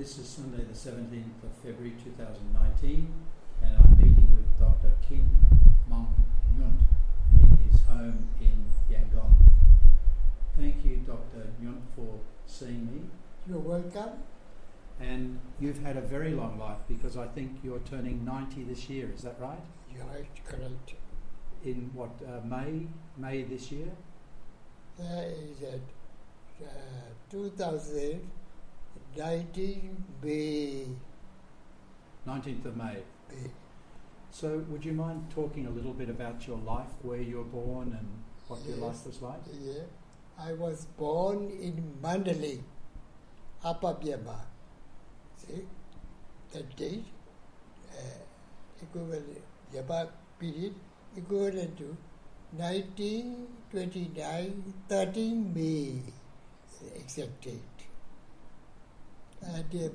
This is Sunday, the 17th of February 2019, and I'm meeting with Dr. Khin Maung Nyunt in his home in Yangon. Thank you, Dr. Nyunt, for seeing me. You're welcome. And you've had a very long life because I think you're turning 90 this year, is that right? You're right, correct. In what, uh, May? May this year? That is uh, uh 2008. 19B. 19th of May. So, would you mind talking a little bit about your life, where you were born, and what yes. your life was like? Yeah. I was born in Mandalay, Upper Burma. See, that date, uh, equivalent, Yaba period, equivalent to 1929, 13 May, exact date. And uh,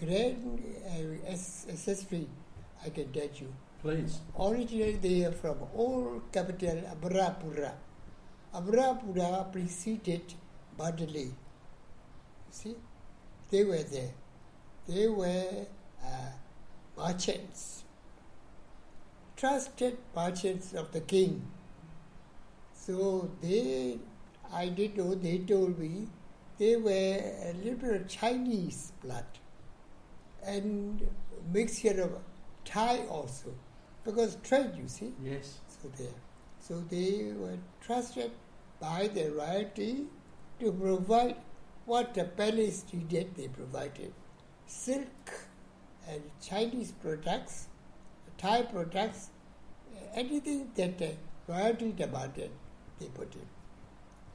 grand uh, as- ancestry, I can tell you. Please. Originally, they are from old capital Amarapura. Amarapura preceded Mandalay. See, they were there. They were uh, merchants, trusted merchants of the king. So they, I didn't know, they told me they were a little bit Chinese blood and mixture of Thai also, because trade, you see. Yes. So they, so they were trusted by the royalty to provide what the palace needed. They provided silk and Chinese products, Thai products, anything that the royalty demanded, they put in.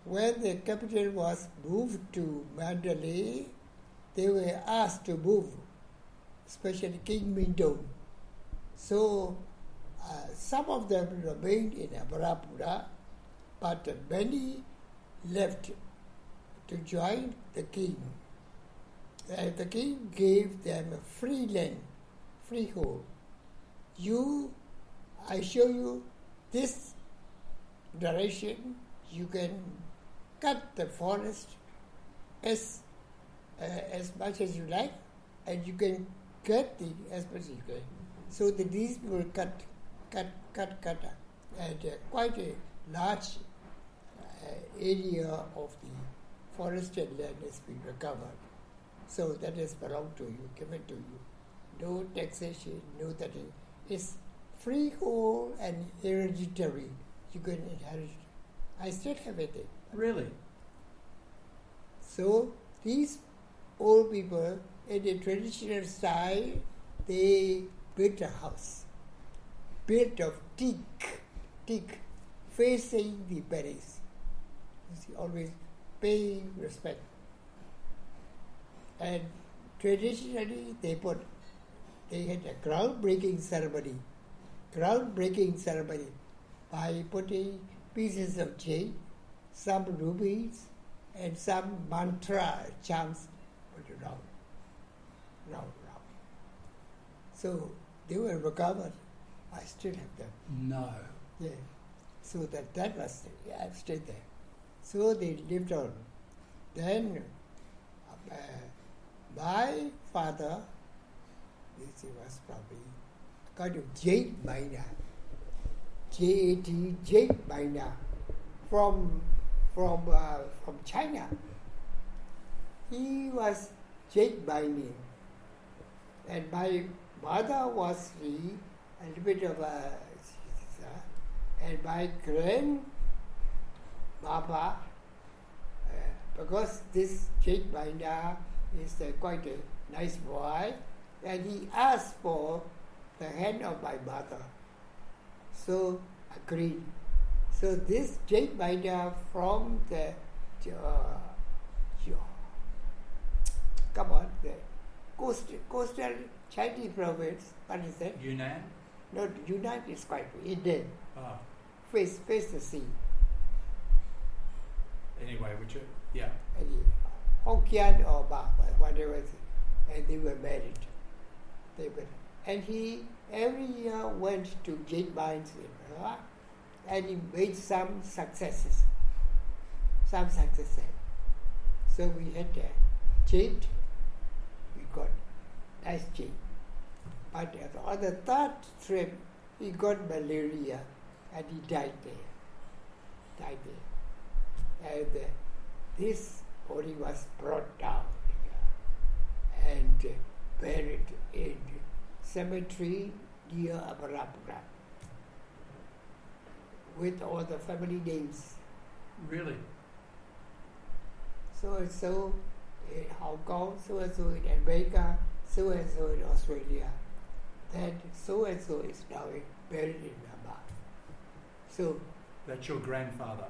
When the capital was moved to Mandalay, they were asked to move, especially King Mindon. So uh, some of them remained in Amarapura, but many left to join the king. And the king gave them a free land, freehold. You, I show you this direction, you can cut the forest as, uh, as much as you like, and you can cut the as much as you can. So the, these people cut, cut, cut, cut, and uh, quite a large uh, area of the forested land has been recovered. So that has belonged to you, given to you. No taxation, no that is freehold and hereditary. You can inherit. I still have it. Really? So these old people, in the traditional style, they built a house, built of teak, teak, facing the Paris. You see, always paying respect. And traditionally, they put, they had a groundbreaking ceremony, groundbreaking ceremony by putting pieces of jade, some rubies, and some mantra chants round, round, round. So they were recovered. I still have them. No. Yeah. So that that was yeah, I've stayed there. So they lived on. Then uh, my father, this was probably kind of jade miner, J A T jade miner, from from uh, from China. He was jade mining, and my mother was the a little bit of a and my grand Baba, uh, because this jade miner is uh, quite a nice boy, and he asked for the hand of my mother. So agreed. So this jade miner from the uh, come on the coastal, coastal Chinese province. What is that? Yunnan? No, Yunnan is quite Indian. Ah. Face face the sea. Anyway, which? Yeah. He, Hokkien or Ba, whatever. And they were married. They were, and he every year went to jade mines in and he made some successes. Some successes. So we had a jade, we got nice gene. But on the third trip, he got malaria and he died there. Died there. And uh, this body was brought down here and uh, buried in cemetery near Amarapura with all the family names. Really? So and so in Hong Kong, so and so in America, so and so in Australia. That so and so is now buried in Myanmar. So That's your grandfather.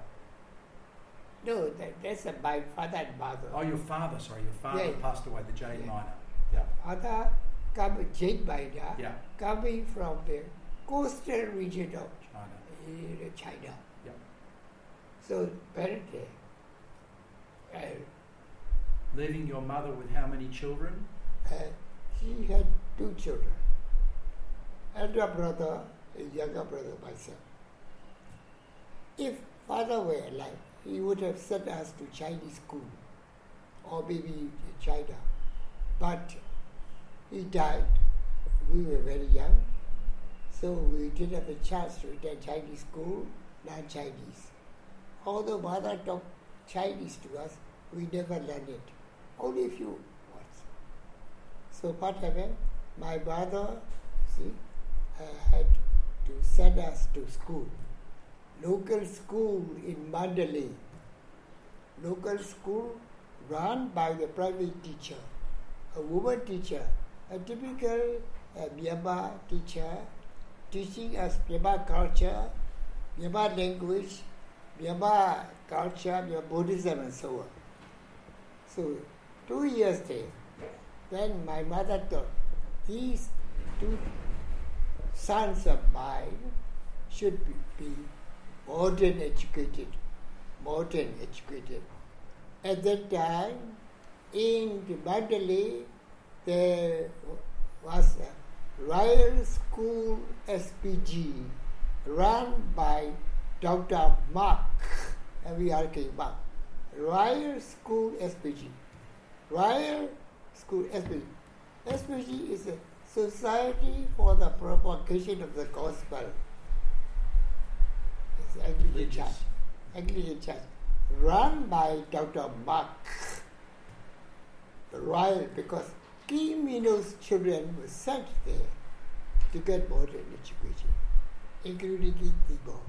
no, that, that's my father and mother. Oh, your father, sorry, your father Yeah. passed away, the jade Yeah. miner. Yeah. Father come Jade miner Yeah. coming from the coastal region of China. uh, China. Yeah. So there. And Leaving your mother with how many children? uh, she had two children. Elder brother and younger brother, myself. If father were alive, he would have sent us to Chinese school or maybe China. But he died. We were very young. So we didn't have a chance to attend Chinese school, non Chinese. Although mother taught Chinese to us, we never learned it. Only a few words. So what happened? My mother, see, uh, had to send us to school. Local school in Mandalay. Local school run by the private teacher, a woman teacher, a typical uh, Myanmar teacher, teaching us Myanmar culture, Myanmar language, Myanmar culture, Myanmar Buddhism, and so on. So, two years there. Then my mother thought, these two sons of mine should be, be modern educated, modern educated. At that time, in Mandalay, there was a Royal School SPG run by Dr. Mark, M-E-R-K, Mark. Royal School SPG. Royal School SPG. SPG is a Society for the Propagation of the Gospel. It's Anglican. Church. Anglican Church. Run by Dr. Mark. The Royal, because King Mindon's children were sent there to get modern education, including Thibaw.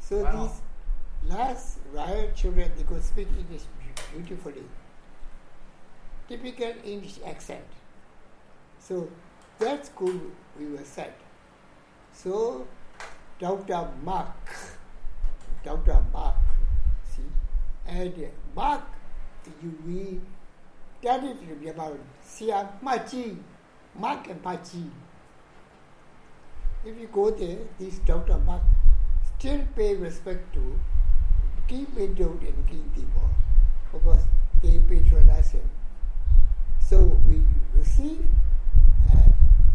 So Wow. these last Royal children, they could speak English beautifully. Typical English accent. So that school we were sent. So Dr. Mark, Dr. Mark, see, and Mark, you we tell it to about Siam Machi, Mark and Machi. If you go there, this Dr. Mark still pay respect to keep King Bedouin and keep King Timor because they patronize him. So we receive uh,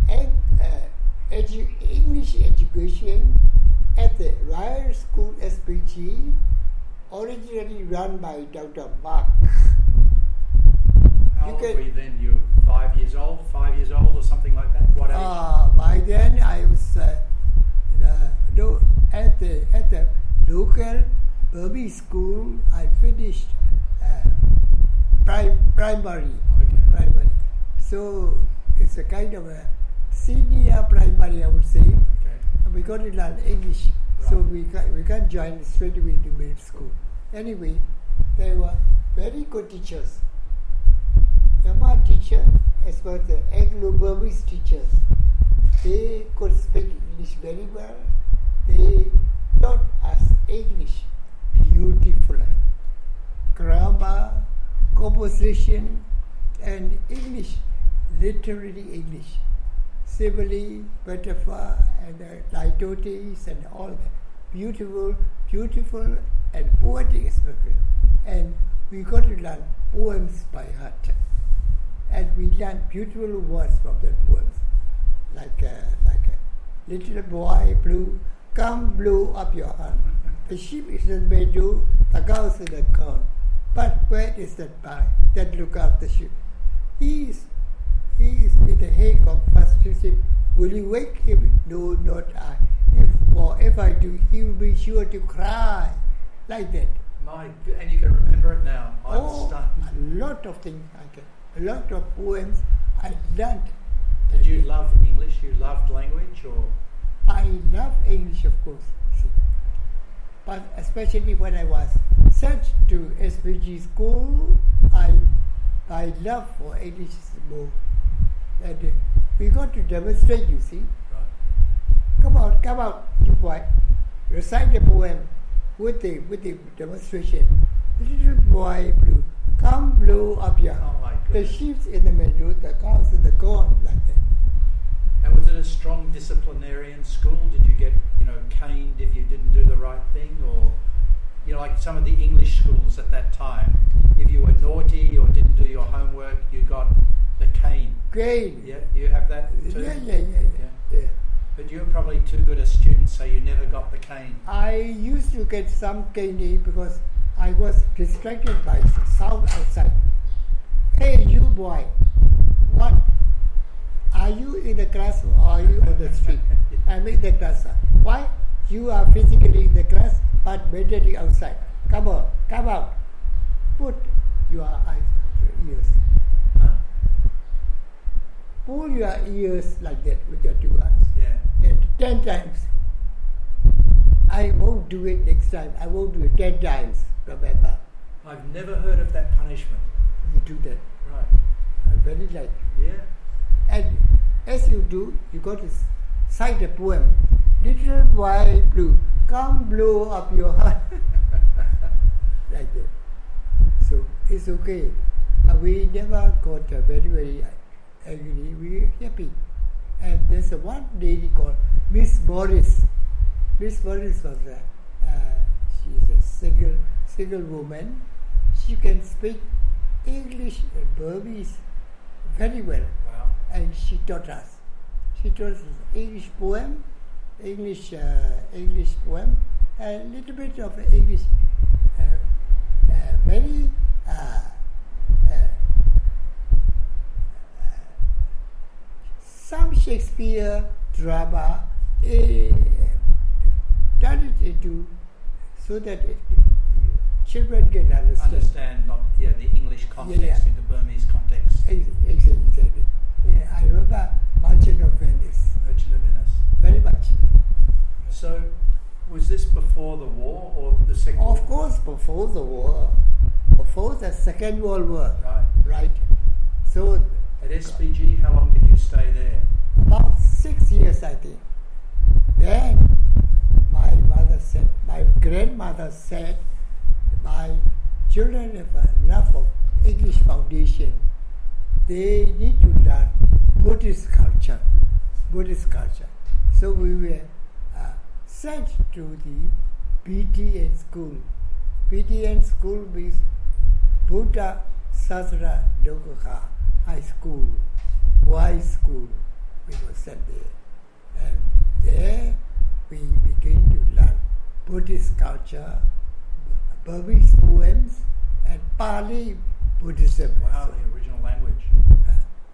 ed, uh, edu- English education at the Royal School SPG, originally run by Dr. Mark. How You old can- were you then? You were five years old, five years old, or something like that? What age? Uh, by then I was uh, uh, at the at the local Burmese school. I finished uh, prim- primary. okay. Primary. So it's a kind of a senior primary, I would say. Okay. We got to learn English, so we can't, we can't join straight away to middle school. Anyway, they were very good teachers. Myanmar teacher, as well as the Anglo-Burmese teachers, they could speak English very well. They taught us English beautifully. Grammar, composition, and English, literary English simile, metaphor, and litotes, and all that. Beautiful, beautiful, and poetic spoken. And we got to learn poems by heart. And we learn beautiful words from the poems. Like a, like a little boy blue, come blow up your hand. The sheep is in the meadow, the cows in the corn. But where is that boy that look after the sheep? He is, he is with the first he said, will you wake him? No, not I. If, well, if I do, he will be sure to cry. Like that. My, and you can remember it now. I'm oh, stunned. a lot of things I can. A lot of poems I learned. Did you love English? You loved language, or I love English, of course. see. But especially when I was sent to SPG school, I, my love for English is more. And we got to demonstrate, you see. right? Come out, come out, you boy. Recite the poem with the with the demonstration. Little boy blue, come blow up your Oh my The sheep's in the middle, the cows in the corn, like that. And was it a strong disciplinarian school? Did you get, you know, caned if you didn't do the right thing, or you know, like some of the English schools at that time, if you were naughty or didn't do your homework, you got the cane. Great. Yeah, you have that too. yeah, yeah, yeah, yeah. yeah. But you were probably too good a student, so you never got the cane. I used to get some cane because I was distracted by sound outside. Hey, you boy, what? Are you in the class or are you on the street? I'm in the class. Why? You are physically in the class but mentally outside. Come on, come out. Put your eyes on your ears. Huh? Pull your ears like that with your two hands. Yeah. And ten times. I won't do it next time. I won't do it ten times. Remember, I've never heard of that punishment. you do that. Right. I very like. Yeah. And as you do, you got to cite a poem. Little white blue, come blow up your heart. like that. So it's okay. Uh, we never got uh, very, very angry. We were happy. And there's a one lady called Miss Morris. Miss Morris was a, uh, she is a single, single woman. She can speak English and Burmese very well Wow. and she taught us. She taught us English poem, English uh, English poem, a little bit of English, uh, uh, very uh, uh, some Shakespeare drama, uh, turn it into so that it, children can understand. Understand, not yeah, the English context yeah. the Burmese context. Exactly, exactly. Yeah, I remember Merchant of Venice Merchant of Venice. very much. So, was this before the war or the second? Of war? course, before the war, before the Second World War, Right. right? So At SPG, how long did you stay there? about six years, I think. Then my mother said, my grandmother said, my children have enough of English foundation. They need to learn Buddhist culture, Buddhist culture. So we were uh, sent to the BTN school. BTN school means Buddha Sastra Dokaka High School, Y School. We were sent there. And there we began to learn Buddhist culture, Burmese poems, and Pali Buddhism. Wow, the original language.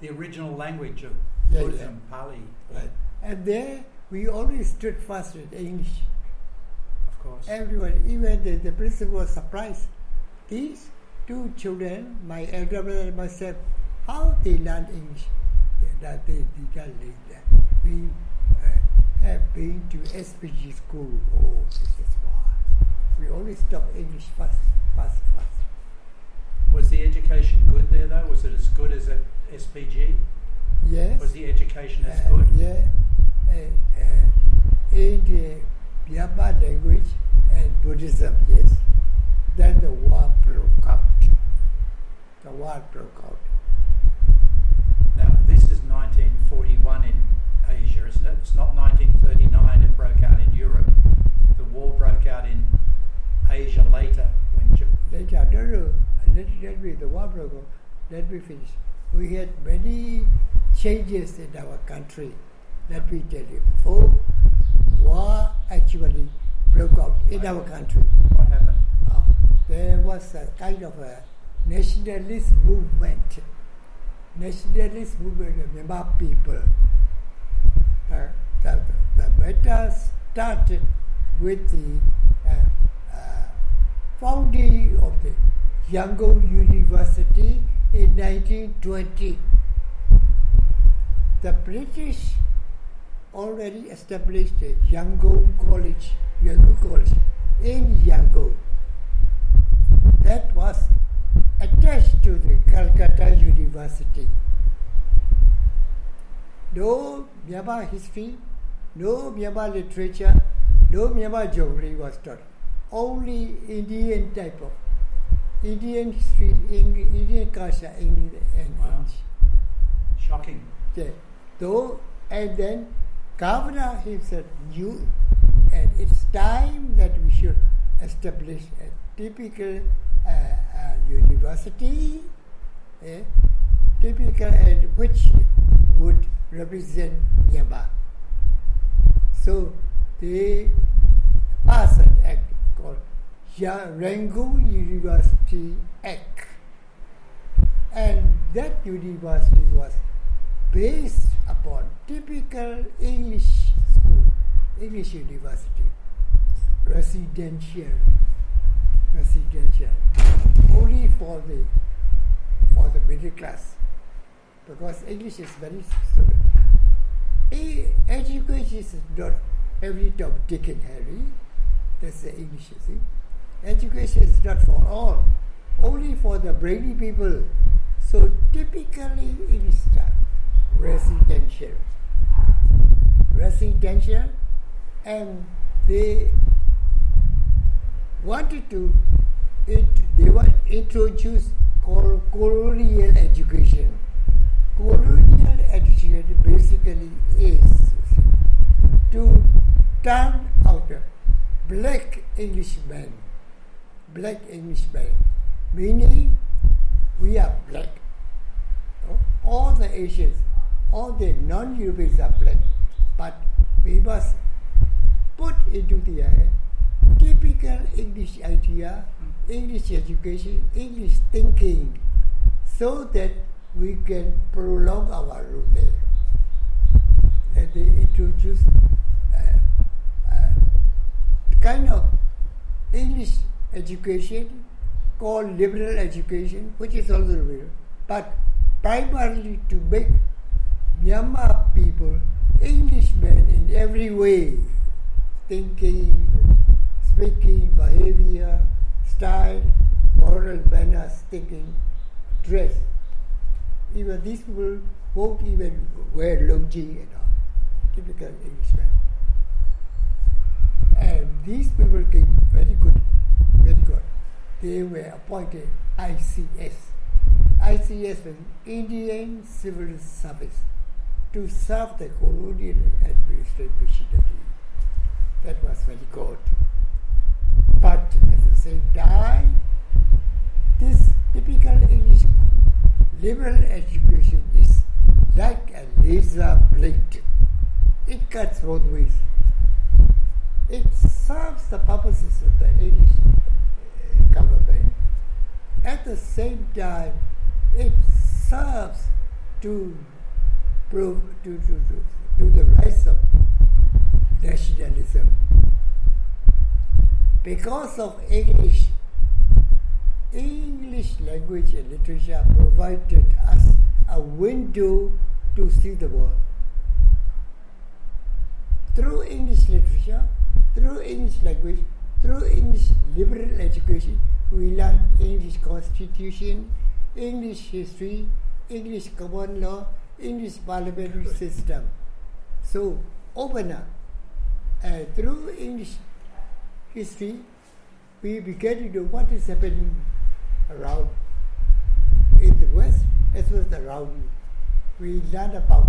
The original language of Yeah, Buddhism, Pali. right. And there we always stood fast with English. Of course. Everyone, even the, the principal was surprised. These two children, my elder brother and myself, how they learned English. That they did not learn that. We uh, have been to SPG school. Oh, this is. We always talk English fast, fast, fast. Was the education good there though? Was it as good as at SPG? Yes. Was the education as Uh, good? Yeah. Uh, uh, in the Myanmar language and Buddhism, yes. Then the war broke out. The war broke out. Now, this is 1941 in Asia, isn't it? It's not 1939 it broke out in Europe. The war broke out in Asia later when Jap- Later, no, no, let, let me, the war broke out. Let me finish. We had many changes in our country. Let me tell you. Before war actually broke out in our country, what happened? uh, there was a kind of a nationalist movement nationalist movement of Myanmar people. Uh, the, the matter started with the uh, founding of the Yangon University in 1920. The British already established a Yangon College, Yangon College in Yangon. That was attached to the Calcutta University. No Myanmar history, no Myanmar literature, no Myanmar geography was taught. Only Indian type of Indian history, Indian culture, English, and Wow. English. Shocking. Yeah. Though, and then governor himself knew, and it's time that we should establish a typical uh, uh, university, eh, typical and which would represent Myanmar. So they passed an act called Rangoon University Act, and that university was based upon typical English school, English university, residential, residential, only for the for the middle class, because English is very. E- Education is not every Dick, and Harry. That's the English, you see. Education is not for all, only for the brainy people. So typically English style residential. Residential, and they wanted to it, they want introduce col- colonial education. Colonial education basically is to turn out black Englishman, black Englishman, meaning we are black. All the Asians, all the non-Europeans are black, but we must put into their head typical English idea, English education, English thinking, so that we can prolong our rule there. And they introduce kind of English education called liberal education, which is also real, but primarily to make Myanmar people Englishmen in every way, thinking, speaking, behavior, style, moral manners, thinking, dress. Even these people won't even wear longi and all, typical Englishmen. And these people came very good, very good. They were appointed ICS. ICS was Indian Civil Service to serve the colonial administrative machinery. That was very good. But at the same time, this typical English liberal education is like a laser blade. It cuts both ways. It serves the purposes of the English uh, government. At the same time, it serves to prove to, to, to, to the rise of nationalism. Because of English, English language and literature provided us a window to see the world. Through English literature, through English language, through English liberal education, we learn English constitution, English history, English common law, English parliamentary system. So, open up. And through English history, we began to know what is happening around in the West as well as around you. We learn about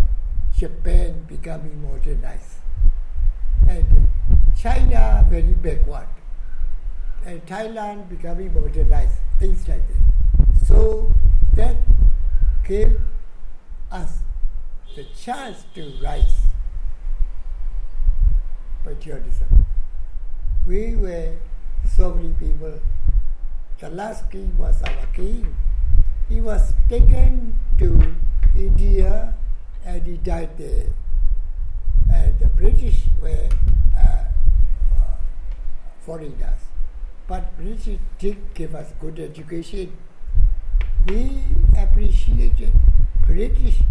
Japan becoming modernized and China very backward and Thailand becoming modernized, things like that. So that gave us the chance to rise patriotism. We were so many people. The last king was our king. He was taken to India and he died there. And the British were uh, uh, foreigners. But British did give us good education. We appreciated British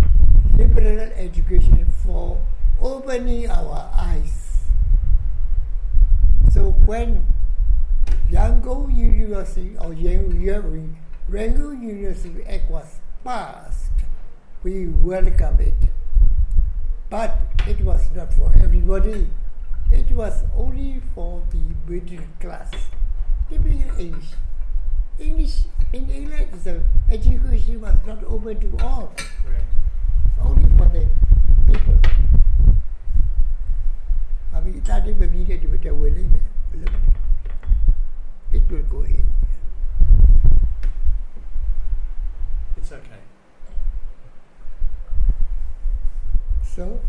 liberal education for opening our eyes. So when Yangon University or Yangon University Act was passed, we welcome it. But it was not for everybody. It was only for the middle class. Typical English. English in England, the education was not open to all. Only for the people. အမေတာတိမပြီးတဲ့ဒီဘက်ဝင်လိမ့်မယ်ဘယ်လိုလဲ it will go in So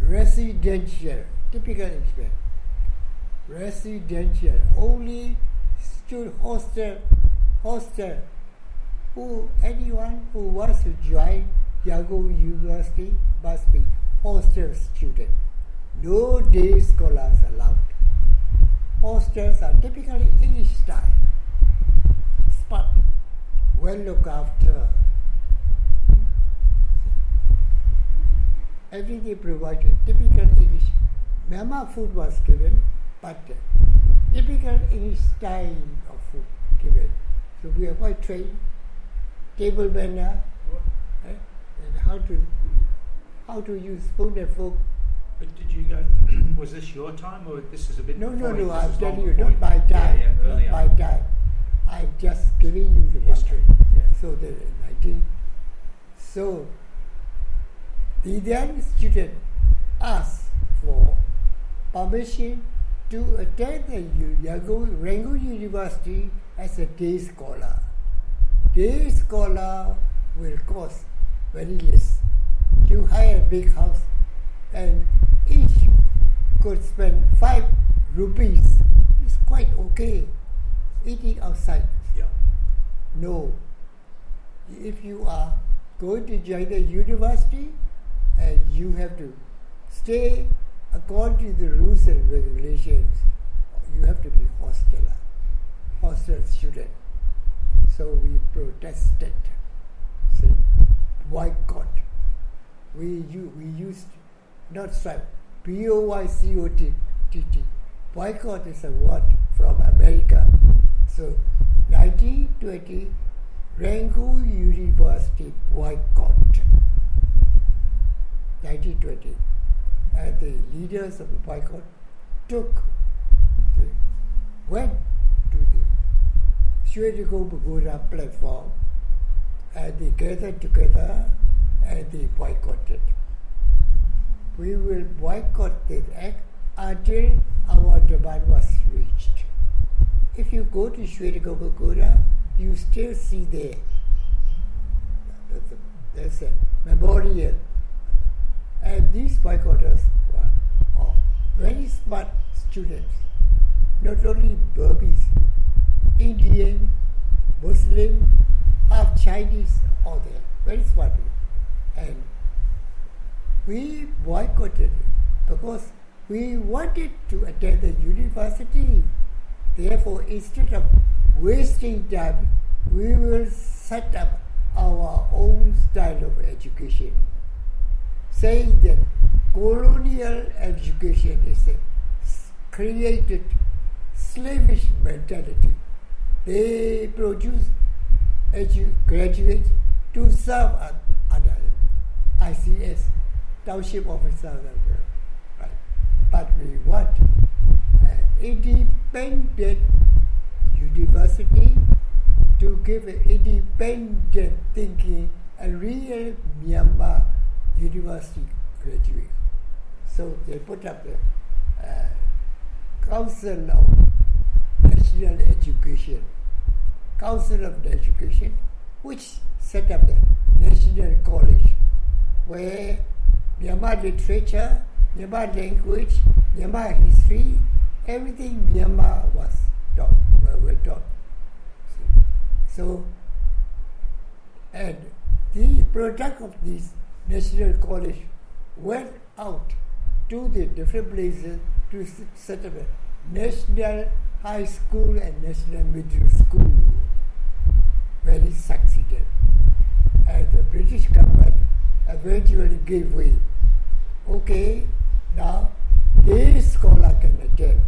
residential typical experience residential only student hostel hostel who anyone who wants to join Yangon University must be hostel student. No day scholars allowed. Hostels are typically English style. Spot, well looked after. Everything provided, typical English. Myanmar food was given, but typical English style of food given. So we are quite trained. Table manner, eh, and how to how to use spoon and fork. But did you go? was this your time, or this is a bit? No, no, no. I'm telling you, not by time, Yeah, yeah, not by time. I'm just giving you the history. Yeah. So the 19. So the then student asked for permission to attend the Rangoon University as a day scholar. Day scholar will cost very less. You hire a big house and each could spend five rupees. It's quite okay. Eating outside. Yeah. No. If you are going to join the university you have to stay according to the rules and regulations, you have to be hosteler, hostel student. So we protested, see, boycott. We, we used not strike, B O Y C O T T T. Boycott is a word from America. So 1920, Rangoon University boycott. 1920. And the leaders of the boycott took, the, went to the Shwedagon Pagoda platform and they gathered together and they boycotted. We will boycott this act until our demand was reached. If you go to Shwedagon Pagoda, you still see there. There's a memorial. And these boycotters were all very smart students, not only Burmese, Indian, Muslim, half Chinese, all there, very smart. And we boycotted because we wanted to attend the university. Therefore, instead of wasting time, we will set up our own style of education, saying that colonial education is a created slavish mentality. They produce edu- graduates to serve o- other ICS, township officers, right? But we want an independent university to give an independent thinking a real Myanmar university graduate. So they put up the uh, Council of National Education, Council of Education, which set up the National College, where Myanmar literature, Myanmar language, Myanmar history, everything Myanmar was taught, were, were taught. So, and the, product of this national college went out to the different places to set up a national high school and national middle school. Very succeeded. And the British government eventually gave way. Okay, now this scholar can attend.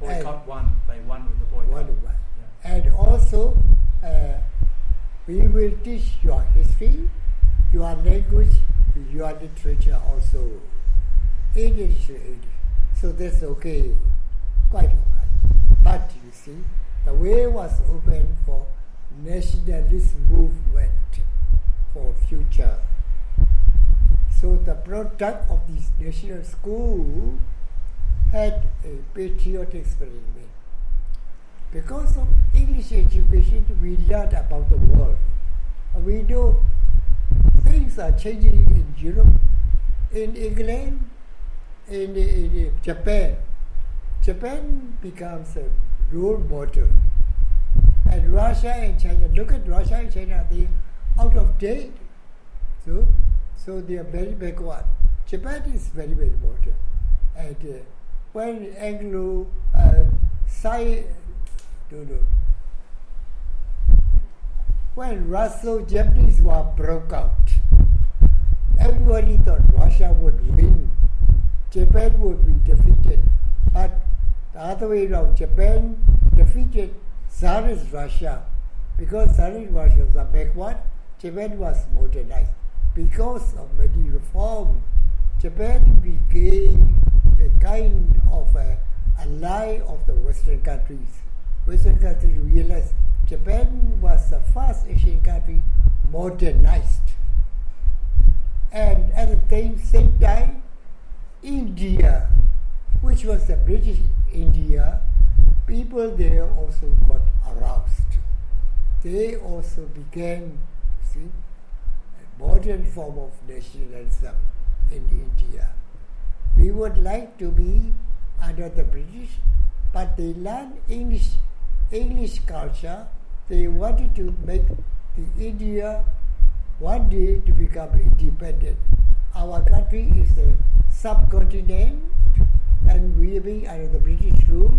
The boycott won. They won with the boycott. One one. Yeah. And also, uh, we will teach your history, your language, your literature also. English English. So that's okay. Quite alright. But you see, the way was open for nationalist movement for future. So the product of this national school had a patriotic spirit. Because of English education, we learn about the world. We know things are changing in Europe, in England, in, in, Japan. Japan becomes a role model. And Russia and China, look at Russia and China, they out of date. So, so they are very backward. Japan is very, very modern. And uh, when Anglo, uh, Sci, no, no. When Russo-Japanese war broke out, everybody thought Russia would win, Japan would be defeated. But the other way around, Japan defeated Tsarist Russia because Tsarist Russia was a backward, Japan was modernized. Because of many reforms, Japan became a kind of a ally of the Western countries. Western countries realized Japan was the first Asian country modernized. And at the same, same time, India, which was the British India, people there also got aroused. They also began, see, a modern form of nationalism in India. We would like to be under the British, but they learned English, English culture. They wanted to make the India one day to become independent. Our country is a subcontinent, and we are being under the British rule.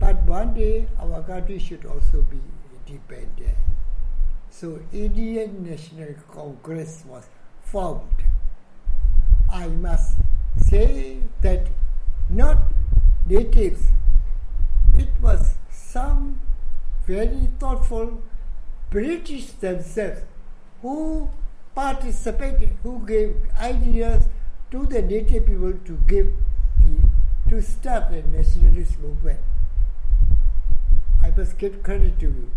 But one day our country should also be independent. So Indian National Congress was formed. I must say that not natives, it was some very thoughtful British themselves who participated, who gave ideas to the native people to give the, to start a nationalist movement. I must give credit to you.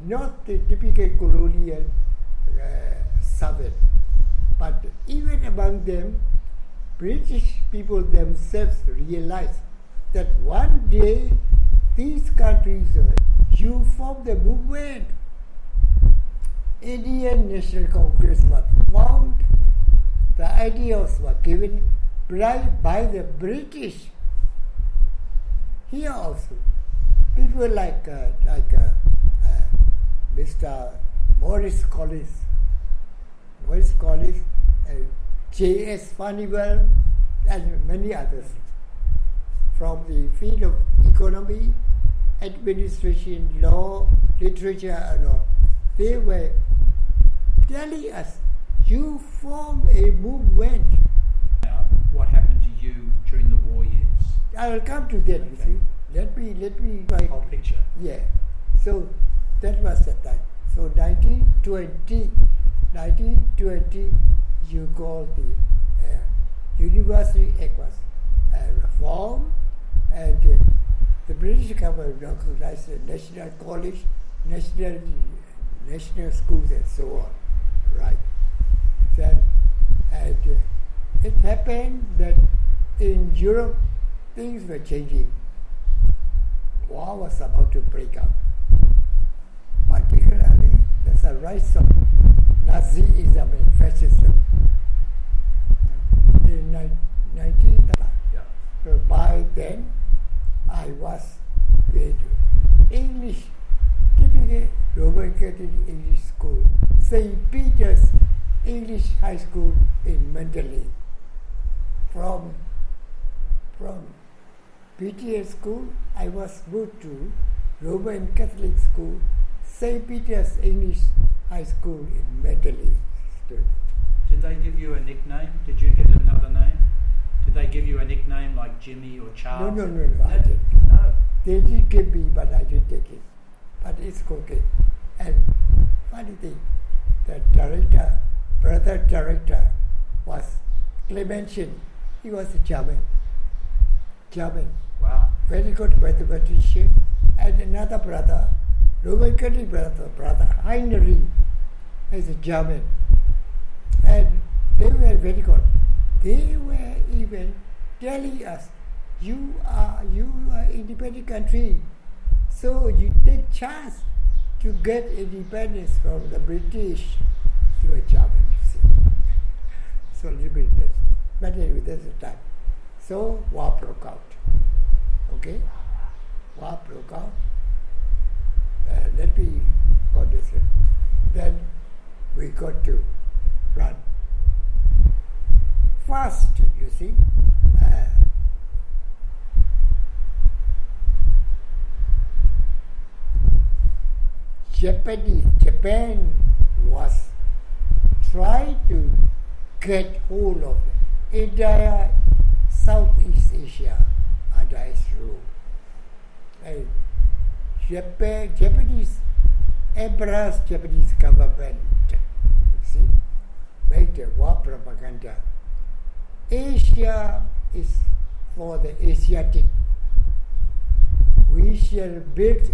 Not the typical colonial uh, Southern, but even among them, British people themselves realized that one day these countries, uh, you form the movement. Indian National Congress was formed. The ideas were given by, the British. Here also, people like uh, like uh, uh, Mr. Maurice Collis, Maurice Collis, uh, J.S. Furnivall, and many others from the field of economy, administration, law, literature, and all. They were telling us, you form a movement. What happened to you during the war years? I will come to that, you see. Let me, let me, The whole picture. yeah. So that was the time. So 1920, 1920, you call the uh, University Act was uh, reformed and uh, the British government recognized the national college, national, national schools and so on, right? Then, and uh, it happened that in Europe things were changing. War was about to break out. Particularly, there's a rise of Nazism and fascism in ni- 1930. Yeah. So by then, I was to English, typical Roman Catholic English school. St. Peter's English High School in Mandalay. From from PTA school, I was moved to Roman Catholic School, St. Peter's English High School in Mandalay. Did they give you a nickname? Did you get another name? Did they give you a nickname like Jimmy or Charles? no, no, no, I No? didn't. No. They did give me, but I didn't take it. But it's okay. And funny thing, the director, brother director, was Clementin. He was a German. German. Wow. Very good mathematician. And another brother, Roman Catholic brother, brother Heinrich, is a German. And they were very good. They were even telling us, you are you are independent country, so you take chance to get independence from the British to a German. So little bit that. But anyway, that's the time. So war broke out. Okay? War broke out. Uh, let me this way. Then we got to run. First, you see, uh, Japanese, Japan was trying to get hold of entire Southeast Asia under its rule. And Japan, Japanese emperor's Japanese government, you see, made war propaganda. Asia is for the Asiatic. We shall build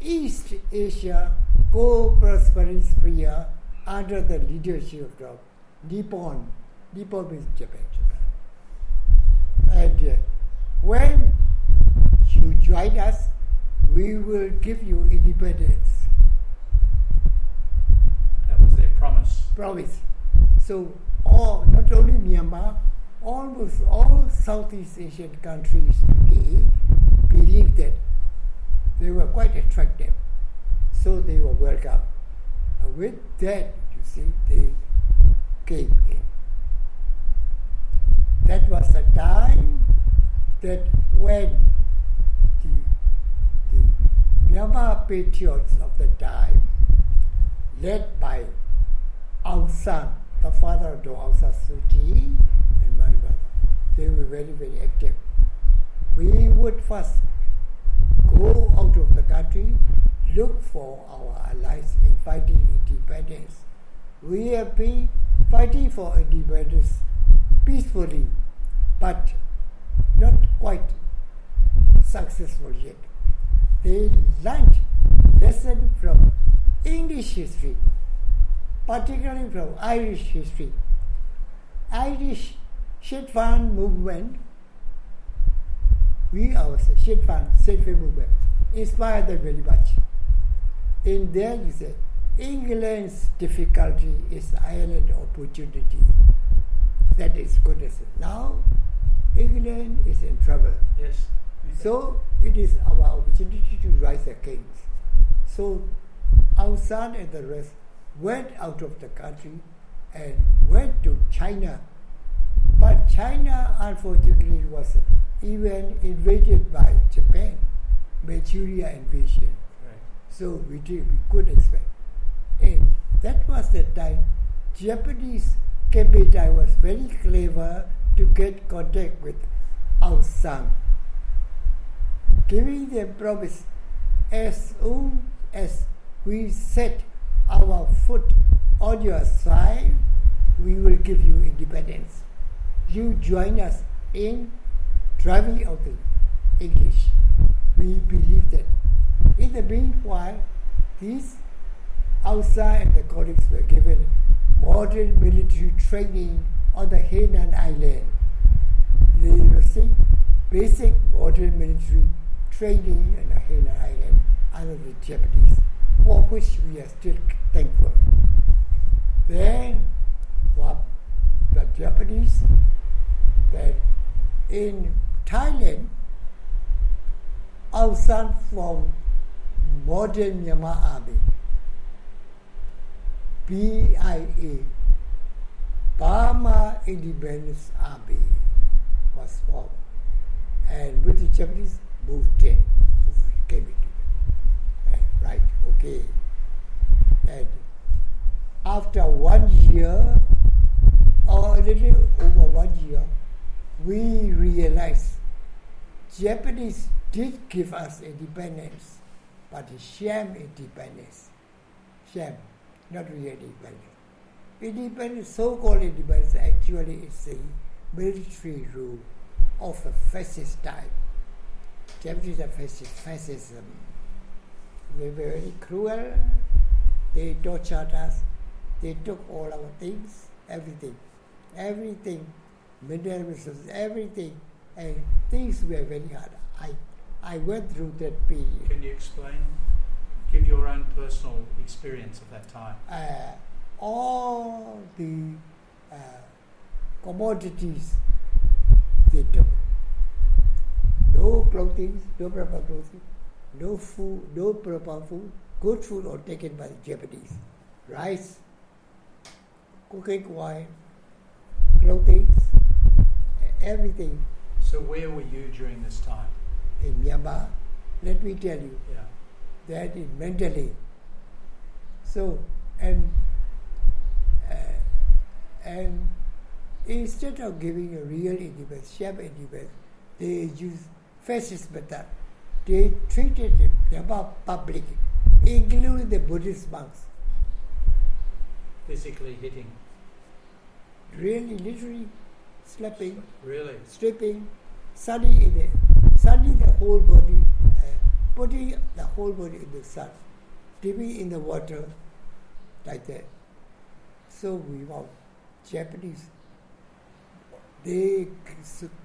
East Asia co-prosperous sphere under the leadership of Nippon. Nippon means Japan. Japan. And uh, when you join us, we will give you independence. That was their promise. Promise. So, all, not only Myanmar, almost all Southeast Asian countries today believe that they were quite attractive. So they were welcome. And with that, you see, they came in. That was the time that when the, the Myanmar patriots of the time, led by Aung San, the father of Aung San Suu and my mother, they were very, very active. We would first go out of the country, look for our allies in fighting independence. We have been fighting for independence peacefully, but not quite successful yet. They learned lesson from English history, particularly from Irish history. Irish Sinn Féin movement we our Shetland self movement inspired them very much. In there you say, England's difficulty is Ireland's opportunity. That is good as now England is in trouble. Yes. So it is our opportunity to rise against. So San and the rest went out of the country and went to China. But China unfortunately was even invaded by Japan, Manchuria invasion. Correct. So we did, we could expect. And that was the time Japanese Kempeitai was very clever to get contact with Aung San, giving them promise as soon as we set our foot on your side, we will give you independence. You join us in driving out the English. We believe that. In the meanwhile, these Aung San and the colleagues were given modern military training on the Hainan Island. They received basic modern military training on the Hainan Island under the Japanese, for which we are still thankful. Then, what the Japanese, then in Thailand, San formed modern Myanmar army. BIA, Burma Independence Army, was formed. And with the Japanese moved in, moved, came uh, Right, okay. And after one year, or a little over one year, we realized Japanese did give us independence, but a sham independence. Sham, not really independence. Independence, so-called independence, actually is a military rule of a fascist type. Japanese are fascist, fascism. They were very cruel. They tortured us. They took all our things, everything, everything, mineral resources, everything, and things were very hard. I, I went through that period. Can you explain? Give your own personal experience of that time. Uh, all the uh, commodities they took. No clothing, no proper clothing, no food, no proper food. Good food all taken by the Japanese. Rice, cooking wine, clothing, everything So where were you during this time? in Myanmar. Let me tell you, Yeah. that is mentally. So, and uh, and instead of giving a real independence, sham independence, they use fascist method. They treated the public, including the Buddhist monks, Physically hitting. really, literally slapping, Really? stripping, sunning in the sunning the whole body, uh, putting the whole body in the sun, dipping in the water, like that. So we want Japanese. They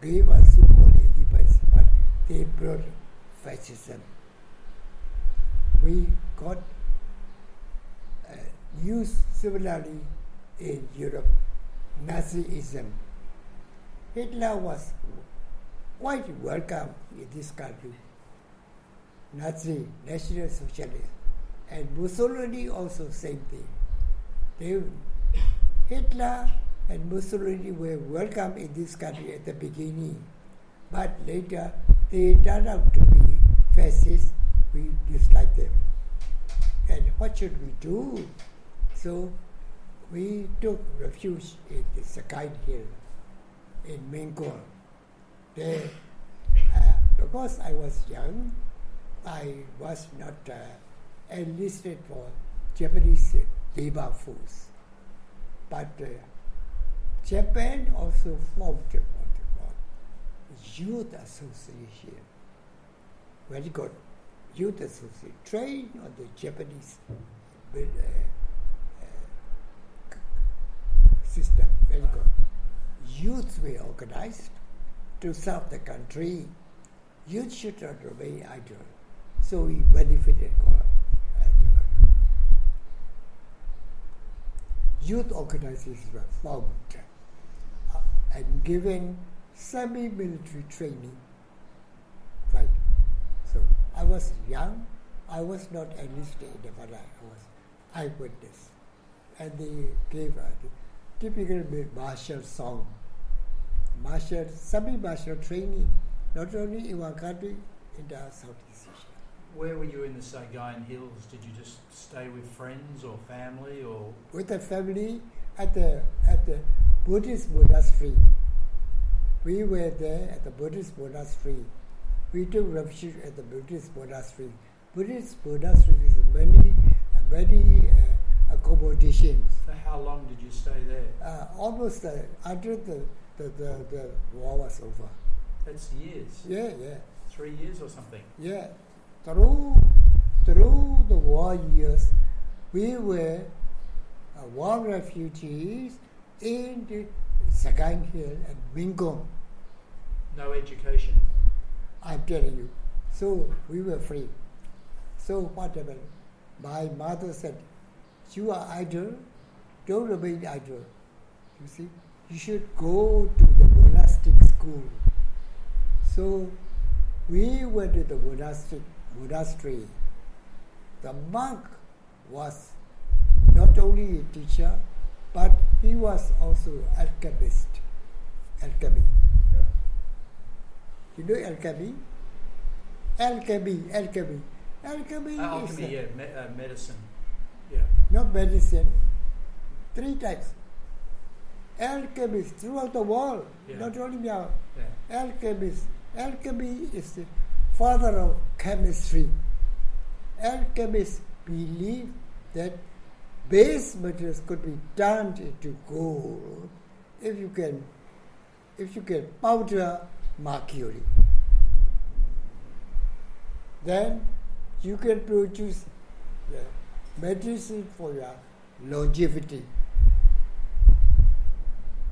gave us so-called independence, but they brought fascism. We got uh, used similarly in Europe, Nazism. Hitler was quite welcome in this country. Nazi, National Socialist, and Mussolini also same thing. They, Hitler and Mussolini were welcome in this country at the beginning, but later they turned out to be fascists. We dislike them. And what should we do? So we took refuge in the Sagaing Hill in Mingun. There, uh, because I was young, I was not uh, enlisted for Japanese labor force. But uh, Japan also formed Youth Association. Very good. Youth Association. Trained on the Japanese uh, uh, system. Very good. Youths were organized to serve the country. Youth should not remain idle. So we benefited. Youth organizations were formed uh, and given semi-military training. Right. So I was young. I was not enlisted, but I was eyewitness. And they gave the typical martial song. Martial, semi-martial training, not only in one country, in the Southeast Asia. Where were you in the Sagaing Hills? Did you just stay with friends or family or With the family at the at the Buddhist monastery. We were there at the Buddhist monastery. We took refuge at the Buddhist monastery. Buddhist monastery is many many uh, accommodations. for how long did you stay there? Uh, almost uh, until the, the, the, the war was over. That's years. Yeah, yeah. Three years or something. Yeah, through through the war years, we were uh, war refugees in the Sagaing Hill and Mingun. No education. I'm telling you. So we were free. So what happened? My mother said, "You are idle. Don't remain idle. You see, you should go to the monastic school." So we went to the monastic monastery. The monk was not only a teacher, but he was also alchemist. Alchemy. Yeah. You know alchemy? Alchemy, alchemy. Alchemy Uh, is alchemy, uh, yeah, me- uh, medicine. Yeah. not medicine. Three types. Alchemists throughout the world, Yeah. not only Myanmar. Yeah. Alchemist. Alchemy is the father of chemistry. Alchemists believe that base metals could be turned into gold if you can if you can powder mercury. Then you can produce the medicine for your longevity.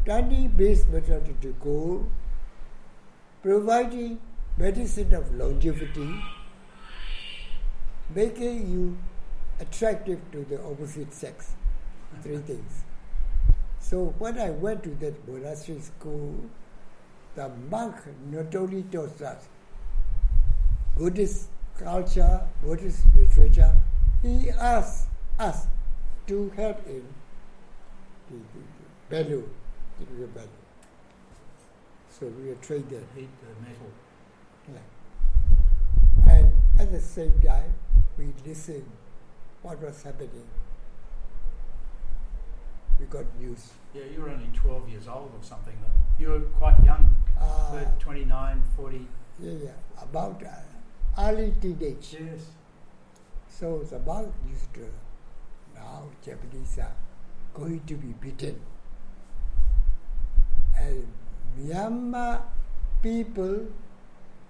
Turning base metal into gold providing medicine of longevity, making you attractive to the opposite sex. Three things. So when I went to that monastery school, the monk not only taught us Buddhist culture, Buddhist literature, he asked us to help the, the, the Belu, the So we were trained there. Heat the metal. Yeah. And at the same time, we listened what was happening. We got news. Yeah, you were only 12 years old or something. You were quite young. Uh, for 29, 40. yeah, yeah, about uh, early teenage. Yes. So the monk used to, now Japanese are going to be beaten. And Myanmar people,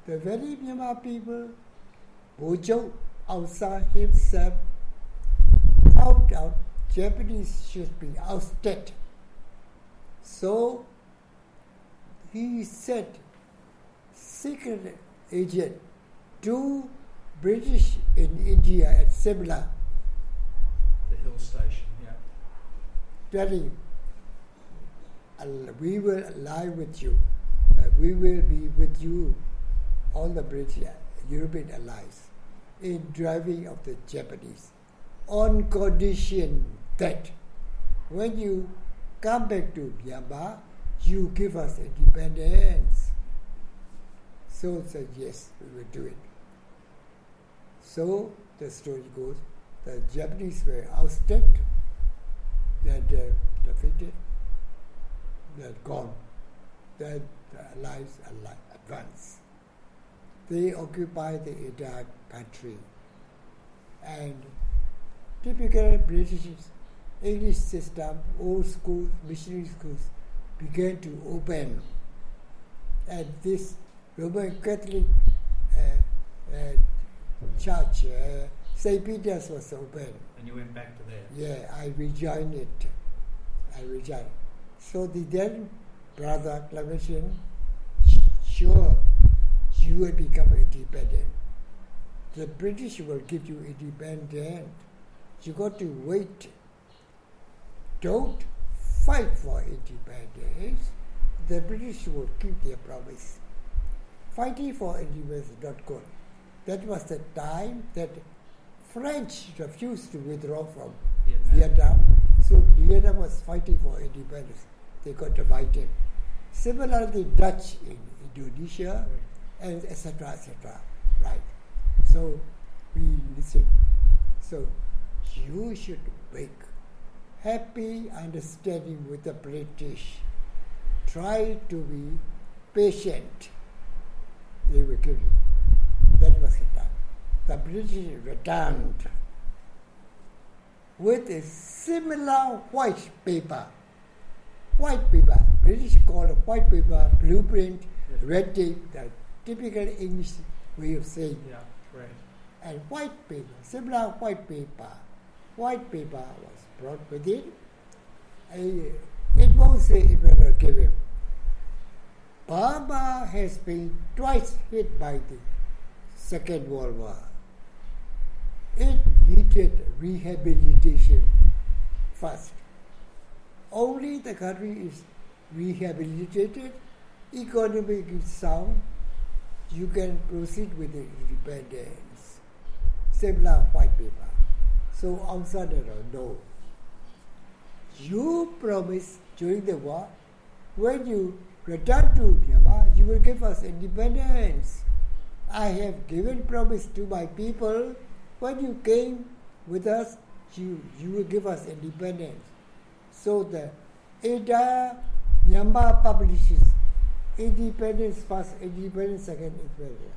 the very Myanmar people, Bojo outside himself out Japanese should be ousted. So he sent secret agent to British in India at Simla, The hill station. Yeah. telling we will lie with you. Uh, we will be with you, all the British uh, European allies, in driving of the Japanese, on condition that when you come back to Myanmar, you give us independence. So said yes, we will do it. So the story goes, the Japanese were ousted, then uh, defeated, then gone. Then the Allies ali- advance. They occupy the entire country. And typical British English system, old schools, missionary schools began to open. And this Roman Catholic uh, uh, church, uh, St. Peter's was open. And you went back to there. Yeah, I rejoined it. I rejoined. So the then brother Clementin, sure, you will become independent. The British will give you independence. You got to wait. Don't fight for independence. The British will keep their promise. Fighting for independence is not good. That was the time that French refused to withdraw from Vietnam. Vietnam. So Vietnam was fighting for independence. They got divided. Similarly, Dutch in Indonesia, and etc. etc. Right. So we listen. So you should make happy understanding with the British. Try to be patient. They will give you. That was the time. The British returned with a similar white paper. White paper. British call it white paper, blueprint, Yes. red tape, the typical English way of saying. Yeah, correct. And white paper, similar white paper. White paper was brought with it. It won't say it will not give him. Burma has been twice hit by the Second World War. It needed rehabilitation first. Only the country is rehabilitated, economically sound, you can proceed with the independence. Similar white paper. So outsider no. you promised during the war, when you return to Myanmar, you will give us independence. I have given promise to my people, when you came with us, you, you will give us independence. So the Ada Myanmar publishes independence first, independence second, independence.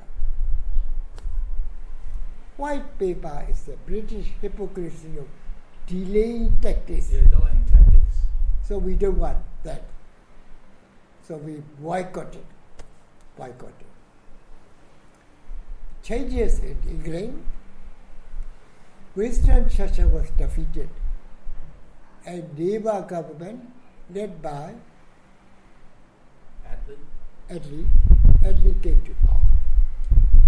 White paper is the British hypocrisy of delaying tactics. Yeah, delaying tactics. So we don't want that. So we boycott it. Boycott it. Changes in England. Winston Churchill was defeated. And Labour government led by Attlee. Attlee, Attlee came to power.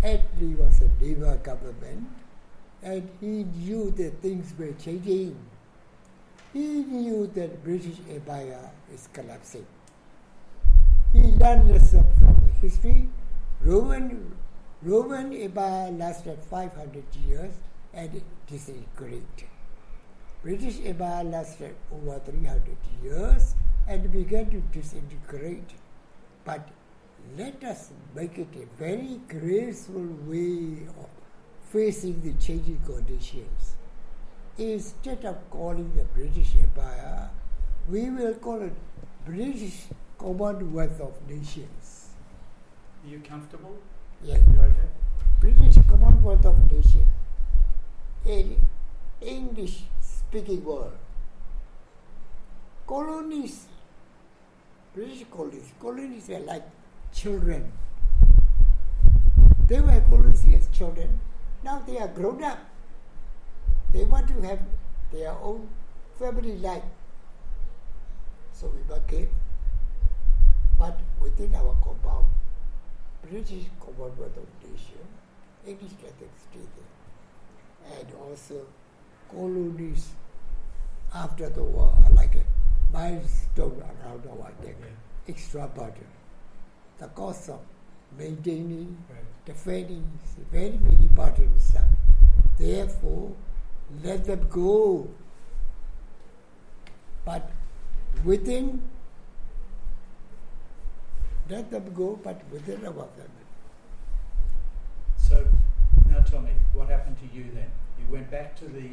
Attlee was a Labour government and he knew that things were changing. He knew that British Empire is collapsing. He learned lesson from the history. Roman Roman Empire lasted 500 years and disintegrated. British Empire lasted over 300 years and began to disintegrate. But let us make it a very graceful way of facing the changing conditions. Instead of calling the British Empire, we will call it British Commonwealth of Nations. Are you comfortable? Yes. You're okay? British Commonwealth of Nations. In English speaking world. Colonies, British colonies, colonies were like children. They were colonies as children. Now they are grown up. They want to have their own family life. So we vacate. But within our compound, British Commonwealth of Nations, English Catholic stay there. And also colonies after the war are like a milestone around our neck, extra burden. The cost of maintaining, Right. defending is very, very burdensome. Therefore, let them go. But within, let them go, but within our family. So now tell me, what happened to you then? You went back to the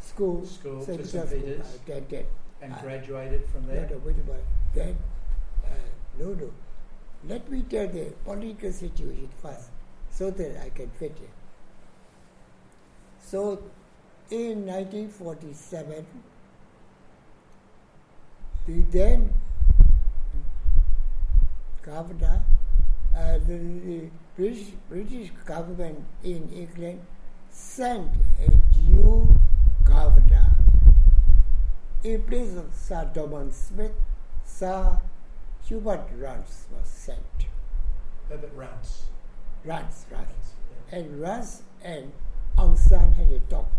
School, School St. to Peter's St. School, Peter's? Attended. and Ah. graduated from No, there. no, wait a minute. Then, uh, no, no. Let me tell the political situation first so that I can fit in. So, in 1947, the then governor, uh, the, the British, British government in England sent a new governor in place of Sir Dorman Smith, Sir Hubert Rance was sent. Herbert Rance. Rounce, yeah. And Rance and Aung San had a talk.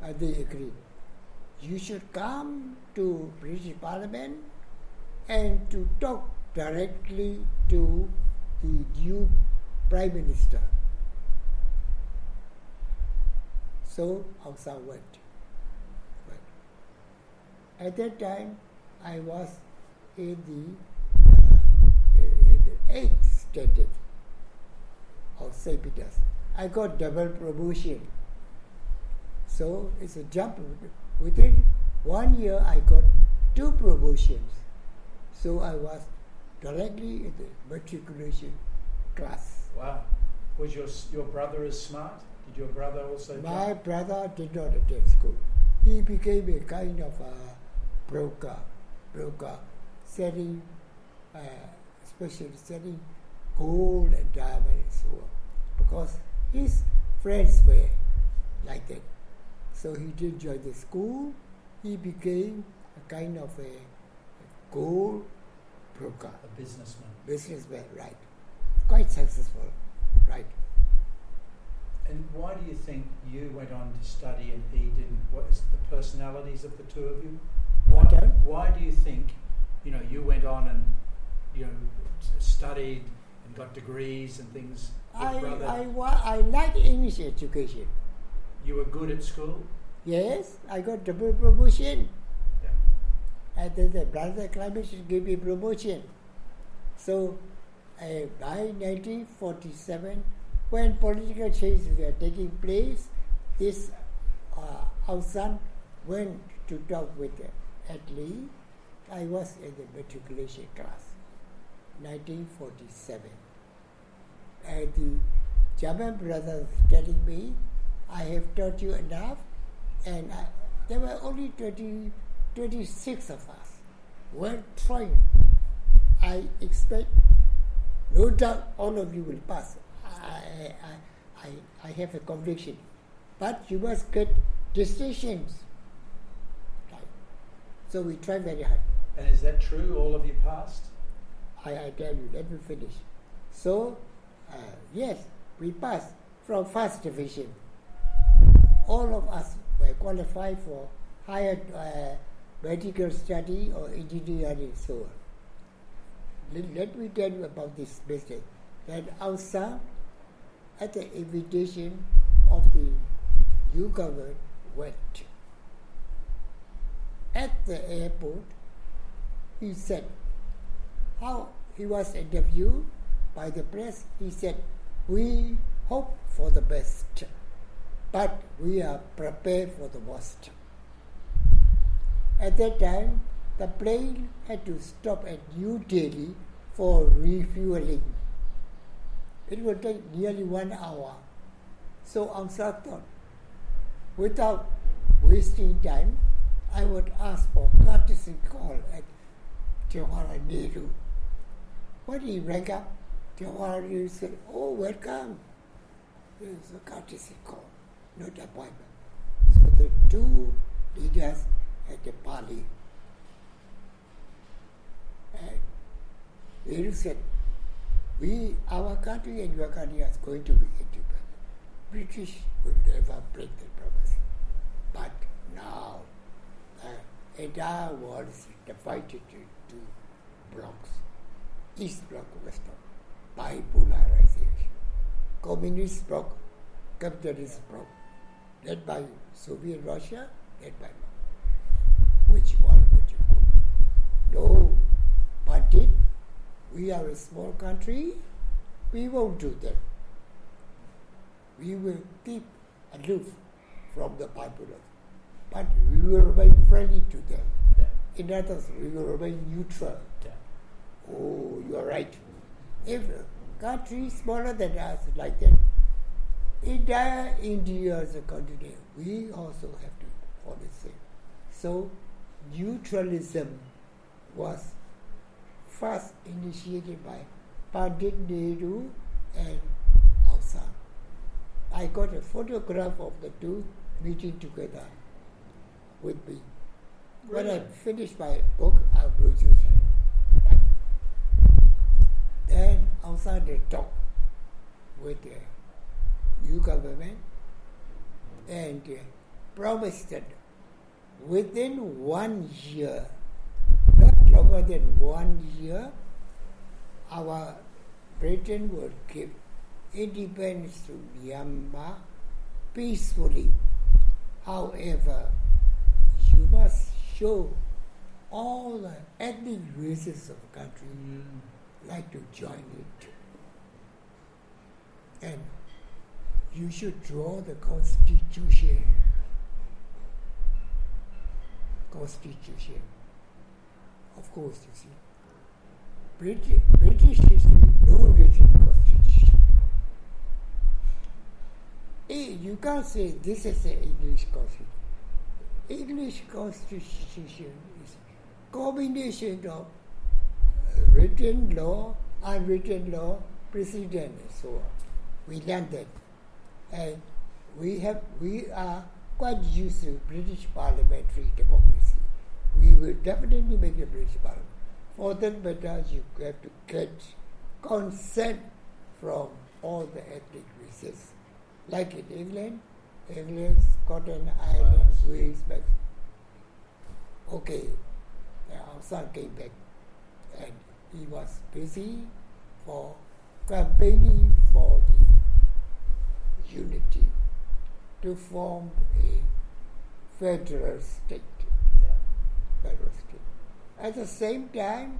And they agreed. You should come to British Parliament and to talk directly to the new Prime Minister. So Aung San went. went. At that time, I was in the, uh, in the eighth standard of St. Peter's. I got double promotion. So it's a jump. Within one year, I got two promotions. So I was directly in the matriculation class. Wow. Was your your brother as smart? Did your brother also? My brother did not attend school. He became a kind of a broker, broker, selling, uh, especially selling gold and diamond and so on. Because his friends were like that. So he did join the school. He became a kind of a, a gold broker, a businessman. businessman, right? Quite successful, right? And why do you think you went on to study and he didn't? What is the personalities of the two of you? Why, why do you think, you know, you went on and, you know, studied and got degrees and things? I, I, wa- I like English education. you were good at school. Yes, I got double promotion. Yeah. and then the brother acclamation gave me promotion. So uh, by 1947, when political changes were taking place, this uh, Aung San went to talk with Attlee. I was in the matriculation class, 1947. And the German brothers telling me, I have taught you enough, and I, there were only 20, 26 of us. Well trying. I expect, no doubt, all of you will pass. I, I, I, I have a conviction. But you must get distinctions. So we try very hard. And is that true? All of you passed? I, I tell you, let me finish. So, uh, yes, we passed from first division. All of us were qualified for higher uh, medical study or engineering so on. Let, let me tell you about this business. That Aung San, at the invitation of the new government, went. At the airport, he said, how he was interviewed by the press, he said, we hope for the best, but we are prepared for the worst. At that time, the plane had to stop at New Delhi for refueling. It would take nearly one hour. So San thought, without wasting time, I would ask for courtesy call at Jawaharlal Nehru. When he rang up, Nehru said, Oh, welcome. It's a courtesy call, not appointment. So the two leaders at the party, and Nehru said, we, our country and your country are going to be independent. British will never break the promise. But now, the entire world is divided blocks. East bloc, West bloc, bipolarization. Communist bloc, capitalist bloc, led by Soviet Russia, led by which one would you go? No, but we are a small country, we won't do that. We will keep aloof from the populace, but we will remain friendly to them. Yeah. In others, we will remain neutral. Oh, you are right. If a country smaller than us like that, entire India is a continent, we also have to follow the same. So neutralism was first initiated by Pandit Nehru and Aung I got a photograph of the two meeting together with me. When I Really? finish my book, I'll produce it. Then San they talk with the new government and promised that within one year, not longer than one year, our Britain would give independence to Myanmar peacefully. However, you must show all the ethnic races of the country Mm. Like to join it. And you should draw the constitution. Constitution. Of course, you see. British, British history, no written constitution. You can't say this is the English constitution. English constitution is combination of written law, unwritten law, precedent, and so on. We learned that, and we have we are quite used to British parliamentary democracy. We will definitely make a British parliament. For that matter, you have to get consent from all the ethnic races, like in England, England, Scotland, Ireland, Wales, Mexico. Okay, Aung San came back and he was busy for campaigning for the unity to form a federal state. Yeah. Federal state. At the same time,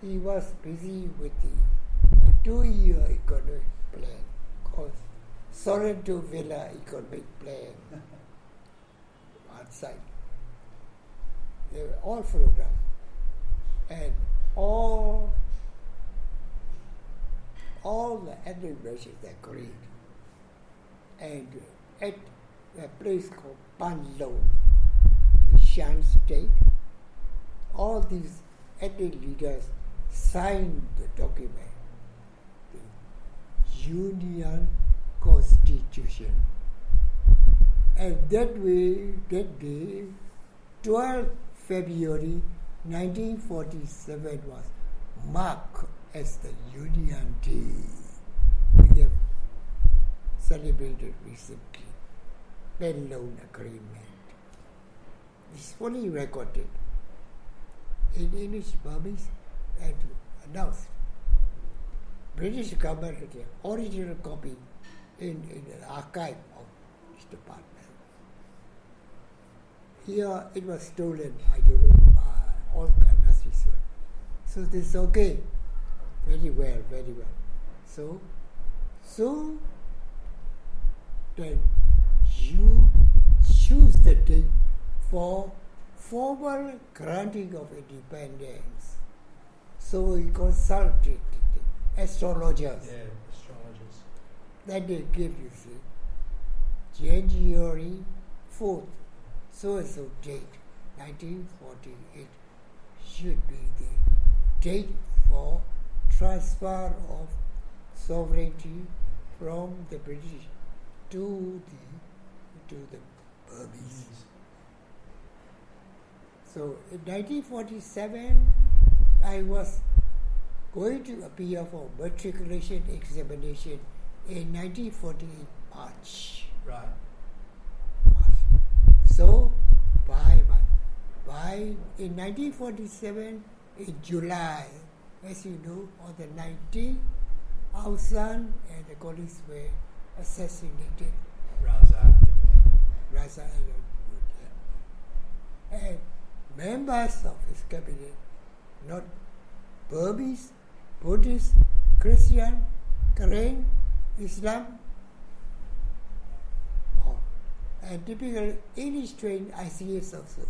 he was busy with the two-year economic plan called Sorrento Villa Economic Plan outside. They were all photographed. And all all the animations are great. And at a place called Panglong, the Shan State, all these ethnic leaders signed the document, the Union Constitution. And that way, that day, 12 February 1947 was marked as the Union Day. We have celebrated recently. Panglong agreement. It's fully recorded in English, Burmese, and announced. British government had the original copy in, in archive of this department. Here it was stolen, I don't know, all Nasty So this is okay. Very well, very well. So, so then you choose the date for formal granting of independence. So we consulted astrologers. Yeah, astrologers. Then they give you see January 4th, so and so date, 1948, should be the date for transfer of sovereignty from the British to the to the Burmese. So in 1947, I was going to appear for matriculation examination in 1948 March. Right. March. So by, by, by in 1947 in July, as you know, on the 19th, Aung San and the colleagues were assassinated. Razak. Razak and, and members of his cabinet, not Burmese, Buddhist, Christian, Karen, Islam, or, and typical English trained ICS also.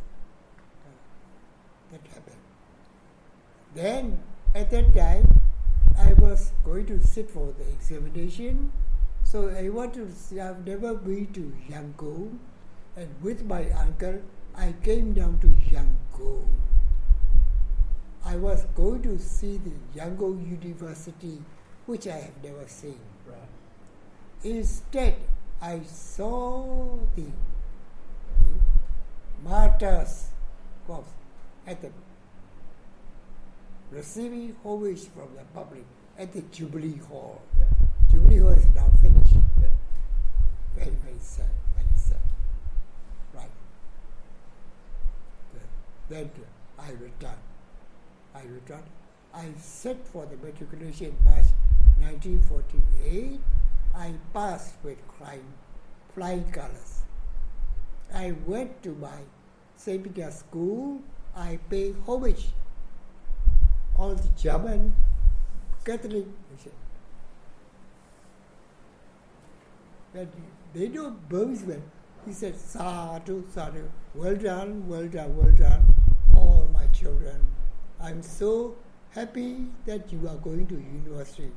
That happened. Then, at that time, I was going to sit for the examination. So I want to see, I've never been to Yangon, and with my uncle, I came down to Yangon. I was going to see the Yangon University, which I have never seen. Right. Instead, I saw the, the martyrs corpse at the receiving homage from the public at the Jubilee Hall. Yeah. Jubilee Hall is now finished. Yeah. Very, very sad, very sad. Right. Then I returned. I returned. I set for the matriculation March 1948. I passed with flying, flying colors. I went to my St. Peter's school. I pay homage all the German Catholic. But they know Burmese. He said, Sadhu, Sadhu, well done, well done, well done, all my children. I'm so happy that you are going to university.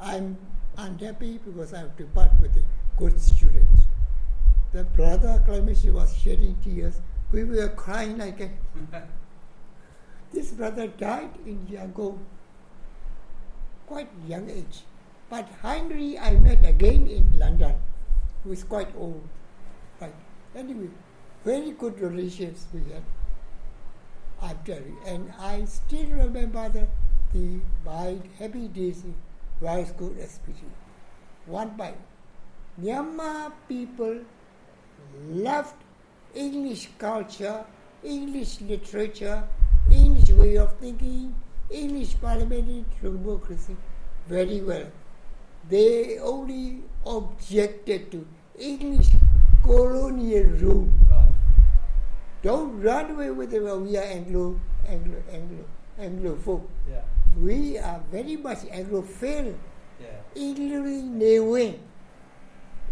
I'm unhappy because I have to part with the good students. The brother Clemency was shedding tears. We were crying like a this brother died in Yangon, quite young age. But Henry I met again in London, who is quite old. Right. Anyway, very good relations we had. You. And I still remember the, the my happy days High School SPG. One by Myanmar people loved English culture, English literature, English way of thinking, English parliamentary democracy very well. They only objected to English colonial rule. Right. Don't run away with it. Oh, we are Anglo, Anglo, Anglo, Anglophone. Yeah. We are very much Anglophile, Yeah. including Newing.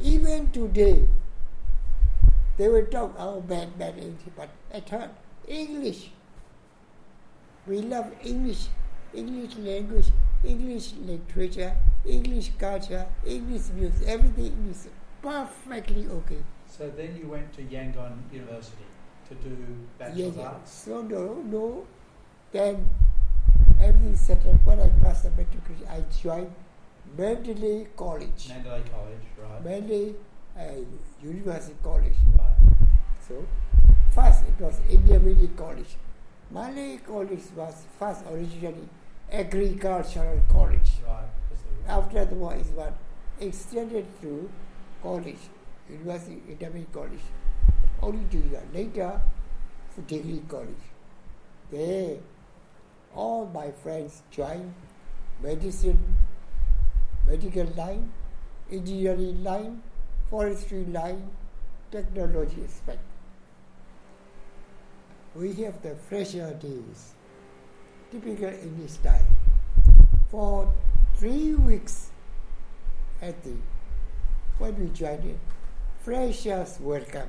Even today, they will talk, oh, bad, bad English, but at heart, English. We love English, English language, English literature, English culture, English music, everything is perfectly okay. So then you went to Yangon University to do Bachelor Yes, of yes. Arts. So no, no. Then everything settled. When I passed the matriculation, I joined Mandalay College. Mandalay College, right? Mandalay uh, University College. So first it was Intermediate College. Mandalay College was first originally Agricultural College. Right. After the war, it was extended to college, University Intermediate College. Only two years later, degree college. There, all my friends joined medicine, medical line, engineering line, forestry line, technology aspect. We have the fresher days, typical English style. For three weeks at the when we joined it, freshers welcome.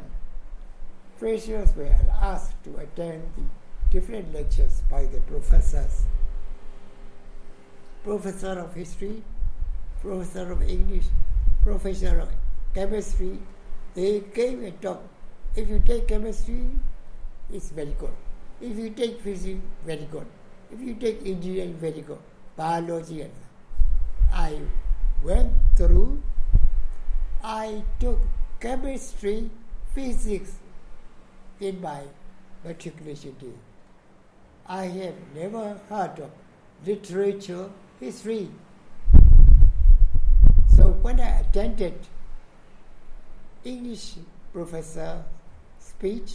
Freshers were asked to attend the different lectures by the professors. Professor of history, professor of English, professor of chemistry, they came and talked. If you take chemistry, it's very good. If you take physics, very good. If you take engineering, very good. Biology, and I went through. I took chemistry, physics in my matriculation day. I have never heard of literature, history. So when I attended English professor speech,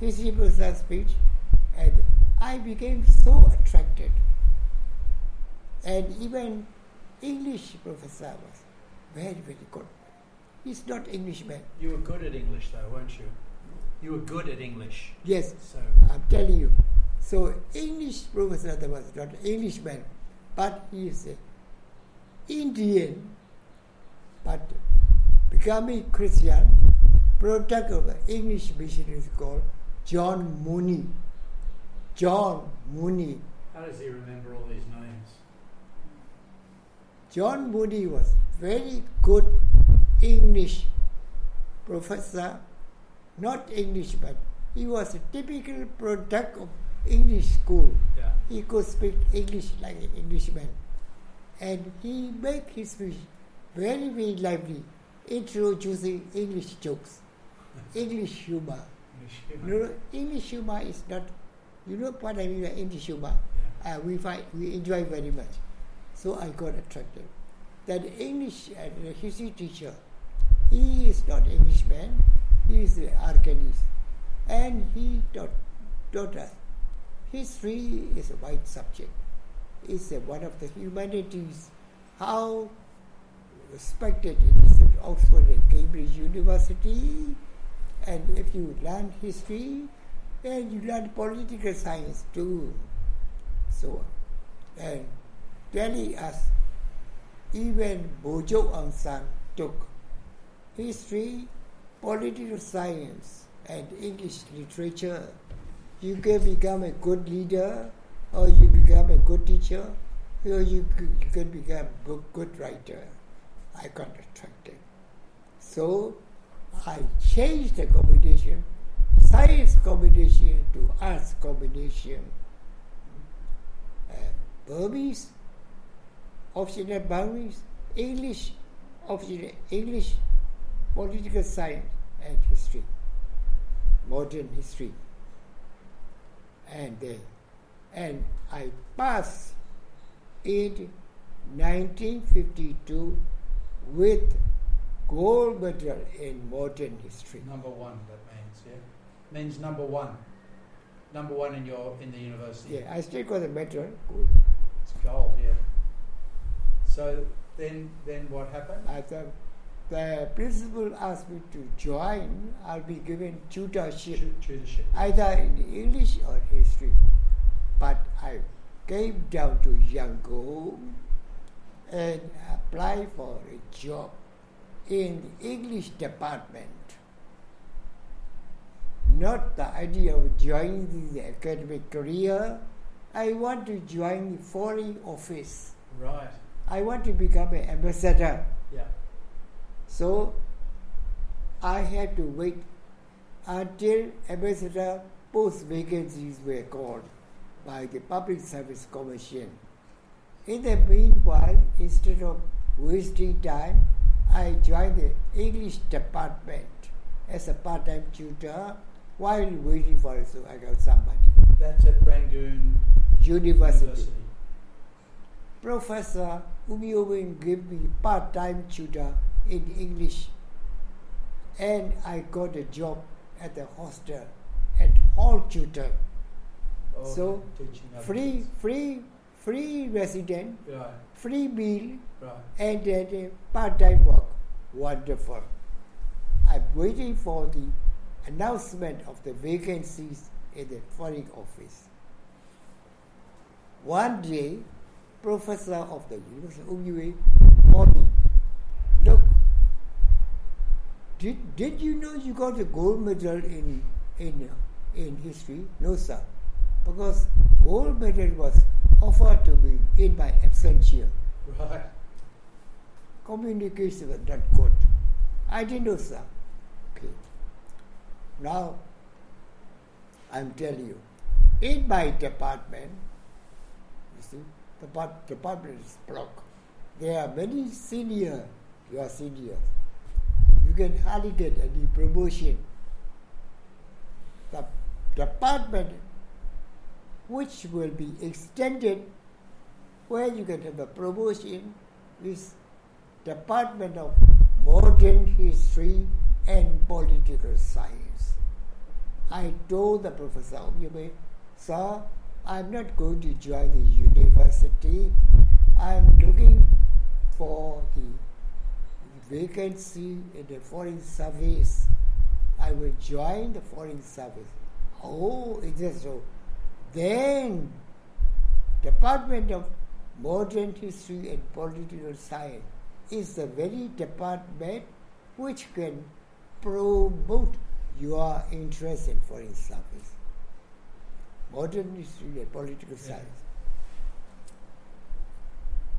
history professor speech, and I became so attracted. And even English professor was very, very good. He's not Englishman. You were good at English, though, weren't you? You were good at English. Yes, So I'm telling you. So English professor was not Englishman, but he is Indian, but becoming Christian, product of English missionaries called John Mooney. John Mooney. how does he remember all these names? John Mooney was very good English professor, not English, but he was a typical product of English school. Yeah. He could speak English like an Englishman. And he made his speech very, very lively, introducing English jokes, English humor. English. You know, English humor is not, you know what I mean by English humor? Yeah. uh, we find we enjoy very much. So I got attracted. That English uh, the history teacher, he is not Englishman, he is an Arcanist, and he taught, taught us history is a wide subject. It's a, one of the humanities. How respected it is Oxford and Cambridge University, and if you learn history, then you learn political science too so. And telling us even Bogyoke Aung San took history, political science, and English literature. You can become a good leader, or you become a good teacher, or you, can become a good, writer. I got attracted. So I changed the combination, science combination to arts combination uh, Burmese, optional Burmese, English, optional English, political science and history, modern history. And uh, and I passed in 1952 with gold medal in modern history. Number one, that means, yeah? Means number one. Number one in your in the university. Yeah, I still got the medal. Gold. It's gold, yeah. So then then what happened? After the principal asked me to join, I'll be given tutorship tutorship. either in English or history. But I came down to Yangon and applied for a job in the English department. Not the idea of joining the academic career. I want to join the foreign office. Right. I want to become an ambassador. Yeah. So I had to wait until ambassador post vacancies were called by the Public Service Commission. In the meanwhile, instead of wasting time, I joined the English department as a part-time tutor while waiting for so I got somebody. That's at Rangoon University. University. Professor Umiyobin gave me part-time tutor in English and I got a job at the hostel at hall tutor. Oh, So, Free, free, free resident, Right. Free meal Right. and at a part-time work. Wonderful. I'm waiting for the announcement of the vacancies in the foreign office. One day, professor of the University of Uyui called me. Look, did, did you know you got a gold medal in, in, in history? No, sir. Because gold medal was offered to be in my absentia Right. communication was not good. I didn't know, sir. Okay. Now, I'm telling you, in my department, you see, the part- department is blocked. There are many senior, you are seniors. You can hardly get any promotion. The department which will be extended where you can have a promotion with Department of Modern History and Political Science. I told the professor of Yube, sir, I'm not going to join the university. I'm looking for the vacancy in the foreign service. I will join the foreign service. Oh, it is so? Then Department of Modern History and Political Science is the very department which can promote your interest in foreign service. Modern history and political Yeah. science.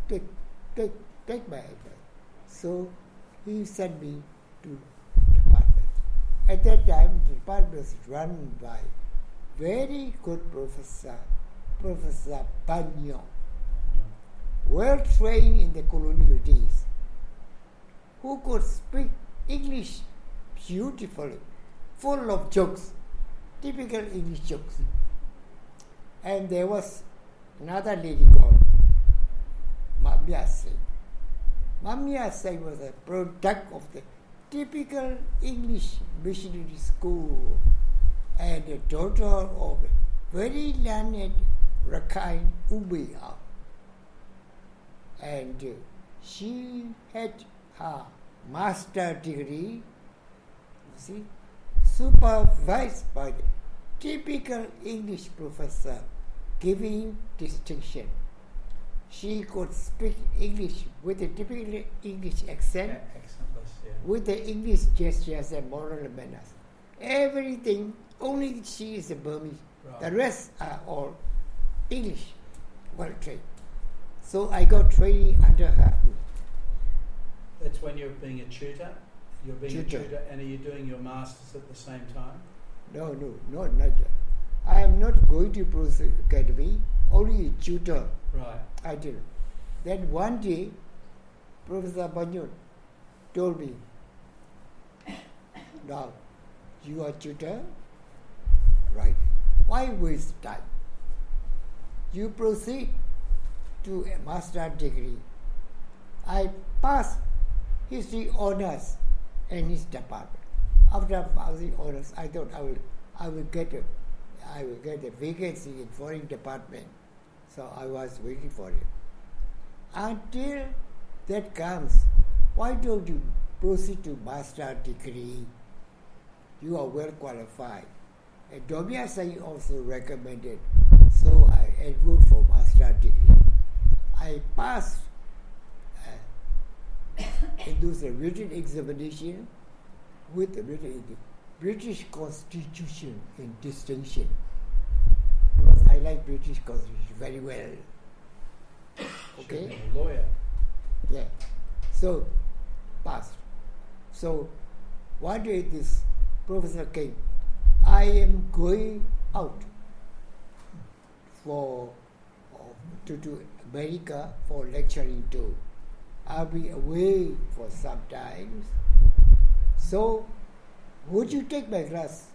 Take, take, take my advice. So he sent me to department. At that time, the department was run by very good professor, Professor Yeah. well trained in the colonial days, who could speak English beautifully, full of jokes, typical English jokes. And there was another lady called Mamia Singh. Mamia Singh was a product of the typical English missionary school and a daughter of a very learned Rakhine Ubiya and she had her master degree, you see, supervised by the typical English professor giving distinction. She could speak English with a typical English accent, Yeah, yeah. with the English gestures and moral manners. Everything, only she is a Burmese. Right. The rest are all English, well trained. So I got training under her. That's when you're being a tutor. You're being Tutor. a tutor, and are you doing your masters at the same time? No, no, not not. I am not going to Bruce Academy, only a tutor. Right. I did. Then one day, Professor Banyan told me, now, you are tutor? Right. Why waste time? You proceed to a master degree. I passed history honors in his department. After passing honors, I thought I will, I will get a, I will get a vacancy in foreign department. So I was waiting for it. Until that comes, why don't you proceed to master degree. You are well qualified. And Daw Mya Sein also recommended, so I enrolled for master degree. I passed uh, into the written examination with the written British Constitution in distinction. Because I like British Constitution very well. Okay? Should be a lawyer. Yeah. So, passed. So, one day this professor came. I am going out for to, to America for lecturing too. I'll be away for some times. So, would you take my class?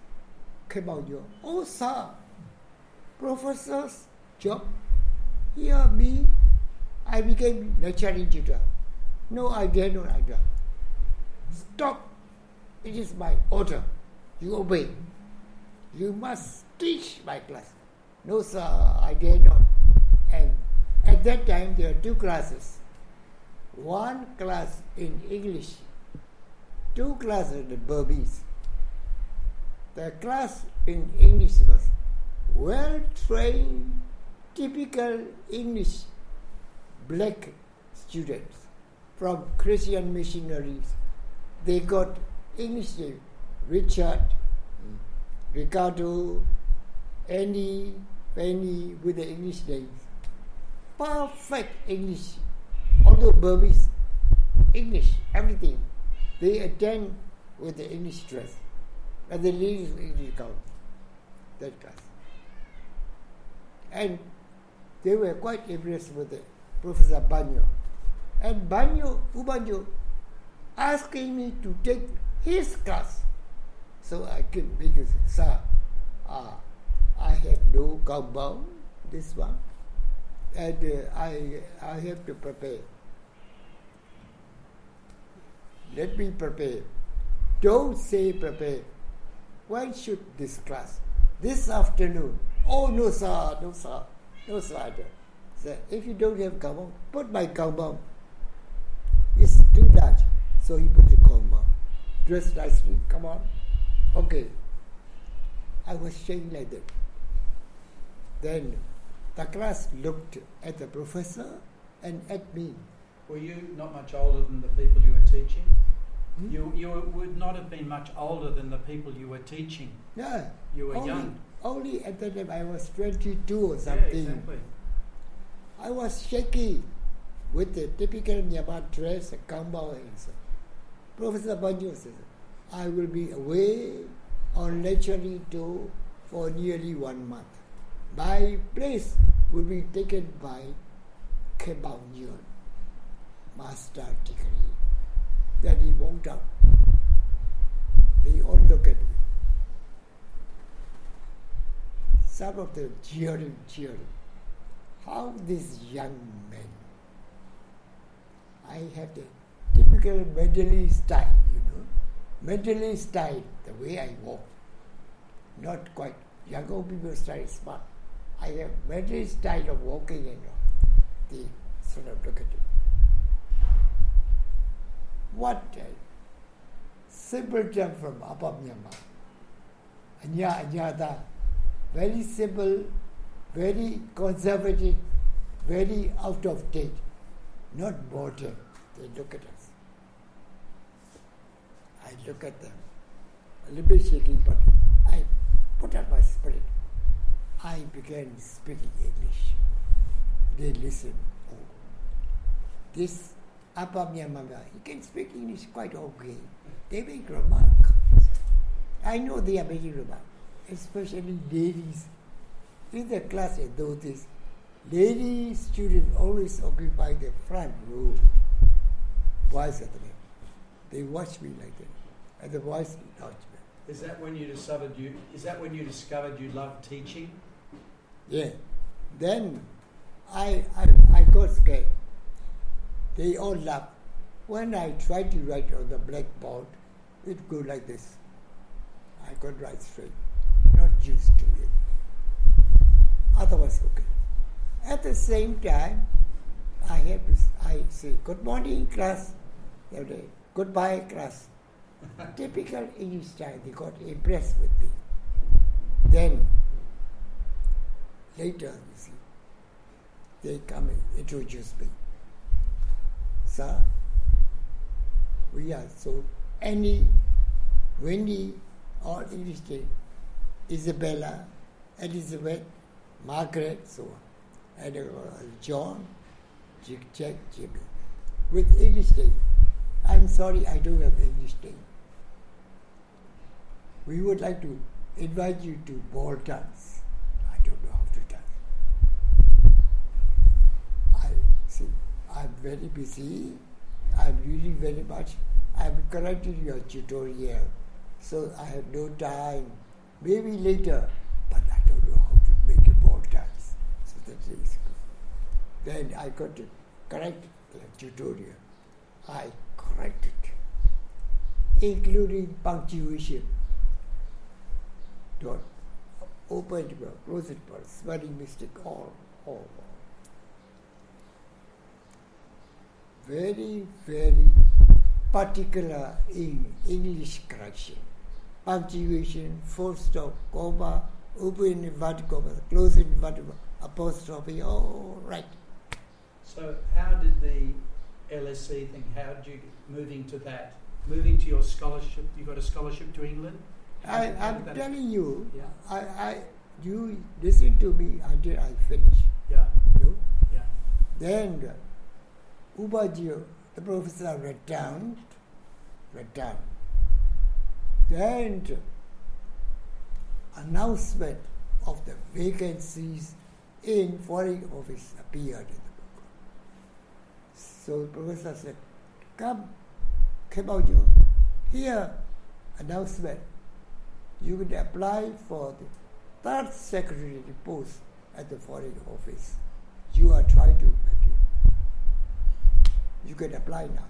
Came out you. Oh, sir, professor's job. Here, me, I became lecturing tutor. No idea, no idea. Stop. It is my order. You obey. You must teach my class. No, sir, I dare not. And at that time, there were two classes. One class in English, two classes in Burmese. The class in English was well trained, typical English black students from Christian missionaries. They got English name Richard, Ricardo, Annie, Penny with the English names. Perfect English. Although Burmese, English, everything. They attend with the English dress. And the ladies English gown. That class. And they were quite impressed with the Professor Banyo. And Banyo, Ubanyo, asking me to take his class. So I came because, sir, uh, I have no compound, this one, and uh, I, I have to prepare. Let me prepare. Don't say prepare. When should this class? This afternoon. Oh, no, sir, no, sir, no, sir. Sir, if you don't have compound, put my compound. It's too large. So he put the compound. Dressed nicely, come on. Okay. I was shaking like that. Then the class looked at the professor and at me. Were you not much older than the people you were teaching? Hmm? You, you would not have been much older than the people you were teaching. No. You were only, young. Only at that time I was 22 or something. Yeah, exactly. I was shaky with the typical Myanmar dress, a so. Professor Banjo says, I will be away on lecturing tour for nearly one month. My place will be taken by Kebao Nyun, master degree. Then he walked out. They all look at me. Some of them cheering, cheering. How this young man, I have the typical Mandalay style, you know, Mandalay style, the way I walk. Not quite younger people style smart. I have Mandalay style of walking and. They sort of look at it. What a simpleton from Upper Myanmar. Anya Anyada. Very simple, very conservative, very out of date, not modern. They look at us. I look at them, a little bit shaking, but I put out my spirit. I began speaking English. They listen. Oh, this Upper Myanmar, he can speak English quite okay. They make remark. I know they are making remark, especially ladies. In the class at those days, lady students always occupy the front row. Boys at the back. They watch me like that. And the me. Is that when you discovered you? Is that when you discovered you loved teaching? Yeah. Then I, I, I got scared. They all laughed. When I tried to write on the blackboard, it go like this. I could write straight. Not used to it. Otherwise, okay. At the same time, I have to, I say, good morning class. Every day. goodbye class. Typical English style, they got impressed with me. Then, later, you see, they come and introduce me. Sir, we are so, any, Wendy, all English name, Isabella, Elizabeth, Margaret, so on, and uh, John, Jack, Jimmy, with English name. I'm sorry, I don't have English name. We would like to invite you to ball dance. I don't know how to dance. I see, I'm very busy. I'm reading very much. I'm correcting your tutorial, so I have no time. Maybe later, but I don't know how to make a ball dance. So that is good. Then I got to correct the tutorial. I corrected, including punctuation. Dot, opened word, closed word, spelling mistake, all, all, all. Very, very particular in English correction. Punctuation, full stop, comma, open inverted comma, close inverted apostrophe, all right. So, how did the LSE thing, how did you, moving to that, moving to your scholarship, you got a scholarship to England? I, I'm telling you, Yeah, I, I, you listen to me until I finish. yeah, You yeah. Then Ubaji, the professor returned, returned. Then announcement of the vacancies in foreign office appeared in the book. So the professor said, come, Kebaujo, here, announcement. You can apply for the third secretary post at the foreign office. You are trying to. You can apply now.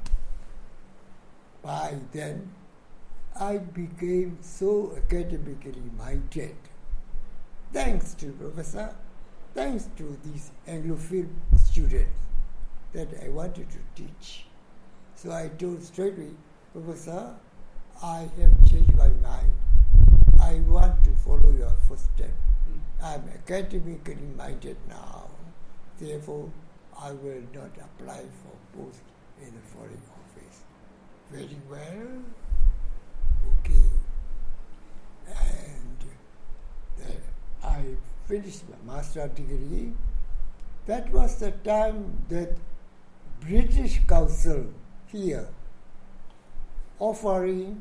By then, I became so academically minded. Thanks to professor, thanks to these Anglophile students that I wanted to teach. So I told straightway, Professor, I have changed my mind. I want to follow your footsteps. I'm academically minded now. Therefore, I will not apply for post in the foreign office. Very well. Okay. And then I finished my master degree. That was the time that British Council here offering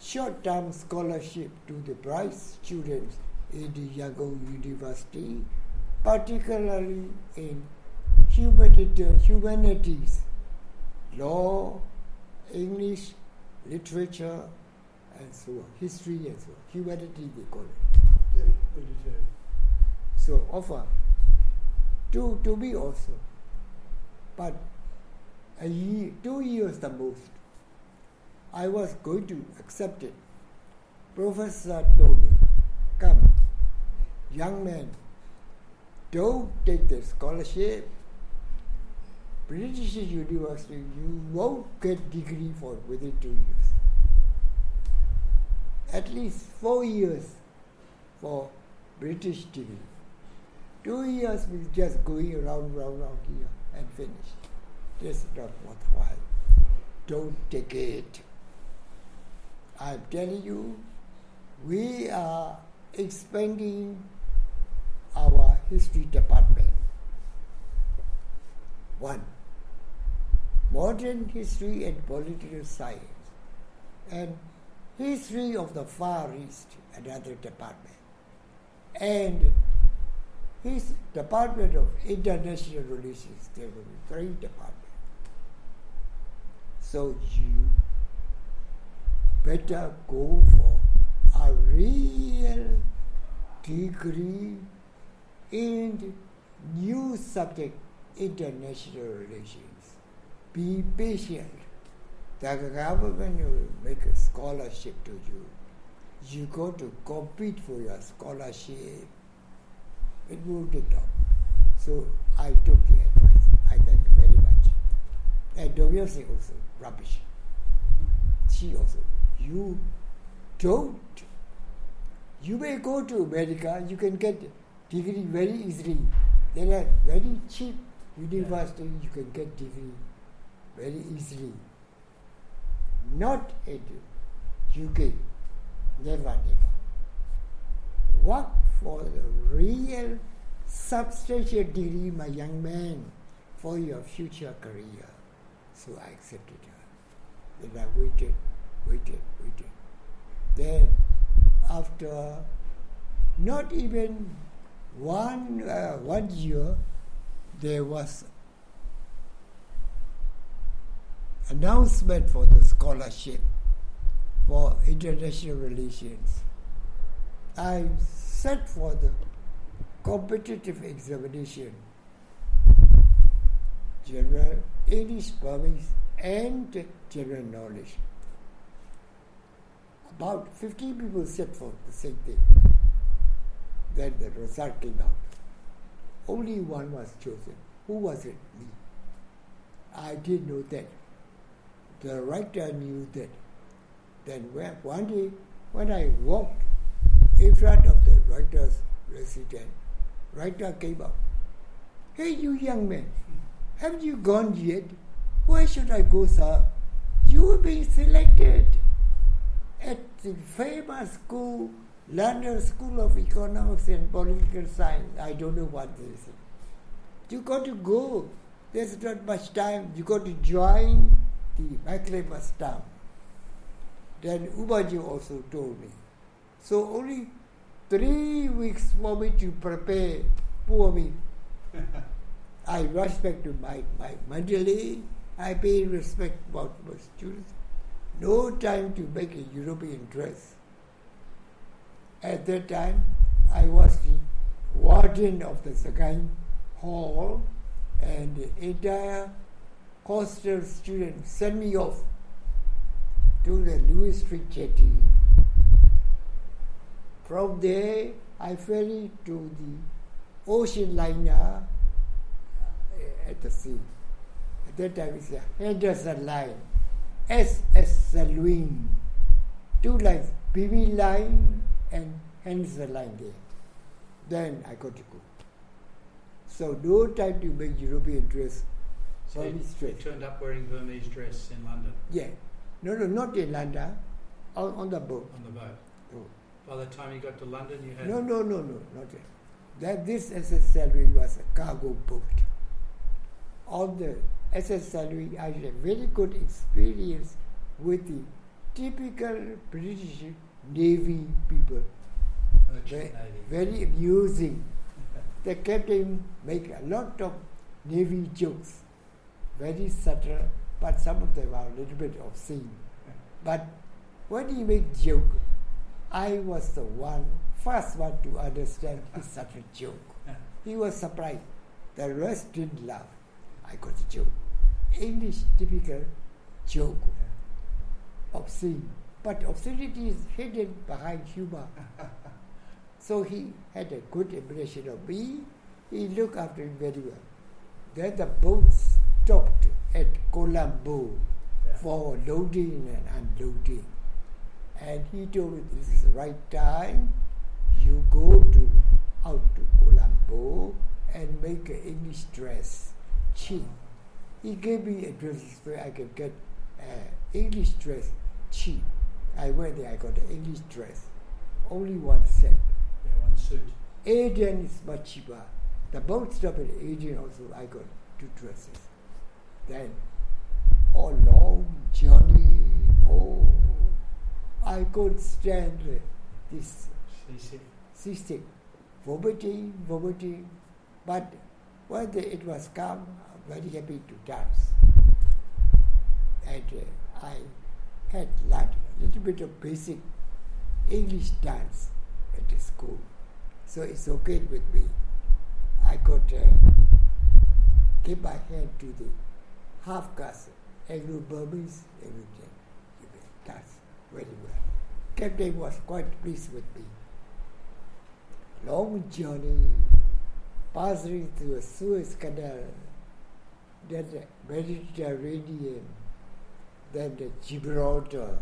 short-term scholarship to the bright students in the Yangon University, particularly in humanities, law, English, literature, and so on, history and so on. Humanity they call it. So offer to to me also, but a year, two years the most. I was going to accept it. Professor told me, "Come, young man, don't take the scholarship. British University, you won't get degree for within two years. At least four years for British degree. Two years we just going around, round, round here and finish. That's not worthwhile. Don't take it. I'm telling you, we are expanding our history department. One, modern history and political science, and history of the Far East, another department, and his Department of International Relations, there will be three departments. So you better go for a real degree in new subject, international relations. Be patient. The government will make a scholarship to you. You got to compete for your scholarship. It will take time. So I took the advice. I thank you very much. And Domestic also, rubbish. she also, you don't. You may go to America, you can get degree very easily. There are very cheap universities, you can get degree very easily. Not in UK, never, never. Work for the real substantial degree, my young man, for your future career. So I accepted her. Then I waited, waited, waited. Then, after not even one uh, one year, there was announcement for the scholarship for international relations. I set for the competitive examination, general English, Burmese, and general knowledge. About 50 people set for the same thing. Then the result came out. Only one was chosen. Who was it? Me. I didn't know that. The writer knew that. Then one day, when I walked in front of the writer's residence, writer came up. Hey, you young man, have you gone yet? Why should I go, sir? You have been selected the famous school, London School of Economics and Political Science. I don't know what this is. You got to go. There's not much time. You got to join the Michaelmas term. Then Ubaji also told me. So only three weeks for me to prepare for me. I rushed back to my, my Mandalay. I paid respect about my students. No time to make a European dress. At that time, I was the warden of the Sakai Hall, and the entire hostel students sent me off to the Louis Street jetty. From there, I ferried to the ocean liner uh, at the sea. At that time, it's a Henderson line, SS Salween, two lines, PV line and Henderson line there. Then I got to go. So no time to make European dress. So you, Burmese dress. turned up wearing Burmese dress in London Yeah. No, no, not in London. On, on the boat. on the boat. Oh. By the time you got to London, you had No, no, no, no, not yet. That this SS Salween was a cargo boat. On the SS Salween, I had a very good experience with the typical British Navy people. Oh, very, navy. very amusing. The captain make a lot of Navy jokes, very subtle, but some of them are a little bit obscene. But when he make joke, I was the one, first one to understand his subtle joke. He was surprised. The rest didn't laugh. I got a joke. English typical joke, uh, obscene. But obscenity is hidden behind humor. So he had a good impression of me. He looked after me very well. Then the boat stopped at Colombo Yeah. for loading and unloading. And he told me this is the right time. You go to out to Colombo and make an English dress cheap. He gave me addresses where I could get uh, English dress cheap. I went there, I got an English dress, only one set. Yeah, one suit. Aden is much cheaper. The boat stop at Aden also, I got two dresses. Then, all long journey, oh, I could stand this Seasick. seasick, vomiting, vomiting. But when the, it was calm, very happy to dance. And uh, I had learned a little bit of basic English dance at the school. So it's okay with me. I could uh, give my hand to the half caste, Anglo Burmese, everything. Dance very well. Captain was quite pleased with me. Long journey, passing through a Suez Canal, the Mediterranean, then the Gibraltar,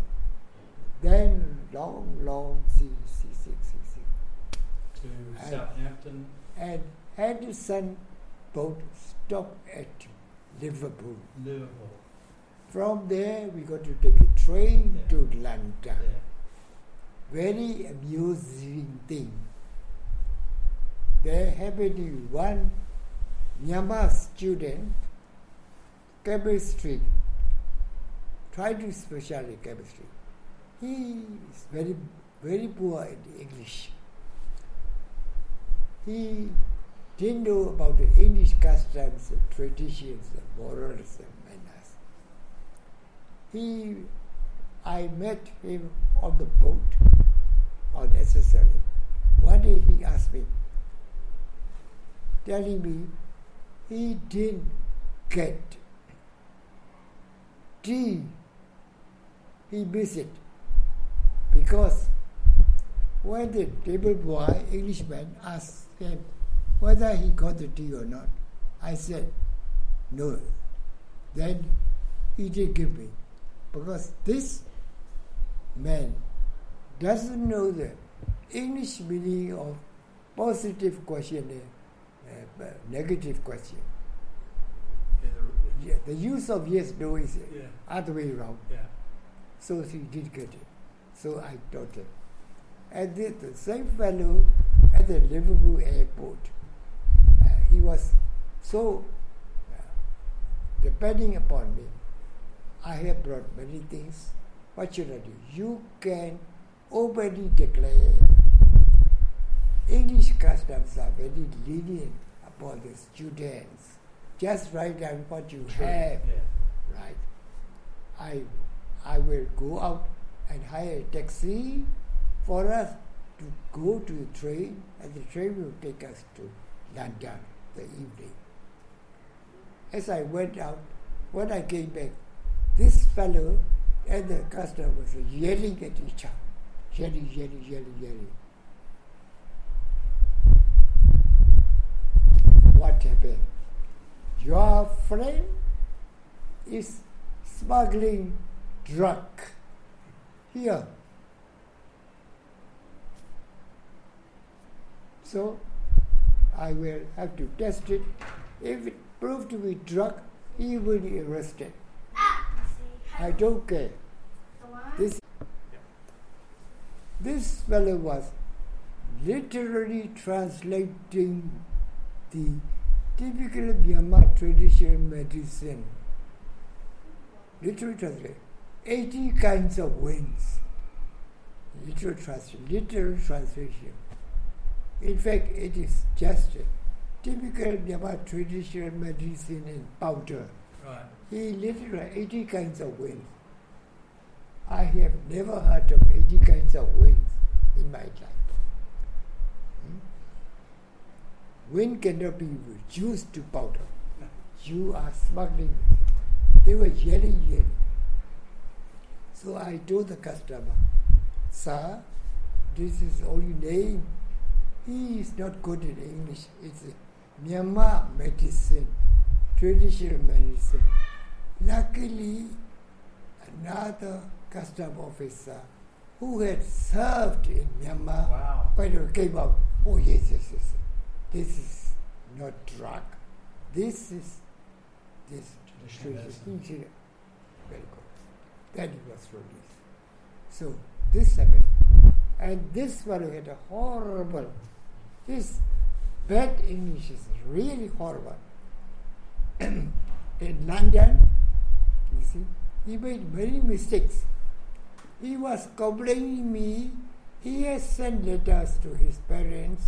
then long, long sea, sea, sea, sea, sea. To And- Southampton. And Henderson boat stopped at Liverpool. Liverpool. From there, we got to take a train Yeah. to London. Yeah. Very amusing thing. There happened one Myanmar student, chemistry, tried to specialize in chemistry. He is very, very poor in English. He didn't know about the English customs, and traditions, and morals and manners. He, I met him on the boat, on SSLA. One day he asked me, telling me he didn't get tea. He missed it because when the table boy, Englishman, asked him whether he got the tea or not, I said no. Then he did give me because this man doesn't know the English meaning of positive question uh, negative question. Yeah. The use of yes, no is the- yeah. other way around. Yeah. So she did get it. So I taught him. And the, the same fellow at the Liverpool airport, uh, he was so uh, depending upon me. I have brought many things. What should I do? You can openly declare English customs are very lenient upon the students. Just write down what you True. have Yeah. right? I, I will go out and hire a taxi for us to go to the train, and the train will take us to London the evening. As I went out, when I came back, this fellow and the customer was yelling at each other, yelling, yelling, yelling, yelling. What happened? Your friend is smuggling drug here. So I will have to test it. If it proved to be drug, he will be arrested. I don't care. This this fellow was literally translating the typical Myanmar traditional medicine. Literally translate. 80 kinds of winds. Literal translation. Literal translation. In fact, it is just typical Myanmar traditional medicine in powder. Right. He literally 80 kinds of winds. I have never heard of 80 kinds of winds in my life. Hmm? Wind cannot be reduced to powder. You are smuggling. They were yelling, yelling. So I told the customer, Sir, this is only name. He is not good in English. It's Myanmar medicine, traditional medicine. Luckily, another custom officer who had served in Myanmar Wow. when it came out, oh yes, yes, yes, this is not drug. This is this Traditional. Very good. Then he was released. So this happened. And this fellow had a horrible, his bad English is really horrible. in London, you see, he made many mistakes. He was complaining me, he has sent letters to his parents,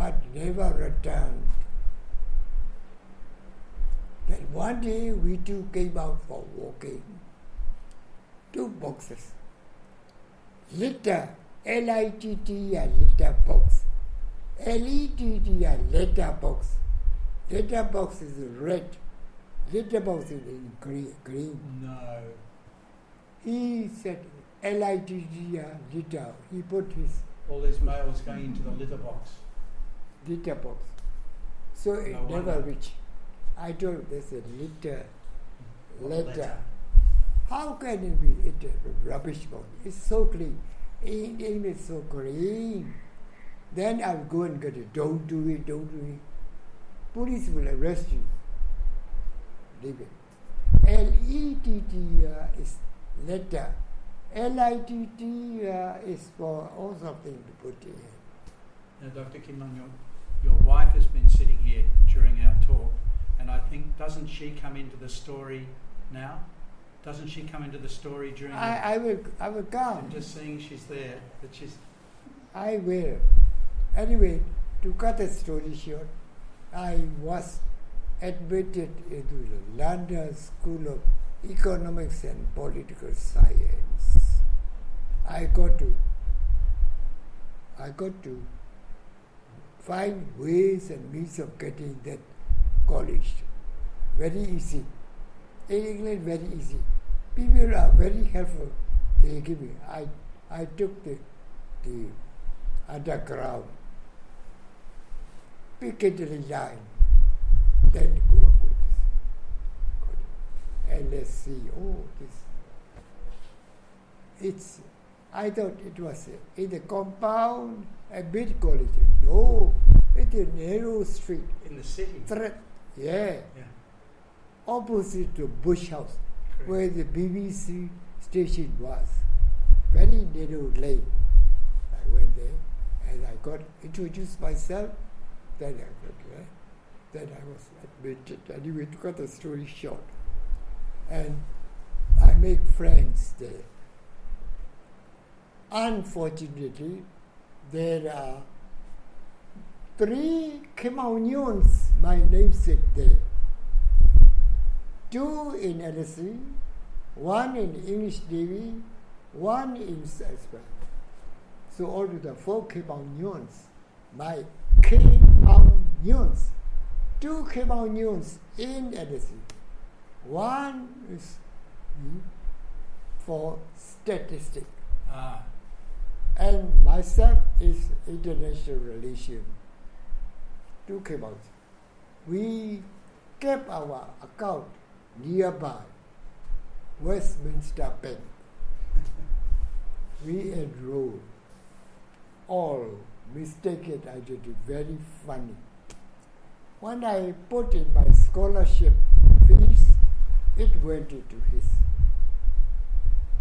but never returned. Then one day we two came out for walking. Two boxes. Litter, L-I-T-T-E-R, litter box. L-E-T-T-E-R, letter box. Letter box is red. Litter box is in green. green. No. He said L-I-T-T-E-R, litter. He put his All these mails going into the litter box. Litter box. So it No never wonder. reached. I told there's a litter, letter. How can it be it a rubbish boat? It's so clean. In English, so clean. Then I'll go and get it. Don't do it, don't do it. Police will arrest you. Leave it. L E T T uh, is letter. L I T T uh, is for all something to put in. Now, Dr. Khin Maung, your, wife has been sitting here during our talk, and I think, doesn't she come into the story now? Doesn't she come into the story during the, I, I will I will come. I'm just seeing she's there, that she's, I will. Anyway, to cut the story short, I was admitted into the London School of Economics and Political Science. I got to I got to find ways and means of getting that college. Very easy. In England, very easy. People are very helpful. They give me. I I took the the underground Piccadilly line, then go up with this. And let's see, oh, this. It's, I thought it was in the compound, a big college. No, it's a narrow street. in the city. Threat, yeah, Yeah, opposite to Bush House, correct. where the BBC station was. Very narrow lane. I went there and I got introduced myself. Then I got there. Then I was admitted. Anyway, to cut the story short. And I make friends there. Unfortunately, there are three Khin Maung my namesake there. Two in LSE, one in English Navy, one in Salzburg. So all the four Khin Maung my Khin Maung two Khin Maung in LSE. One is hmm, for statistics Ah, and myself is international relation. Two out. We kept our account nearby Westminster Bank. we enrolled all mistaken identity, very funny. When I put in my scholarship fees, it went into his.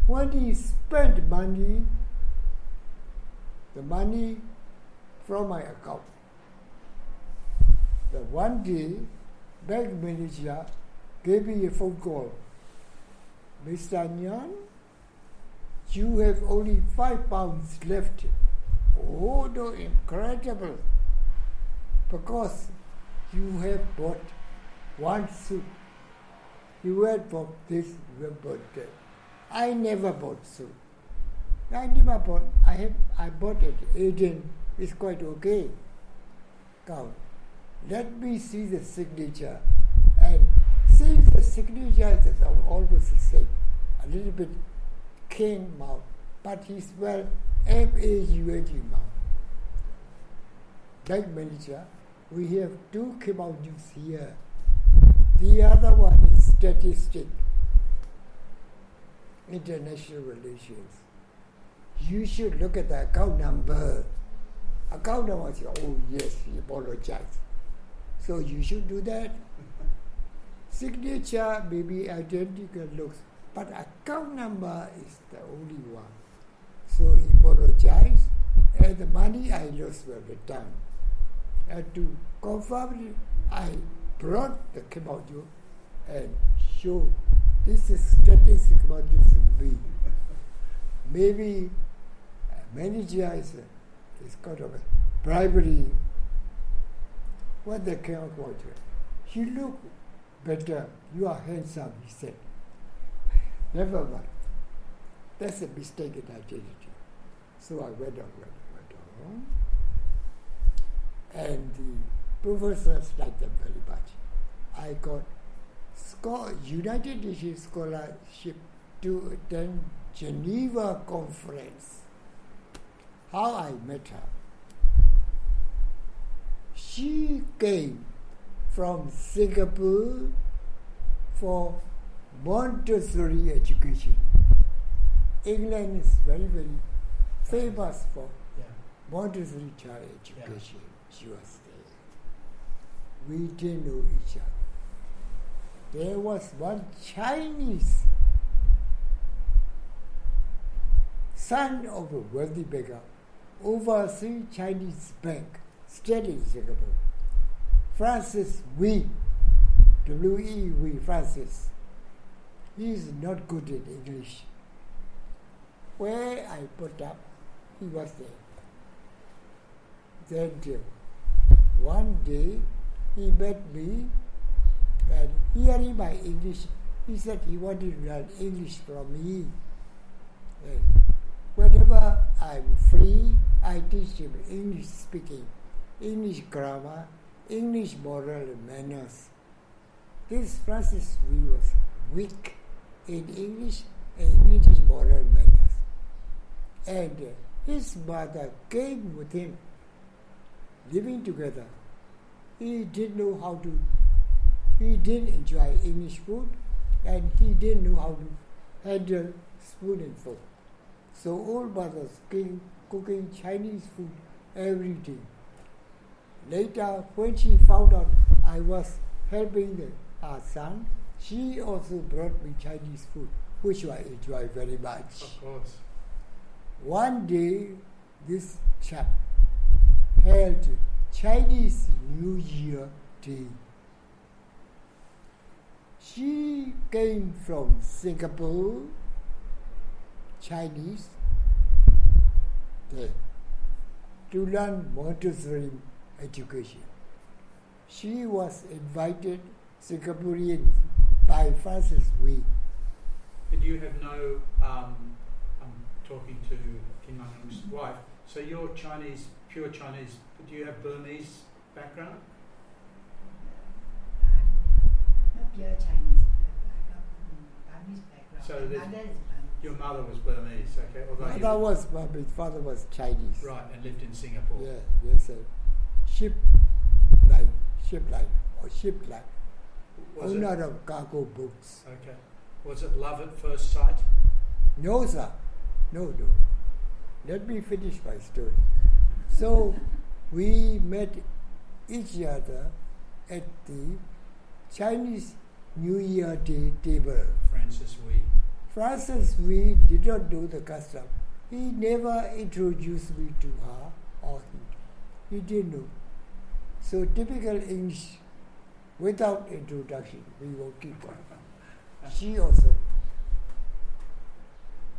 When he spent money, the money from my account. The one day, bank manager gave me a phone call. Mr. Nyunt, you have only five pounds left. Oh, no, incredible. Because you have bought one suit. You had bought this, you have bought that. I never bought suit. I bought. I have. I bought it. Agent is quite okay. Come, let me see the signature, and see the signature is al- always the same. A little bit cane mouth, but he's well M A U N G mouth. Bank manager, we have two came here. The other one is statistic, international relations you should look at the account number. Account number say, oh yes, he apologized. So you should do that. Signature may be identical looks, but account number is the only one. So he apologized, and the money I lost were returned. And to confirm I brought the Kimaudu and showed this is statistic about this me. Maybe manager is, uh, a, is kind of a bribery. What the came out was, you look better, you are handsome, he said. Never mind. That's a mistaken identity. So I went on, went on, went on. And the professors liked them very much. I got United Nations scholarship to attend Geneva conference. How I met her. She came from Singapore for Montessori education. England is very, very famous for Yeah. Montessori child education. She was there. We didn't know each other. There was one Chinese son of a wealthy beggar overseas Chinese bank in Singapore. Francis Wee, W-E Wee, Francis. He is not good in English. Where I put up, he was there. Then uh, one day he met me and hearing my English, he said he wanted to learn English from me. And whenever I'm free, I teach him English speaking, English grammar, English moral manners. This Francis Wee was weak in English and English moral manners. And his mother came with him, living together. He didn't know how to, he didn't enjoy English food and he didn't know how to handle spoon and fork. So old mothers came cooking Chinese food every day. Later, when she found out I was helping the, her son, she also brought me Chinese food, which I enjoy very much. Of course. One day, this chap held Chinese New Year Day. She came from Singapore, Chinese, there, to learn Montessori education. She was invited Singaporean by Francis Wee. But you have no, um, I'm talking to Khin Maung wife, so you're Chinese, pure Chinese, but do you have Burmese background? I'm not pure Chinese. I got mm, Burmese background. So My there's- mother is Burmese. Your mother was Burmese, okay? Although Mother was Burmese, father was Chinese. Right, and lived in Singapore. Yeah, yes, sir. Ship line, ship line, or ship line. Was it, owner of cargo boats. okay. Was it love at first sight? No, sir. No, no. Let me finish my story. So, we met each other at the Chinese New Year Day table. Francis Wee. Francis Wee did not know the custom. He never introduced me to her or he, he didn't know. So typical English without introduction, we will keep on. She also.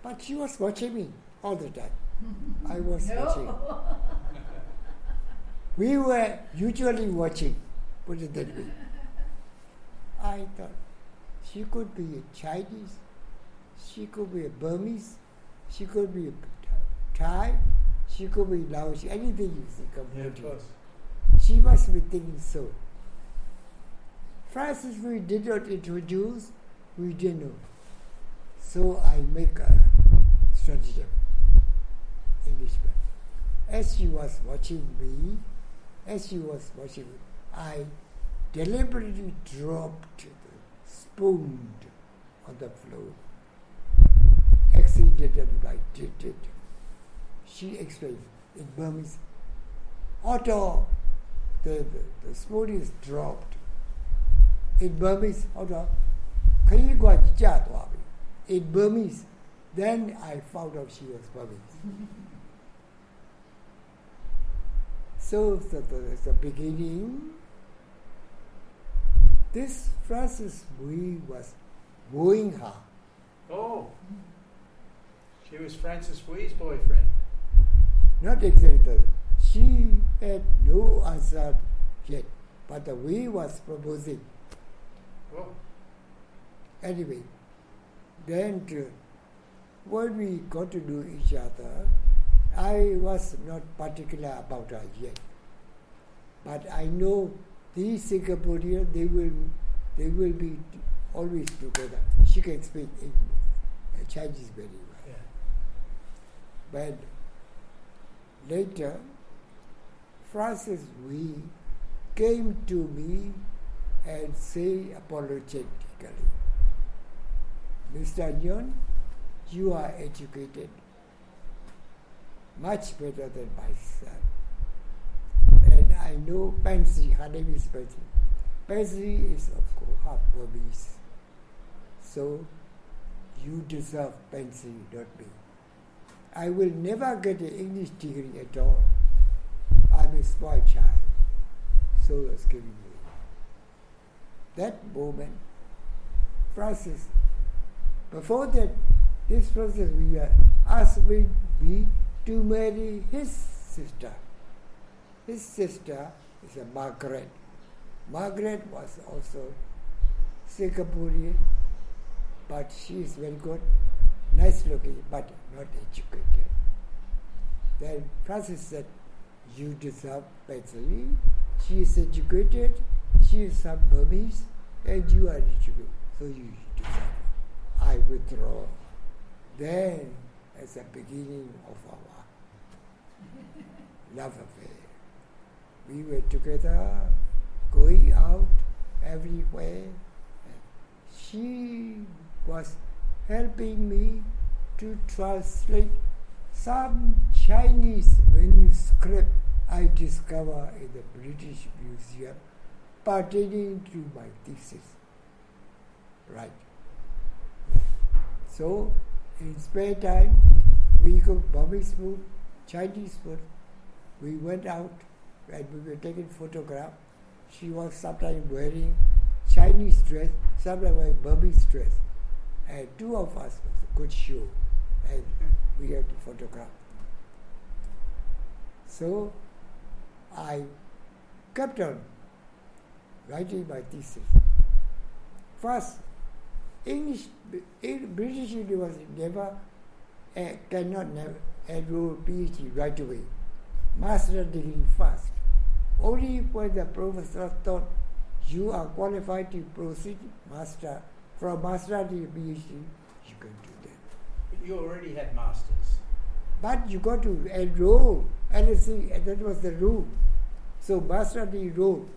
But she was watching me all the time. I was watching. We were usually watching, put it that way. I thought she could be a Chinese, she could be a Burmese, she could be a Thai, she could be Laos, anything you think of. Yeah, of course. She must be thinking so. Francis, Wee did not introduce, we didn't know. So I make a stratagem, Englishman. As she was watching me, as she was watching me, I deliberately dropped the spoon on the floor. She explained in Burmese, Otto, the, the, the spoon is dropped. In Burmese, Otto, in Burmese. Then I found out she was Burmese. so the, the, the beginning, this Francis Wee was wooing her. Oh. She was Francis Wee's boyfriend. Not exactly. She had no answer yet, but the Wee was proposing. Oh. Anyway, then when we got to know each other, I was not particular about her yet. But I know these Singaporeans, they will, they will be always together. She can speak English, Chinese very well. But later, Francis Wee came to me and say apologetically, Mr. Nyunt, you are educated much better than my son. And I know Pansy, her name is Pansy. Pansy is, of course, half Burmese. So you deserve Pansy, not me. I will never get an English degree at all. I'm a small child. So was giving me. That moment, Francis, before that, this process we were asked me, me to marry his sister. His sister is a Margaret. Margaret was also Singaporean, but she is very good, nice looking, but not educated. Then Francis said, You deserve Bethany. She is educated, she is some Burmese, and you are educated, so you deserve it. I withdraw. Then, as a beginning of our love affair, we were together, going out everywhere. She was helping me to translate some Chinese manuscript I discovered in the British Museum pertaining to my thesis. Right. So, in spare time, we cooked Burmese food, Chinese food. We went out and we were taking photograph. She was sometimes wearing Chinese dress, sometimes wearing Burmese dress. And two of us was a good show. And we had to photograph. So I kept on writing my thesis. First, English, British University never uh, cannot never enroll PhD right away. Master degree first. Only when the professor thought you are qualified to proceed master from master to PhD, you can do you already had masters. But you got to enroll, and that was the rule. So master the enrolled.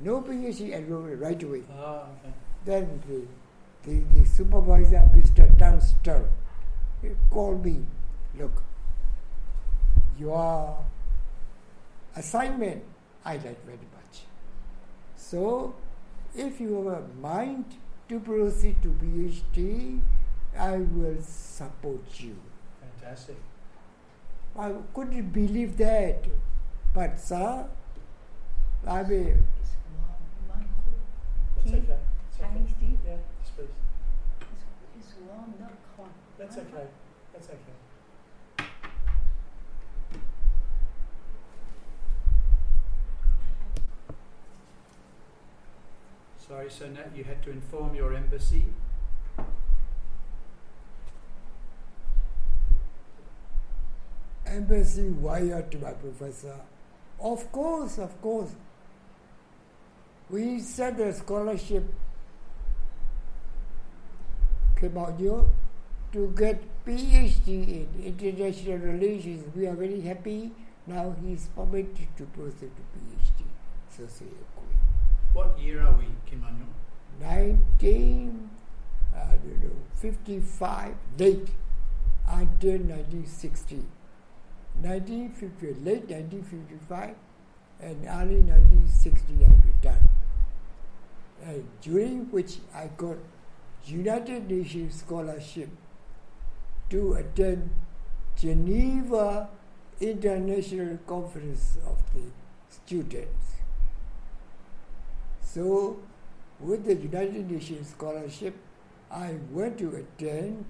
No PhD enrolled right away. Oh, okay. Then the, the, the supervisor, Mr. Dunster, called me, look, your assignment I like very much. So, if you have a mind to proceed to PhD, I will support you. Fantastic. I couldn't believe that. But, sir, I mean, It's warm. One cook. That's Tea? okay. It's okay. Chinese tea? Yeah, yes, please. It's, it's not cold. That's okay. That's okay. Sorry, so now you had to inform your embassy. Embassy wired to my professor. Of course, of course. We sent a scholarship came out here to get PhD in international relations. We are very happy. Now he is permitted to proceed to PhD. So say What year are we, Kim An 19, I don't know, 55, late until 1960. 1950, late 1955 and early 1960 I returned. And during which I got United Nations scholarship to attend Geneva International Conference of the Students. So, with the United Nations scholarship, I went to attend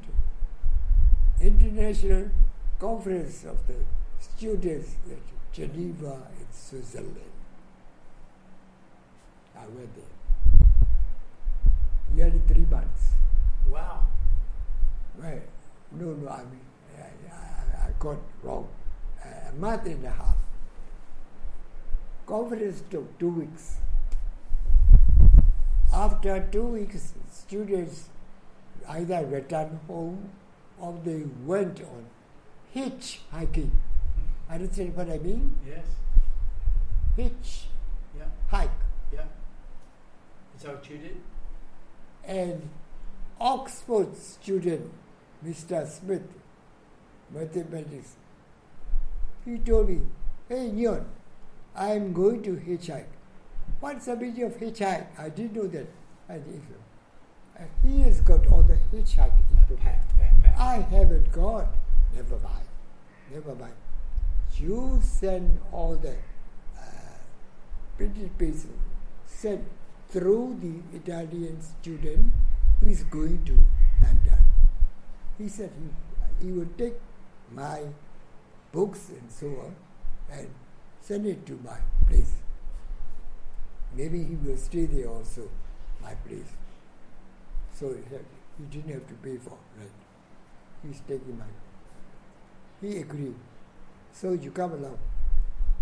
International Conference of the Students at Geneva in Switzerland. I went there. Nearly three months. Wow. Well, no, no, I mean, I, I, I got wrong. a month and a half. Conference took two weeks. After two weeks, students either returned home or they went on hitchhiking. Understand what I mean? Yes. Hitch, Yeah. hike. Yeah. Is that what you did? And Oxford student, Mr. Smith, mathematics. He told me, Hey Nyunt, I am going to hitchhike. What's the meaning of hitchhike? I didn't know that. I didn't know. And he has got all the hitchhiking uh, equipment. Pat, pat, pat. I haven't got. Never mind. Never mind. You send all the uh, British people sent through the Italian student who is going to London. He said he, he would take my books and so on and send it to my place. Maybe he will stay there also, my place. So he, he didn't have to pay for rent. He's taking my. He agreed. So you come along.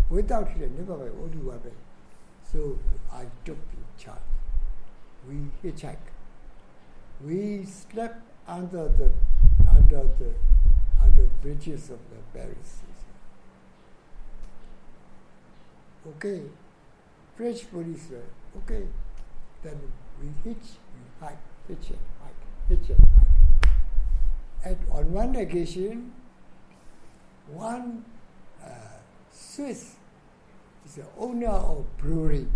Without him, never mind, only one way. So I took the charge. We hitchhiked. We slept under the under the under the bridges of the Paris. Okay. French police were okay. Then we hitch, we hike, hitch and hike, hitch and hike. And on one occasion, one uh, Swiss is the owner of brewery,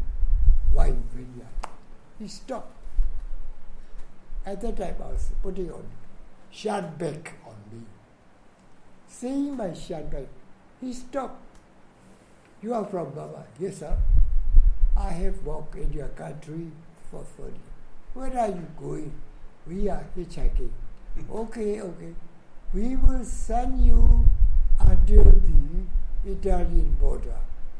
wine vineyard. He stopped. At that time, I was putting on Shadbeck on me. Seeing my Shadbeck, he stopped. You are from Burma? Yes, sir. I have walked in your country for 40 years. Where are you going? We are hitchhiking. okay, okay. We will send you until the Italian border.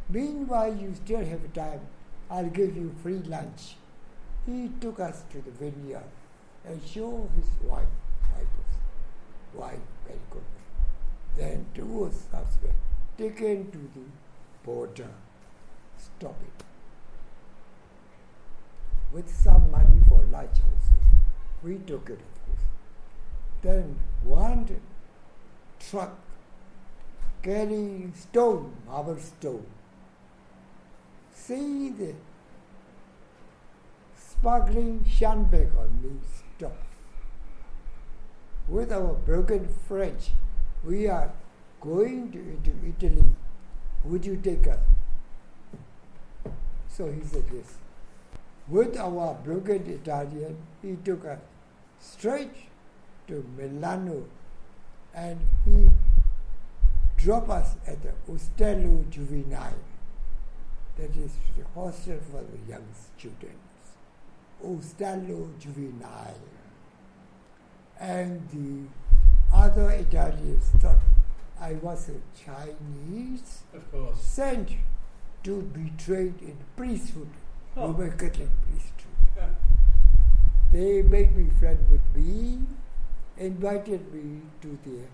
Meanwhile, you still have time. I'll give you free lunch. He took us to the vineyard and showed his wine, wine, wine, very good. Then two of us were taken to the border. Stop it. With some money for lunch also. We took it, of course. Then one truck carrying stone, our stone. See the sparkling shandbag on me stop. With our broken French, we are going to, into Italy. Would you take us? So he said yes. With our broken Italian, he took us straight to Milano and he dropped us at the Ostello Juvenile. That is the hostel for the young students. Ostello Juvenile. And the other Italians thought I was a Chinese Of course. sent to be trained in priesthood, Oh. Roman Catholic priesthood. They made me friend with me, invited me to their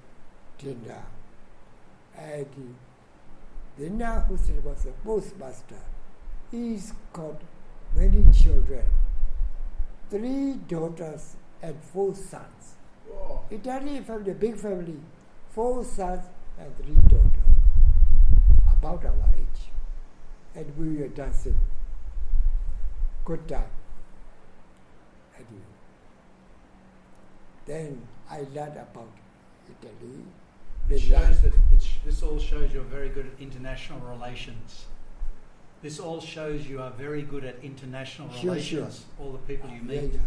dinner. And the dinner hostel was a postmaster. He's got many children, three daughters and four sons. Whoa. Italian family, big family, four sons and three daughters, about our age. And we were dancing. Good time. And then I learned about Italy. It Milan. Shows that it's, this all shows you're very good at international relations. This all shows you are very good at international Sure, relations. All the people you meet. yeah.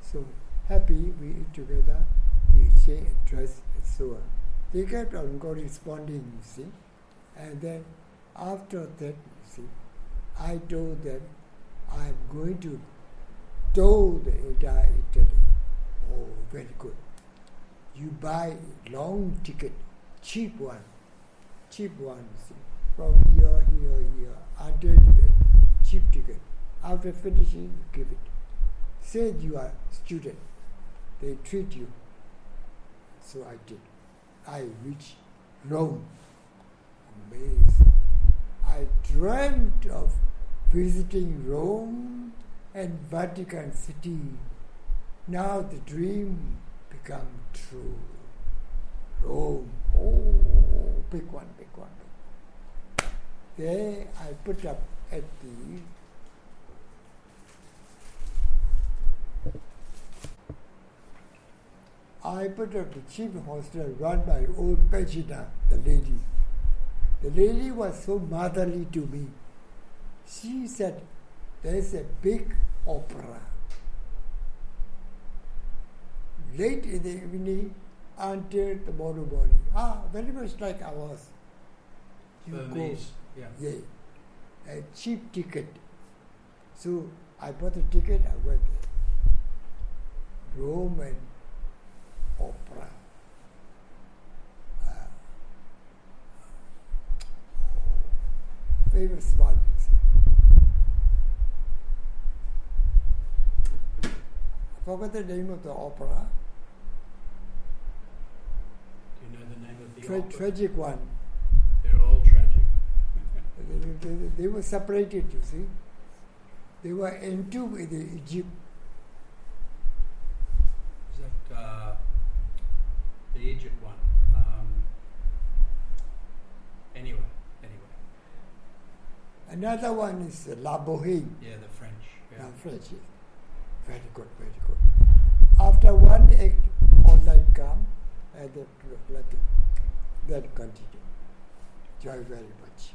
So happy we eat together, we exchange address and so on. They kept on corresponding, you see. And then after that, you see, I told them I'm going to tour the entire Italy. Oh, very good. You buy long ticket, cheap one, cheap ones from here, here, here, until you get cheap ticket. After finishing, you give it. Say you are student, they treat you. So I did. I reached Rome. Amazing. I dreamt of visiting Rome and Vatican City. Now the dream become true. Rome, oh, big one, big one. There I put up at the I put up the cheap hostel run by old Pagina, the lady. The lady was so motherly to me. She said, There's a big opera. Late in the evening until tomorrow morning. Ah, very much like ours. You go. Burmese. Yeah. Yeah, a cheap ticket. So I bought a ticket, I went there. Roman opera. Uh, famous one. I forgot the name of the opera. You know the name of the Tra- tragic one. They're all tragic. They, they- they were separated, you see. They were entombed the Egypt. Is that uh, the Egypt one? Um, anyway, anyway. Another one is La Boheme. Yeah, the French. Yeah. Now, French, yes. Very good, very good. After one act, online come, and then let it, then continue. Joy very much.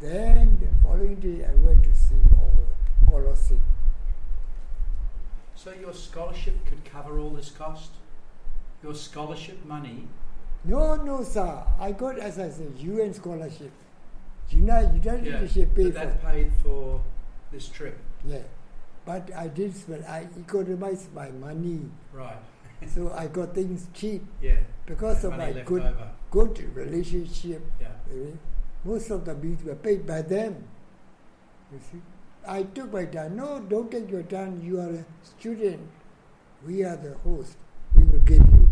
Then the following day, I went to see our Colosseum. So your scholarship could cover all this cost? Your scholarship money? No, no, sir. I got, as I said, UN scholarship. United, United Yeah, Nations pay but for that paid for this trip. Yeah. But I did spend, I economized my money. Right. So I got things cheap Yeah. because of my good over. good relationship. Yeah. Most of the bills were paid by them. You see, I took my time. No, don't take your time. You are a student. We are the host. We will give you.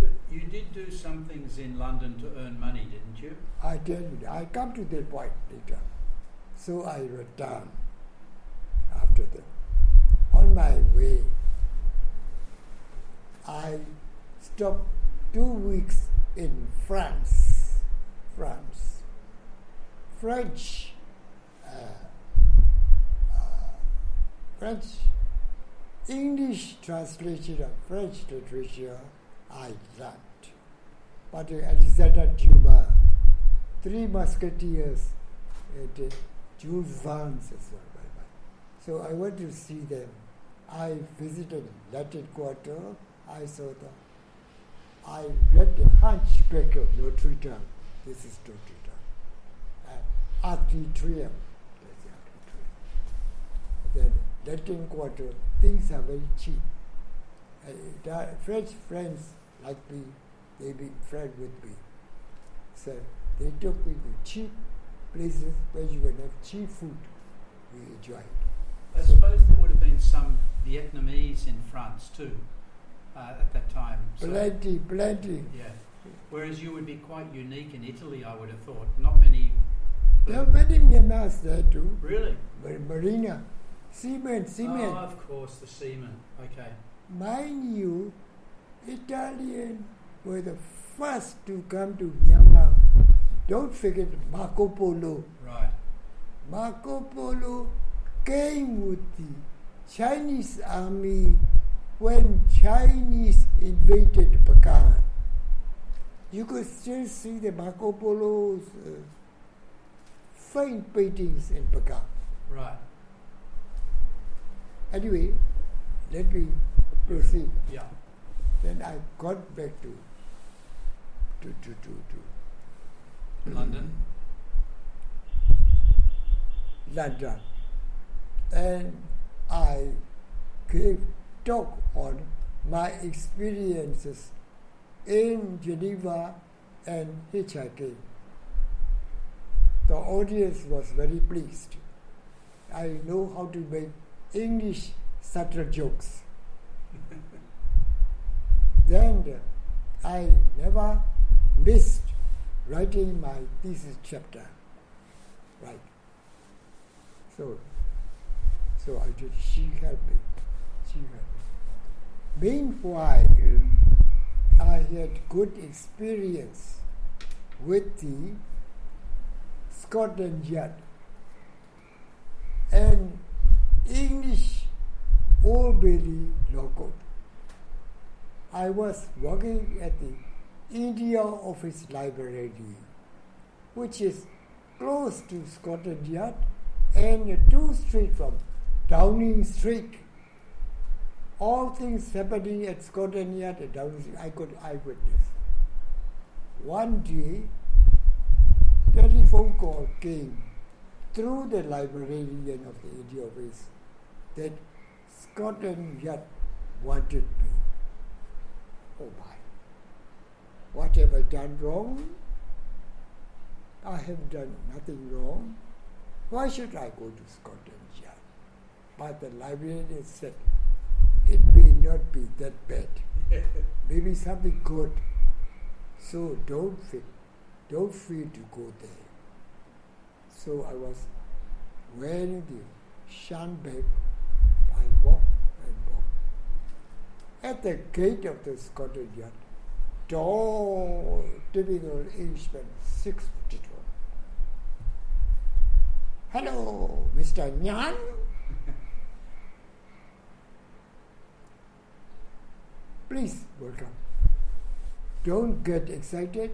But you did do some things in London to earn money, didn't you? I tell you, I come to that point later. So I returned after that. On my way, I stopped two weeks in France. France. French. Uh, uh, French. English translation of French literature I learned. But Alexander Dumas, Three Musketeers, and uh, Jules Verne as well. So I went to see them. I visited Latin Quarter. I saw them. I read the Hunchback of Notre Dame. This is Notre Dame. Uh, Arc de Triomphe. That's the Arc de Triomphe. Then Latin Quarter, things are very cheap. Uh, the French friends like me, they be friend with me. So they took me to cheap places where you would have cheap food. We enjoyed. I suppose there would have been some Vietnamese in France too uh, at that time. So- Plenty, plenty. Yeah. Whereas you would be quite unique in Italy, I would have thought. Not many. There are many Myanmars there too. Really? Mar- Marina, cement, cement. Oh, of course, the seamen. Okay. Mind you, Italian were the first to come to Myanmar. Don't forget Marco Polo. Right. Marco Polo came with the Chinese army when Chinese invaded Bagan. You could still see the Marco Polo's uh, fine paintings in Bagan. Right. Anyway, let me proceed. Yeah. Then I got back to to to to, to London. London, and I gave talk on my experiences in Geneva and hitchhiking. The audience was very pleased. I know how to make English subtle jokes. then I never missed writing my thesis chapter. Right. So, so I just She helped me. She helped me. Meanwhile, I had good experience with the Scotland Yard and English Old Bailey Court. I was working at the India Office Library, which is close to Scotland Yard and two streets from Downing Street. All things happening at Scotland Yard and I could eyewitness. One day, telephone call came through the librarian of the India that Scotland Yard wanted me. Oh my. What have I done wrong? I have done nothing wrong. Why should I go to Scotland Yard? But the librarian said, it may not be that bad. Maybe something good. So don't feel, don't feel to go there. So I was wearing the shandbag. I walked and walked. At the gate of the Scotland Yard, tall, typical Englishman, six foot tall. Hello, Mr. Nyunt. Please welcome. Don't get excited.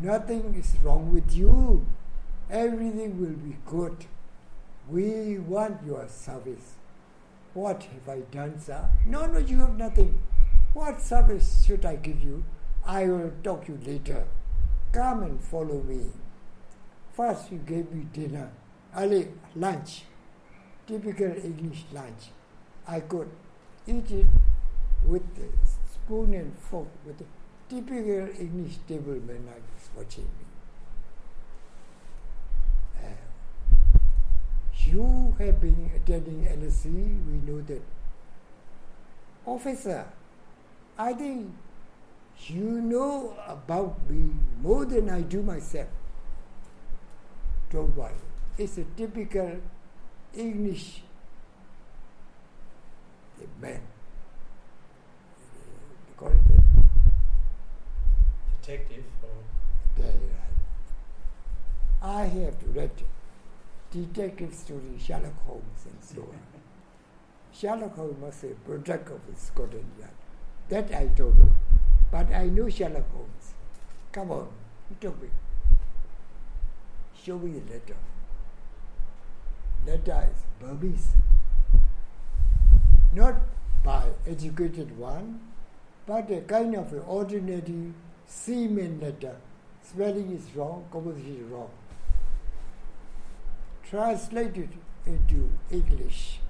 Nothing is wrong with you. Everything will be good. We want your service. What have I done, sir? No, no, you have nothing. What service should I give you? I will talk to you later. Come and follow me. First, you gave me dinner, early lunch, typical English lunch. I could eat it with spoon and fork, with a typical English table man was watching me. Uh, you have been attending LSE, we know that. Officer, I think you know about me more than I do myself. Don't worry. It's a typical English man. Call it that. Detective or right. I have read detective stories, Sherlock Holmes, and so on. Sherlock Holmes was a product of Scotland Yard. That I don't know. But I know Sherlock Holmes. Come on, he told me. Show me the letter. Letter is Burmese. Not by educated one, but a kind of ordinary seaman letter. Uh, spelling is wrong, composition is wrong. Translated into English.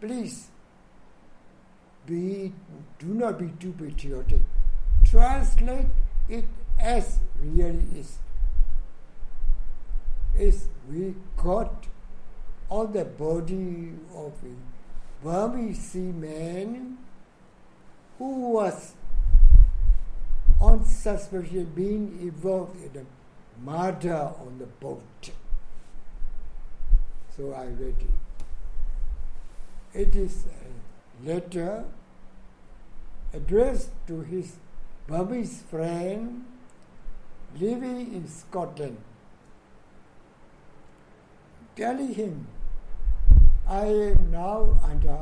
Please be do not be too patriotic. Translate it as really is. Is we got on the body of a Burmese seaman who was on suspicion being involved in a murder on the boat. So I read it. It is a letter addressed to his Burmese friend living in Scotland, telling him, I am now under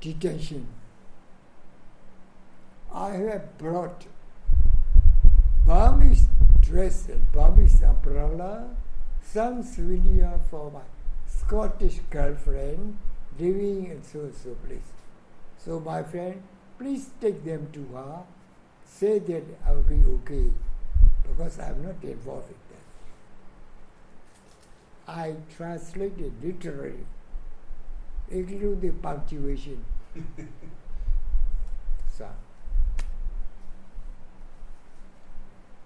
detention. I have brought Burmese dress and Burmese umbrella, some souvenir for my Scottish girlfriend living in so so place. So my friend, please take them to her. Say that I will be okay because I am not involved in that. I translated literally, include the punctuation. so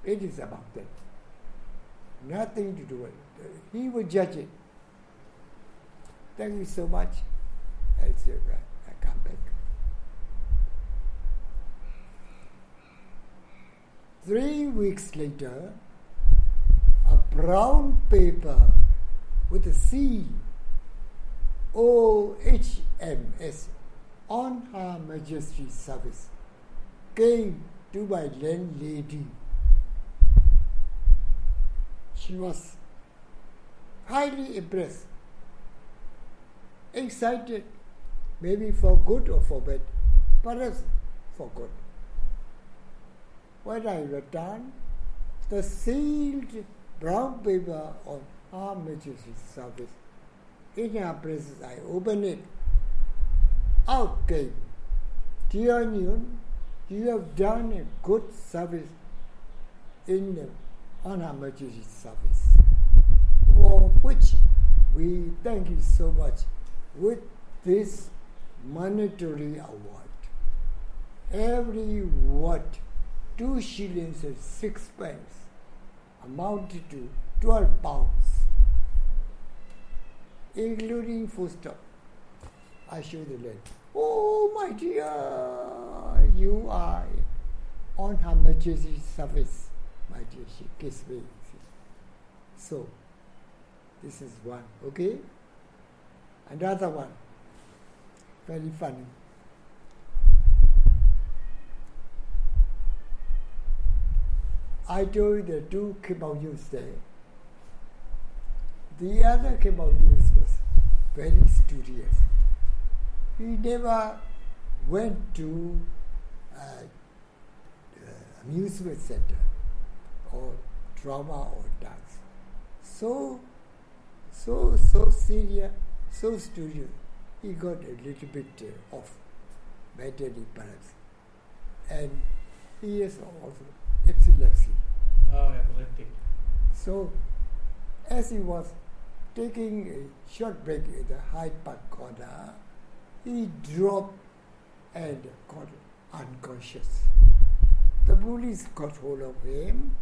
it is about that. Nothing to do with it. He will judge it. Thank you so much. I said, right, I come back. Three weeks later, a brown paper with a seal on Her Majesty's service came to my landlady. She was highly impressed, excited, maybe for good or for bad, perhaps for good. When I returned, the sealed brown paper on Her Majesty's service. In her presence, I opened it. Out came, Dear you have done a good service in the, on Her Majesty's service, for which we thank you so much with this monetary award. Every word, two shillings and six pence, amounted to 12 pounds, including foodstuff. I show the letter. Oh, my dear, you are on Her Majesty's service, She kissed me. So, this is one, okay? Another one, very funny. I told you the two Khin Maung Nyunts there. The other Khin Maung Nyunts was very studious. He never went to uh, uh, amusement center or drama or dance. So, so, so serious, so studious. He got a little bit uh, off mentally perhaps. And he is also epilepsy. Oh, epileptic. So, as he was taking a short break in the Hyde Park corner, he dropped and got unconscious. The police got hold of him,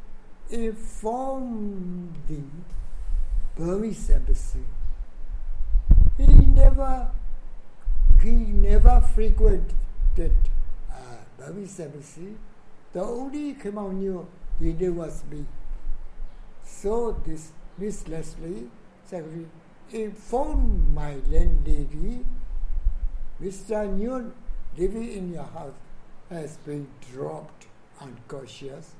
informed the Burmese embassy. He never, he never frequented uh, Burmese embassy. The only Aung knew leader was me. So this Miss Leslie, secretary, informed my landlady, Mr. Nyunt living in your house has been dropped unconscious.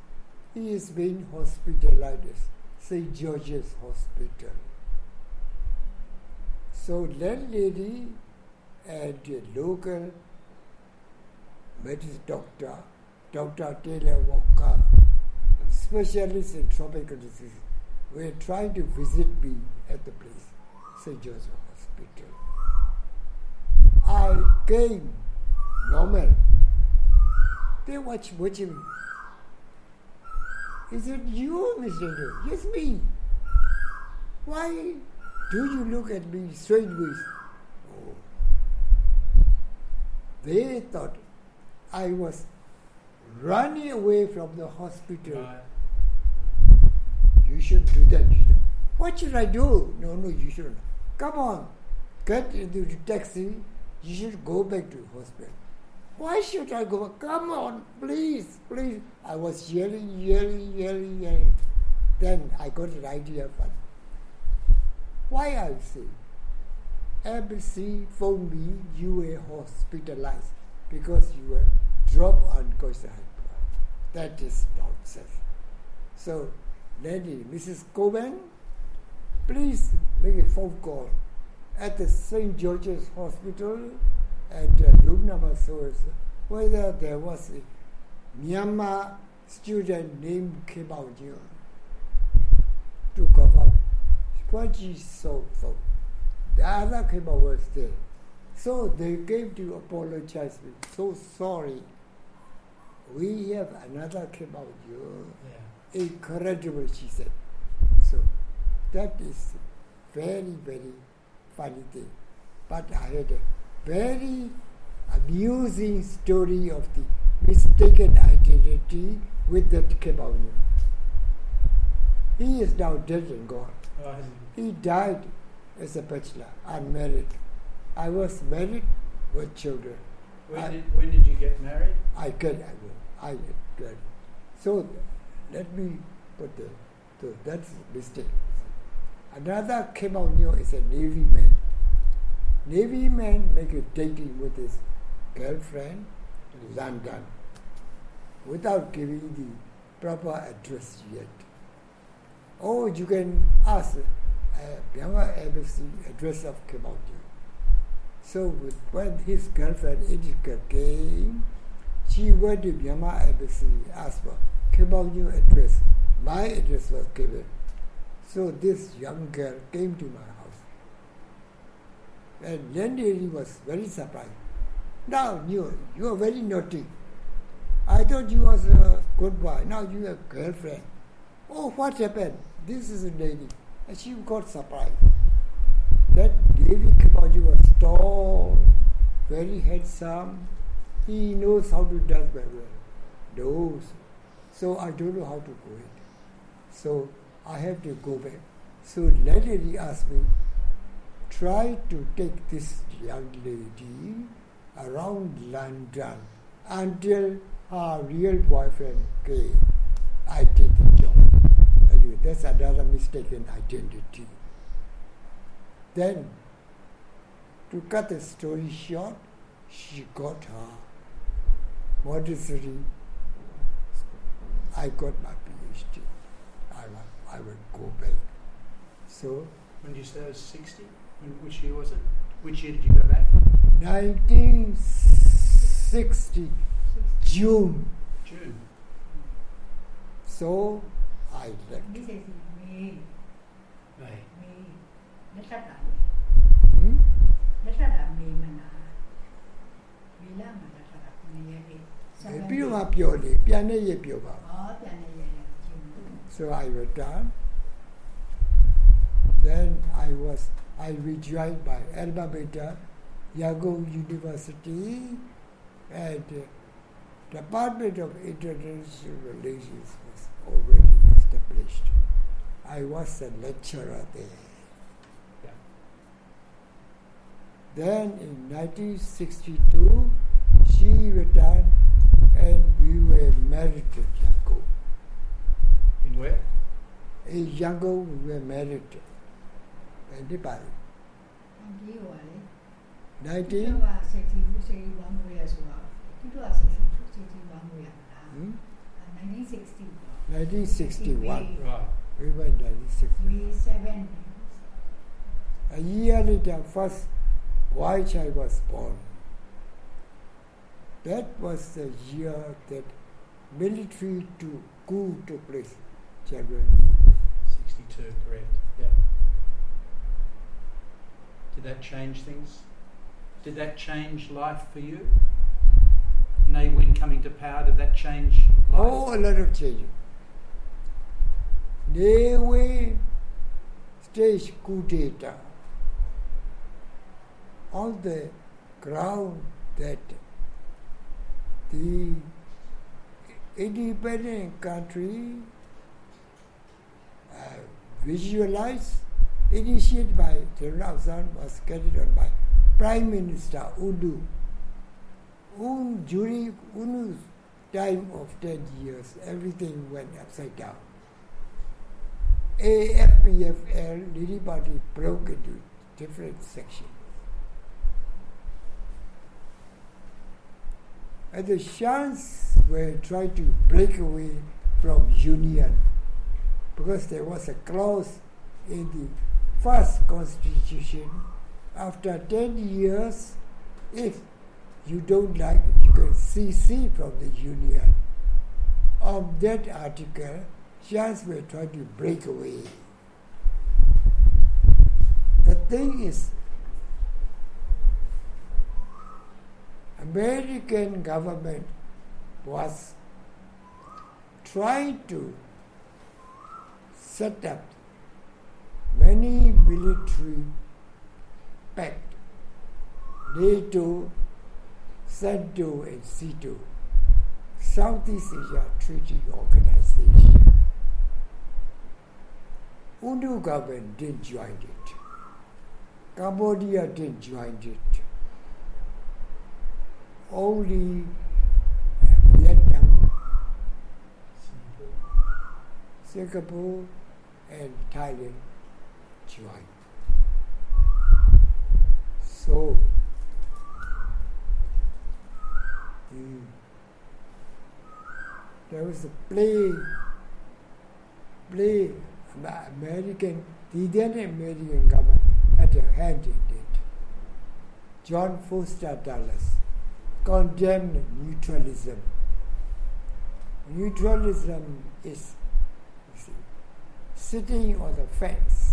He is being hospitalized St. George's Hospital. So landlady and the local medical doctor, Dr. Taylor Walker, specialist in tropical disease, were trying to visit me at the place, St. George's Hospital. I came normal. They watch watching Is it you, Mr. Ndo? Yes, me. Why do you look at me strange ways? Oh. They thought I was running away from the hospital. Right. You should do that. What should I do? No, no, you shouldn't. Come on, get into the taxi. You should go back to the hospital. Why should I go? Come on, please, please. I was yelling, yelling, yelling, yelling. Then I got an idea. But why I say? embassy phoned me. You were hospitalized because you were dropped unconscious. That is nonsense. So, lady, Mrs. Coben, please make a phone call at the St. George's Hospital at uh, room number so and so, whether there was a Myanmar student named Khin Maung Nyunt to confirm. What she so so. The other Kim was there. So they came to apologize me. So sorry. We have another Khin Maung Nyunt. Yeah. Incredible, she said. So that is very, very funny thing. But I had a very amusing story of the mistaken identity with that Aung He is now dead and gone. Oh, he- died as a bachelor, unmarried. I was married with children. when, I- did, when did you get married? I can, I I will. So let me put the, so that's a mistake. Another Aung is a Navy man. Navy man make a dating with his girlfriend in London without giving the proper address yet. Or you can ask uh, Myanmar Embassy address of Kim So with, when his girlfriend Edika came, she went to Myanmar embassy, asked for Kim address. My address was given. So this young girl came to my. And landlady was very surprised. Now you you are very naughty. I thought you was a good boy. Now you have girlfriend. Oh, what happened? This is a lady. And she got surprised. That Devi Kimaji was tall, very handsome. He knows how to dance very well. Those. So I don't know how to go it. So I have to go back. So landlady asked me, try to take this young lady around London until her real boyfriend came. I did the job. Anyway, that's another mistaken identity. Then, to cut the story short, she got her Montessori. I got my PhD. I, I will go back. So, When you say it was 60? And which year was it? Which year did you go back? 1960, June. June. So I left. This is May. May. May. Hmm? So I returned. Then I was I rejoined my alma mater, Yangon University, and uh, Department of International Relations was already established. I was a lecturer there. Yeah. Then in 1962, she returned and we were married to Yangon. In where? In Yangon, we were married. 85. 90? Kita lah 1961. Eh? Hmm? 1961. Right. We were 1961. We seven. A year later, first why I was born. That was the year that military to coup took place, January. 62, correct. Yeah. Did that change things? Did that change life for you? Ne Win coming to power, did that change life? Oh, a lot of change. changes. Newe stage coup d'etat on the ground that the independent country uh, visualized, initiated by General Aung San was carried on by Prime Minister U Nu. Un, during U Nu's time of 10 years, everything went upside down. AFPFL, Lady Party, broke into different sections. And the Shans were trying to break away from union because there was a clause in the first constitution after 10 years, if you don't like it, you can CC from the union. Of that article, Shans were trying to break away. The thing is, American government was trying to set up many military pact, NATO, CENTO and SEATO, Southeast Asia Treaty Organization. U Nu government didn't join it. Cambodia didn't join it. Only Vietnam, Singapore, and Thailand joined. So, the, there was a play, play, American, the then American government had a hand in it. John Foster Dulles, condemned neutralism. Neutralism is see, sitting on the fence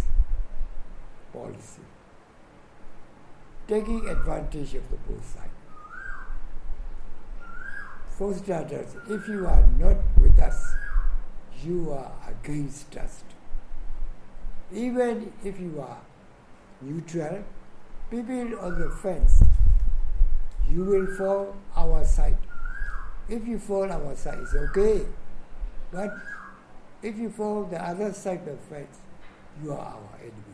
policy, taking advantage of the both sides. For starters, if you are not with us, you are against us. Even if you are neutral, people on the fence, you will fall our side. If you fall our side, it's okay. But if you fall the other side of the fence, you are our enemy.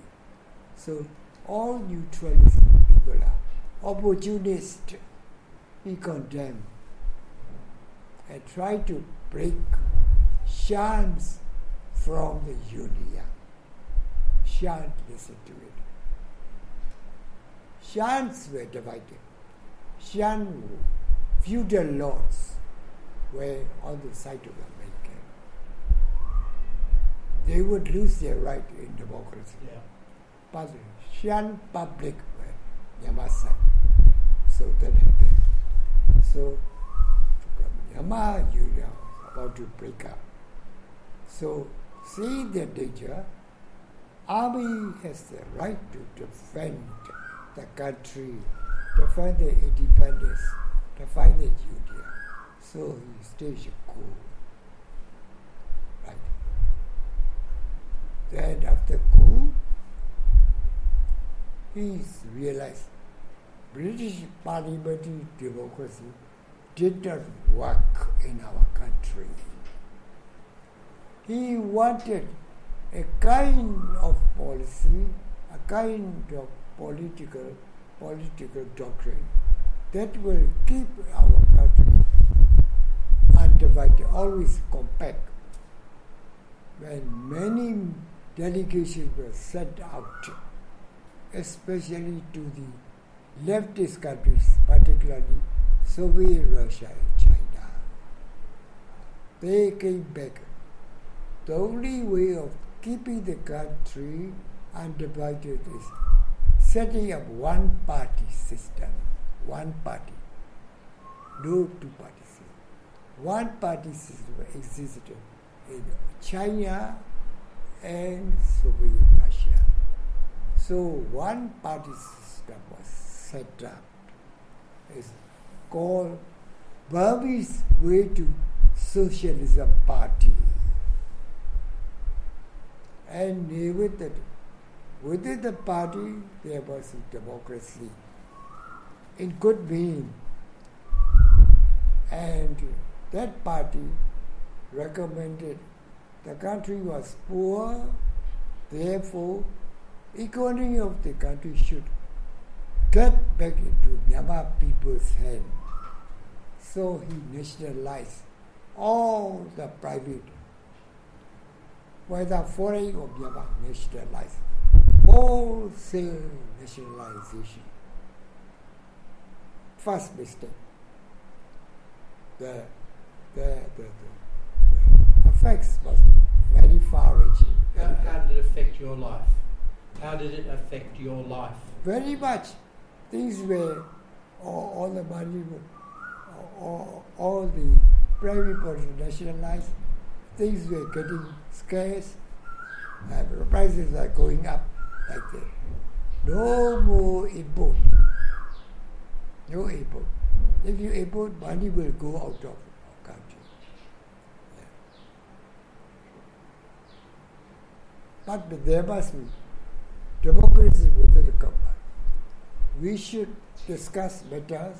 So all neutralist people are opportunists. We condemn and try to break Shans from the union. Shan't listen to it. Shans were divided. Shan feudal lords were on the side of America. They would lose their right in democracy. Yeah. Shan public were Myanmar side. So that happened. So Myanmar Union was about to break up. So seeing the danger, army has the right to defend the country, defend the independence, defend the union. So he a coup. Right. Then after coup, he realized British parliamentary democracy did not work in our country. He wanted a kind of policy, a kind of political political doctrine that will keep our country undivided, always compact. When many delegations were sent out, especially to the leftist countries, particularly Soviet Russia and China, they came back. The only way of keeping the country undivided is setting up one party system. One party. No two party system. One party system existed in China and Soviet Russia. So one party system was set up. It's called Burmese Way to Socialism Party. And with it, within the party there was democracy in good meaning. And that party recommended the country was poor, therefore economy of the country should get back into Myanmar people's hand. So he nationalized all the private, whether foreign or Myanmar, nationalized. Wholesale nationalization. First mistake. The, the, the, the effects was very far reaching. How, how did it affect your life? How did it affect your life? Very much. Things were, all, all the money, all, all the private property nationalized, things were getting scarce, uh, and prices are going up like that. No more import. No import. If you import, money will go out of our country. Yeah. But there must be democracy within the company. We should discuss matters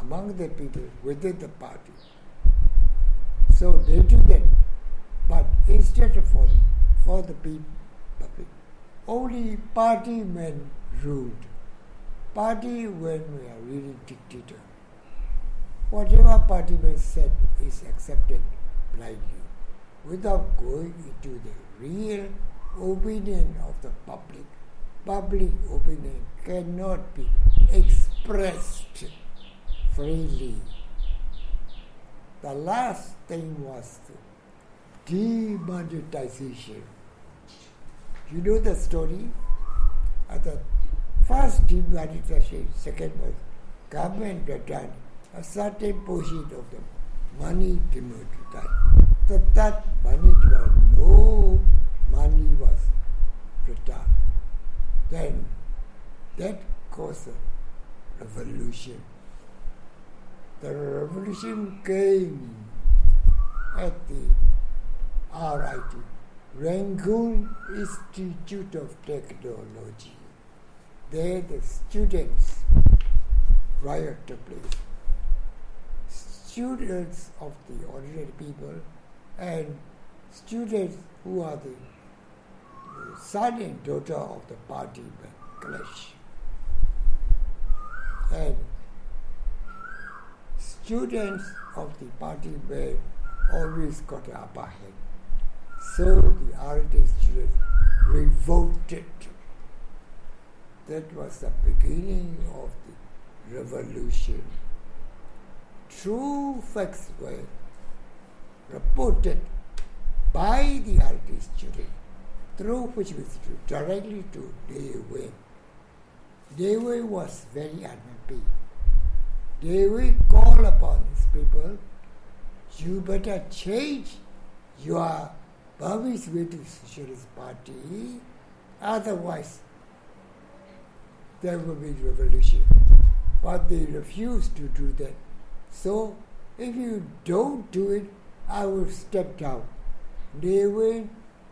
among the people within the party. So they do that. But instead of for, for the people, only party men ruled. Party men were really dictator. Whatever party man said is accepted blindly without going into the real opinion of the public. Public opinion cannot be expressed freely. The last thing was demonetization. You know the story? At the First demonetization, second was government returned a certain portion of the money demonetized. The that money was no money was returned. Then that caused a revolution. The revolution came at the RIT, Rangoon Institute of Technology. There the students riot took place. Students of the ordinary people and students who are the son and daughter of the party were clash. And students of the party were always got the upper hand. So the RIT students revolted. That was the beginning of the revolution. True facts were reported by the RIT students through which we was directly to Dewey. Dewey was very unhappy. Dewey called upon his people, you better change your Burmese way to Socialist Party, otherwise there will be revolution. But they refused to do that. So if you don't do it, I will step down. Will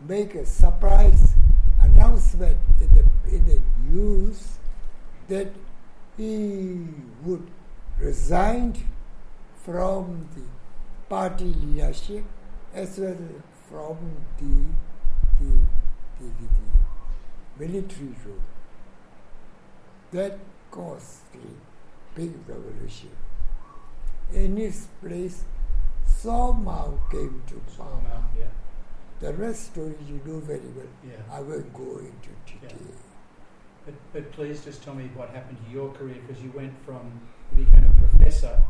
make a surprise announcement in the, in the news that he would resign from the party leadership as well as from the, the, the, the, military rule. That caused the big revolution. In its place, Saw Maung came to power. Yeah. The rest story you know very well. Yeah. I won't go into Yeah. detail. But, but please just tell me what happened to your career because you went from, you became a professor.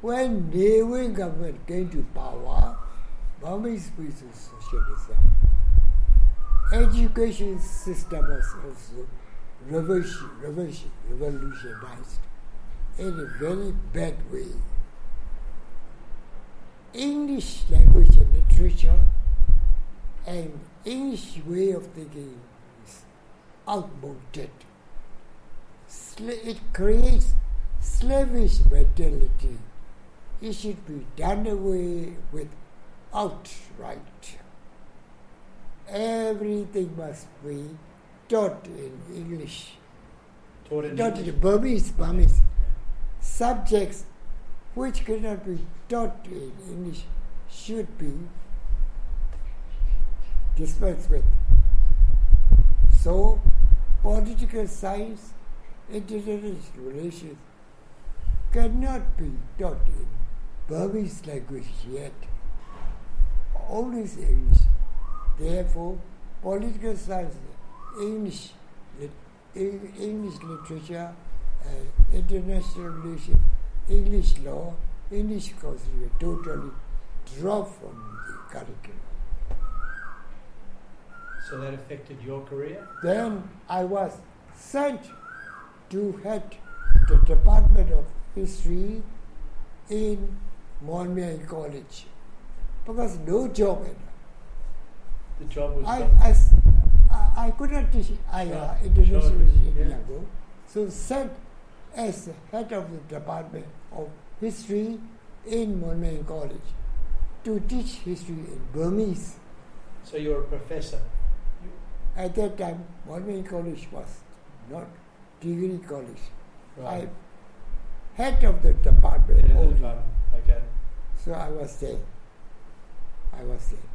When Nehru government came to power, Burmese people socialism, education system was also revolution, revolution, revolutionized in a very bad way. English language and literature and English way of thinking is outmoded. It creates slavish mentality. It should be done away with outright. Everything must be taught in English. Taught in Taught English. in Burmese, Burmese. Subjects which cannot be taught in English should be dispensed with. So, political science, international relations cannot be taught in Burmese language yet, only English. Therefore, political science, English, English literature, uh, international relations, English law, English courses were totally dropped from the curriculum. So that affected your career? Then I was sent to head the Department of History in Moulmein College because no job had. The job was I, I, I- I could not teach I, uh, international yeah. So sent as head of the Department of History in Moulmein College to teach history in Burmese. so you're a professor. At that time, Moulmein College was not degree college. Right. I head of the department Head of the department. Okay. So I was there. I was there.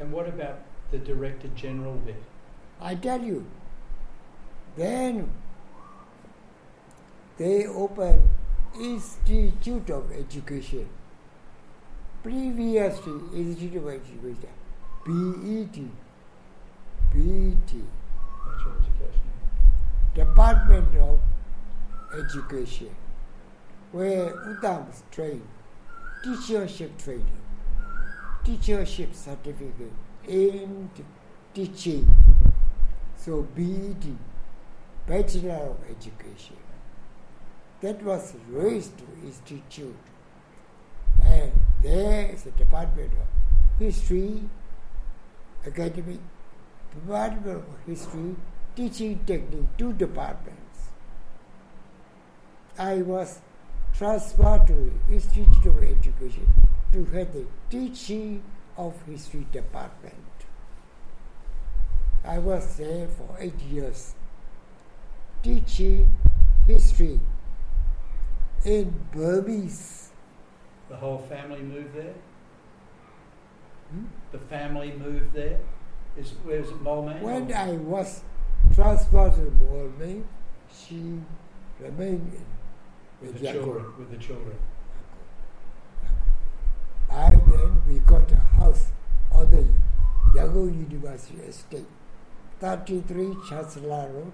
And what about the director general bit? I tell you, then they opened Institute of Education. Previously, Institute of Education, BET, BET. Department of Education, where Utam was trained, teachership training, teachership certificate in teaching. So BEd, Bachelor of Education. That was raised to institute. And there is a department of history, academic, department of history, teaching technique, two departments. I was transferred to the Institute of Education to head the teaching of history department. I was there for eight years, teaching history in Burmese. The whole family moved there? Hmm? The family moved there? Is where's it Moulmein? When or- I was transferred to Moulmein, she remained in with with the children, with the children. By then, we got a house on the Yangon University estate, 33 Chancellor Road,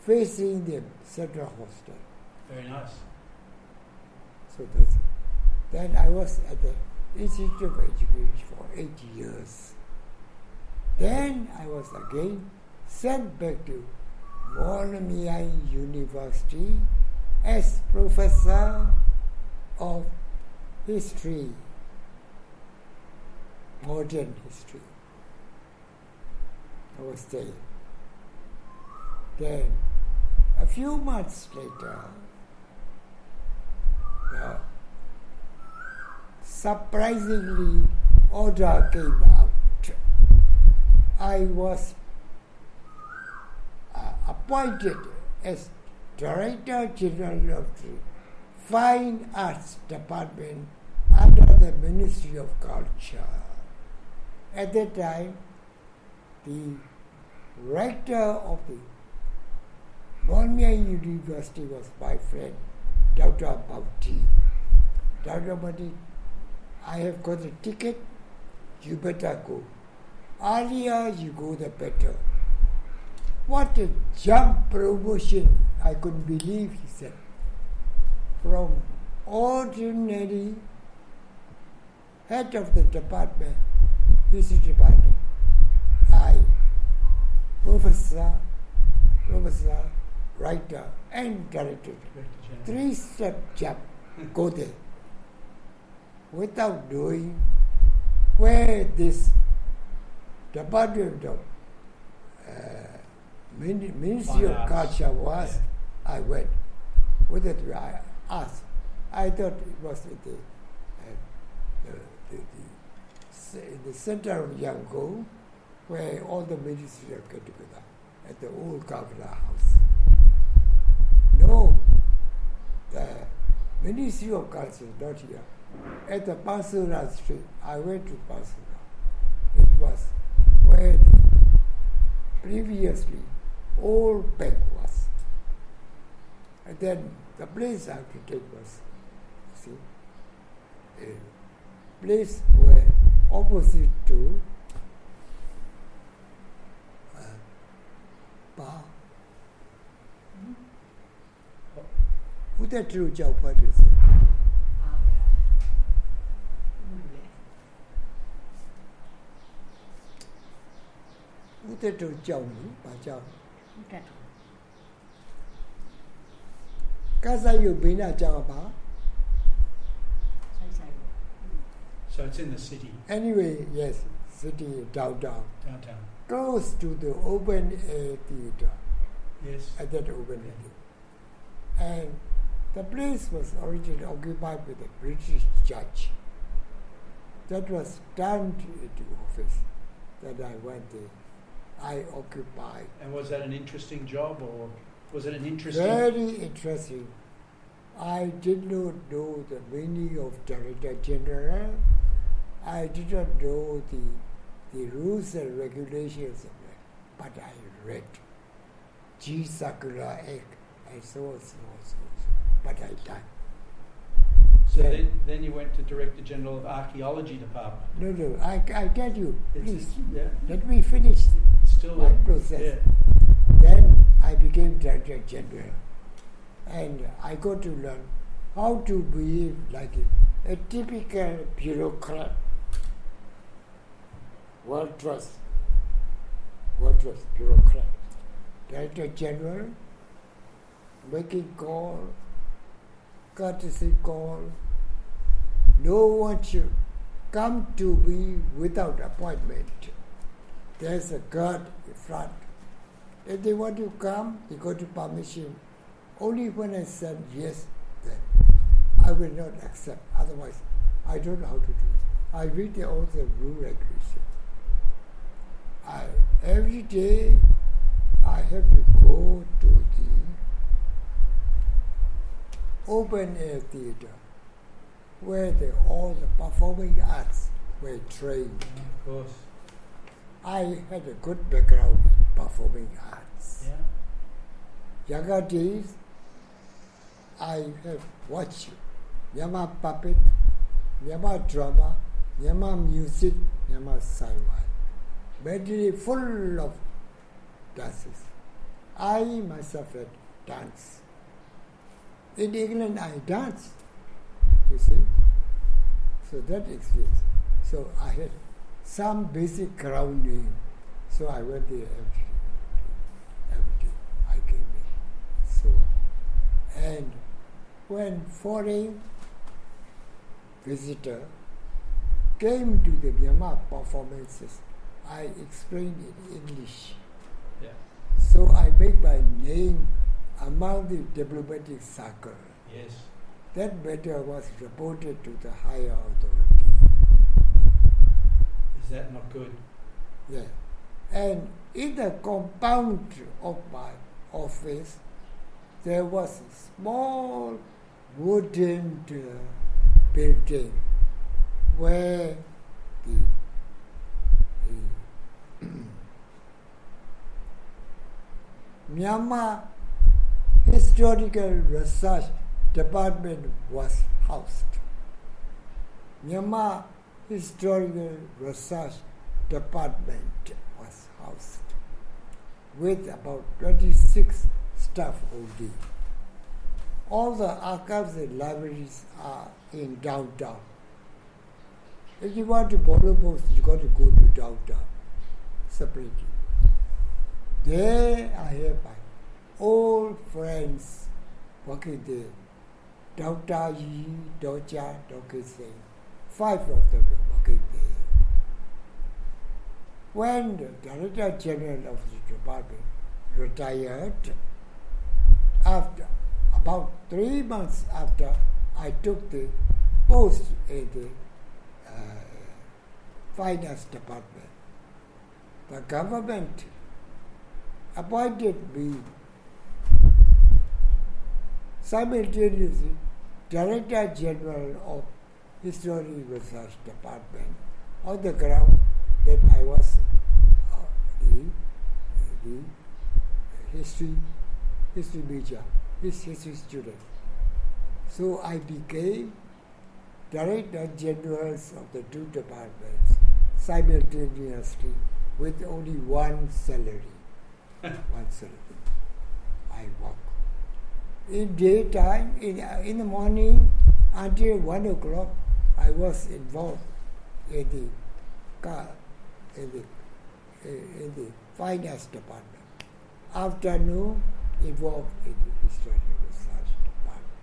facing the Central Hostel. Very nice. So that's Then I was at the Institute of Education for eight years. Then I was again sent back to Moulmein University as professor of history, modern history. I was there. Then, a few months later, the surprisingly order came out. I was uh, appointed as Director General of the Fine Arts Department under the Ministry of Culture. At that time, the rector of the Moulmein University was my friend, Dr. Bhakti. Dr. Bhakti, I have got a ticket, you better go. Earlier you go, the better. What a jump promotion! I couldn't believe, he said. From ordinary head of the department, history department, I, professor, professor, writer, and director. Director General. Three step jump, go there. Without knowing where this department of uh, Min- Ministry of Culture was, Yeah. I went. With it, I asked. I thought it was at the, uh, the, the, the, in the center of Yangon, where all the ministries get together at the old governor house. No, the Ministry of Culture not here. At the Basura Street, I went to Basura. It was where previously old bank was. And then the place I take was, see, a place where opposite to uh, bar. That job? What is it? Utetu? So it's in the city. Anyway, yes, city downtown. Downtown. Close to the open air uh, theater. Yes. At that open air theater. And the place was originally occupied by the British judge that was turned into office that I went there I occupied And was that an interesting job, or was it an interesting? Very interesting. I did not know the meaning of Director General. I did not know the, the rules and regulations of that. But I read G. Sakura Act and so on, so on, so so on. But I done. So Yeah. then, then you went to Director General of Archaeology Department. No, no, I, I tell you, It's- please, yeah, let me finish. still My process. Yeah. Then I became Director General. And I got to learn how to behave like a, a typical bureaucrat. World Trust. what was bureaucrat. Director General, making call, courtesy call. No one should come to me without appointment. There's a guard in front. If they want to come, they got to permission. Only when I said yes, then I will not accept. Otherwise, I don't know how to do it. I read the, all the rule regulation. I, every day I have to go to the open air theater where the, all the performing arts were trained. Of course. I had a good background in performing arts. Yeah. Younger days, I have watched Myanmar puppet, Myanmar drama, Myanmar music, Myanmar sci-fi. Medley full of dances. I myself had dance. In England, I danced. You see, so that experience. So I had some basic grounding. So I went there every every day. I came there. So, and when foreign visitor came to the Myanmar performances, I explained in English. Yeah. So I make my name among the diplomatic circle. Yes. That matter was reported to the higher authority. Is that not good? Yeah. And in the compound of my office, there was a small wooden uh, building where the, the Myanmar Historical Research Department was housed. Myanmar Historical Research Department was housed with about 26 staff only. All the archives and libraries are in downtown. If you want to borrow books, you got to go to downtown separately. There I have my old friends working there. Dr. Yi, Doja, Dr. Singh. Five of them working there. When the Director General of the department retired, after about three months after I took the post in the uh, fine arts department, the government appointed me simultaneously Director General of History Research Department on the ground that I was uh, the, the history history major, his history student. So I became Director Generals of the two departments simultaneously with only one salary. one salary. I work. In daytime, in, uh, in the morning until one o'clock, I was involved in the car, in the, in the fine arts department. Afternoon, involved in the historical research department.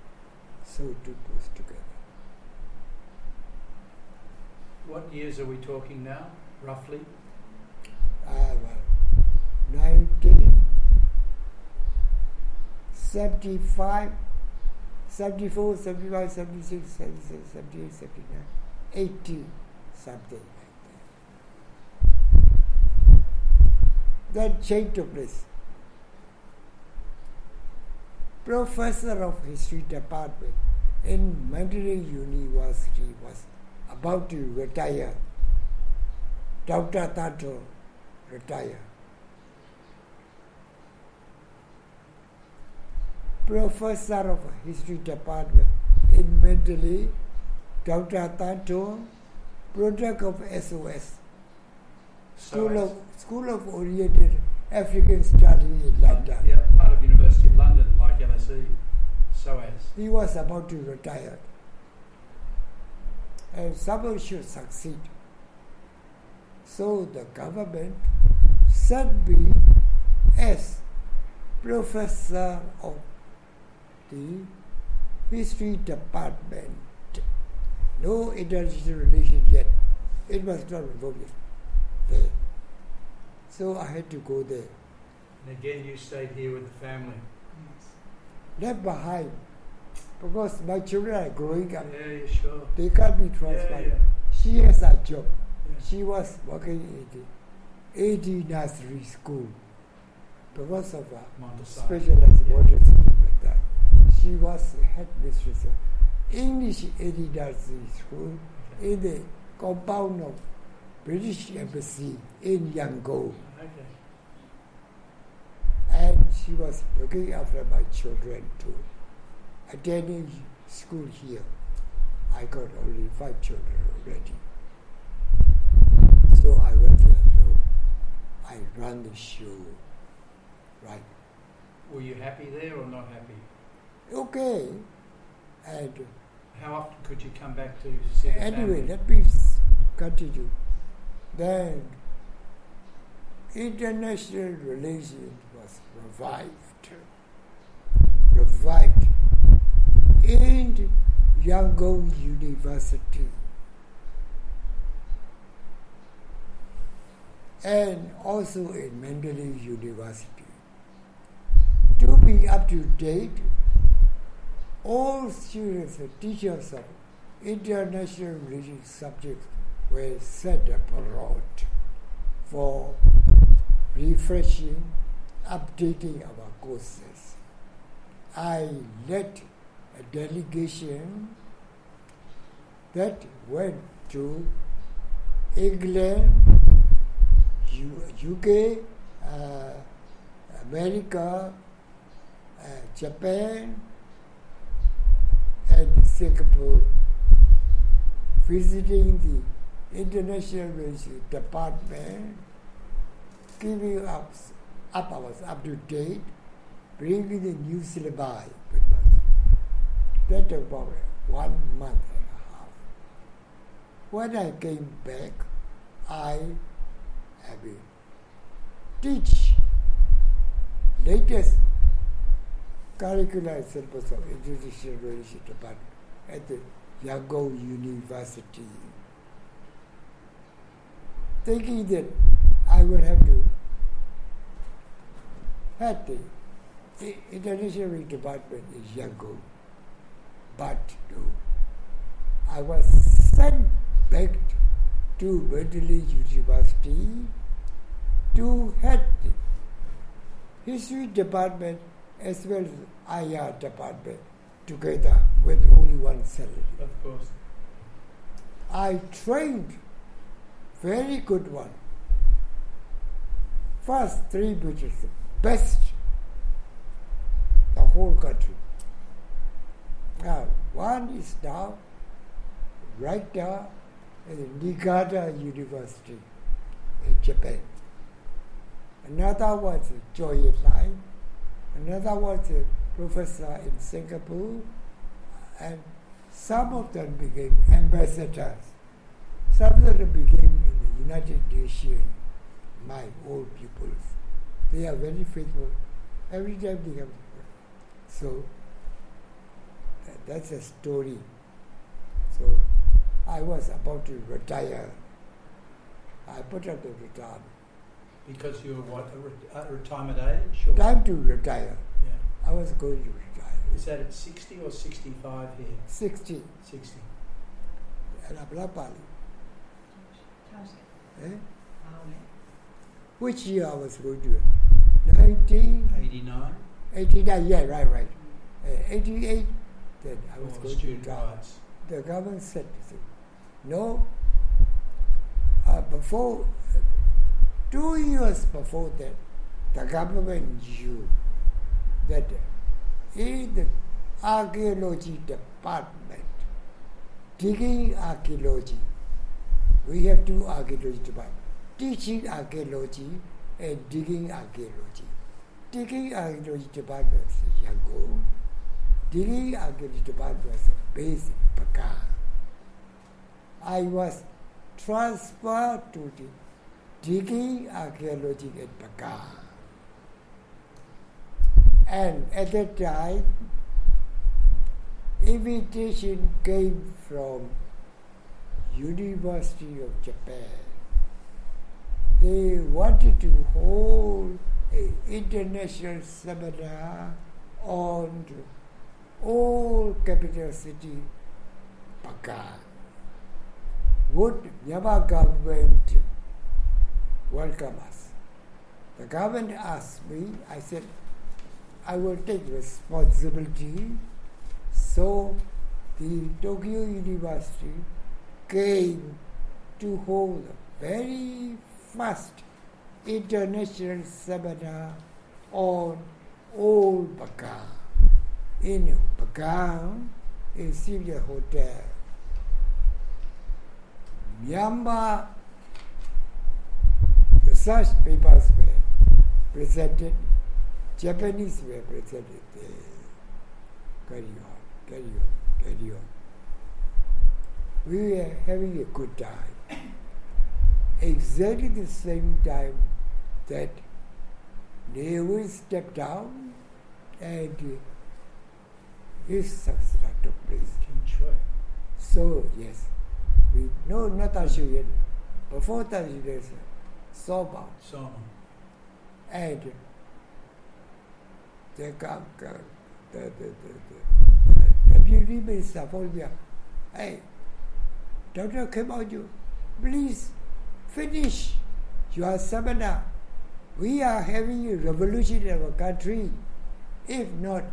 So two goes together. What years are we talking now, roughly? Uh, well, 1975, 74, 75, 76, 77, 78, 79, 80, something like that. That change took place. Professor of History Department in Mandalay University was about to retire. Dr. Tato retire. Professor of History Department in Mandalay, Dr. Tato, product of SOS, School SOAS. of School of Oriental African Study in London. Yeah, part of University of London, like LSE. SOAS. He was about to retire. And someone should succeed. So the government sent me as professor of the history department. No international relations yet. It was not involved there. So I had to go there. And again, you stayed here with the family. Yes. Left behind because my children are growing up. Yeah, yeah, sure. They can't be Yeah, transferred. yeah. She has a job. yeah. She was working in the AD nursery school because of a Montessori. specialized Yeah. She was head mistress of English nursery school in the compound of British Embassy in Yangon. Okay. And she was looking after my children too. Attending school here. I got only five children already. So I went there. So I run the show. Right. Were you happy there or not happy? Okay. And How often could you come back to see the anyway, family? let me continue. Then international relations was revived. Revived in Yangon University. And also in Mandalay University. To be up to date, all students and teachers of international relations subjects were sent abroad for refreshing, updating our courses. I led a delegation that went to England, UK, uh, America, uh, Japan, Singapore, visiting the International Relations Department, giving up, up us up to date, bringing the new syllabi with us. That about one month and a half. When I came back, I have been teach latest curricular syllabus of international relations department at the Yangon University. Thinking that I would have to head the i- international department in Yangon. But no, I was sent back to Mandalay University to head the history department as well as IR department together with only one cell. Of course. I trained very good one. First three British, best the whole country. Now one is now right now at Niigata University in Japan. Another was Joy Lai. Another was a professor in Singapore. And some of them became ambassadors. Some of them became in the United Nations, my old pupils. They are very faithful. Every time they come. So that's a story. So I was about to retire. I put up the retirement. Because you were what, at retirement age? Or? Time to retire. Yeah. I was going to retire. Is that at 60 or 65 here? 60. 60. And Ablapali. How's it? Eh? Which year I was going to? 1989. 89? Yeah, right, right. Uh, 88. Then I was Or going to student retire. rights? The government said, said, no. Uh, before, two years before that, the government knew that in the archaeology department, digging archaeology, we have two archaeology departments, teaching archaeology and digging archaeology. Digging archaeology department is Yangon, digging archaeology department was based in Pagan. I was transferred to the digging archaeology at Pagan. And at that time, invitation came from University of Japan. They wanted to hold an international seminar on all capital city Pagan. Would Myanmar government welcome us? The government asked me, I said, I will take responsibility. So the Tokyo University came to hold a very first international seminar on old Pagan. In Pagan, in Sylvia Hotel. Myanmar research papers were presented, Japanese were presented there. Carry on, carry on, carry on. We were having a good time. Exactly the same time that Ne Win stepped down and his successor took place. So, yes, we know not Ashuyan, before Tashuyan, Soba, Soma. and the, the, the, the, the, deputy minister told me, hey, Dr. Khin Maung Nyunt, please finish your seminar. We are having a revolution in our country. If not,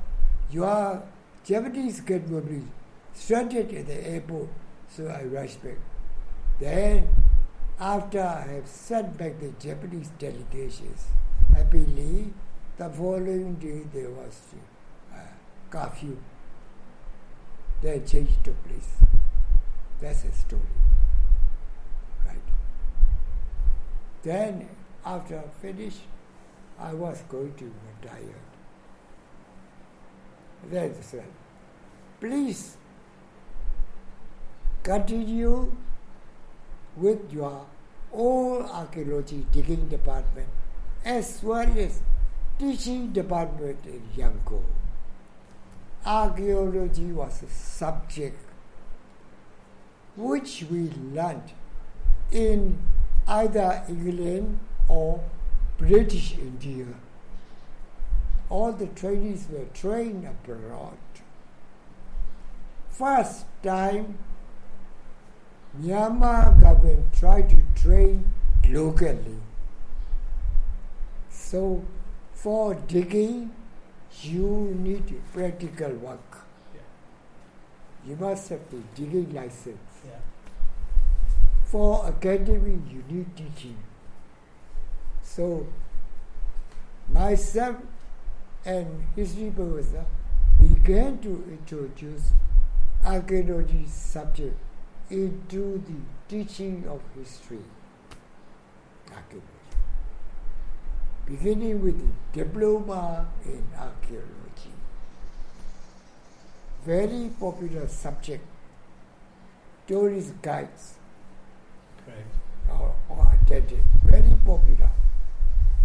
your Japanese capability stranded at the airport. So I rushed back. Then, after I have sent back the Japanese delegations, happily, the following day there was uh, curfew. Then change took place. That's a story. Right. Then, after I finished, I was going to retire. Then they said, please continue with your own archaeology digging department as well as teaching department in Yangon. Archaeology was a subject which we learned in either England or British India. All the trainees were trained abroad. First time, Myanmar government tried to train locally. So, for digging, you need practical work. Yeah. You must have the digging license. Yeah. For academy, you need teaching. So, myself and history professor began to introduce archaeology subject into the teaching of history, archaeology. Beginning with the diploma in archaeology. Very popular subject. Tourist guides or, or attended, very popular.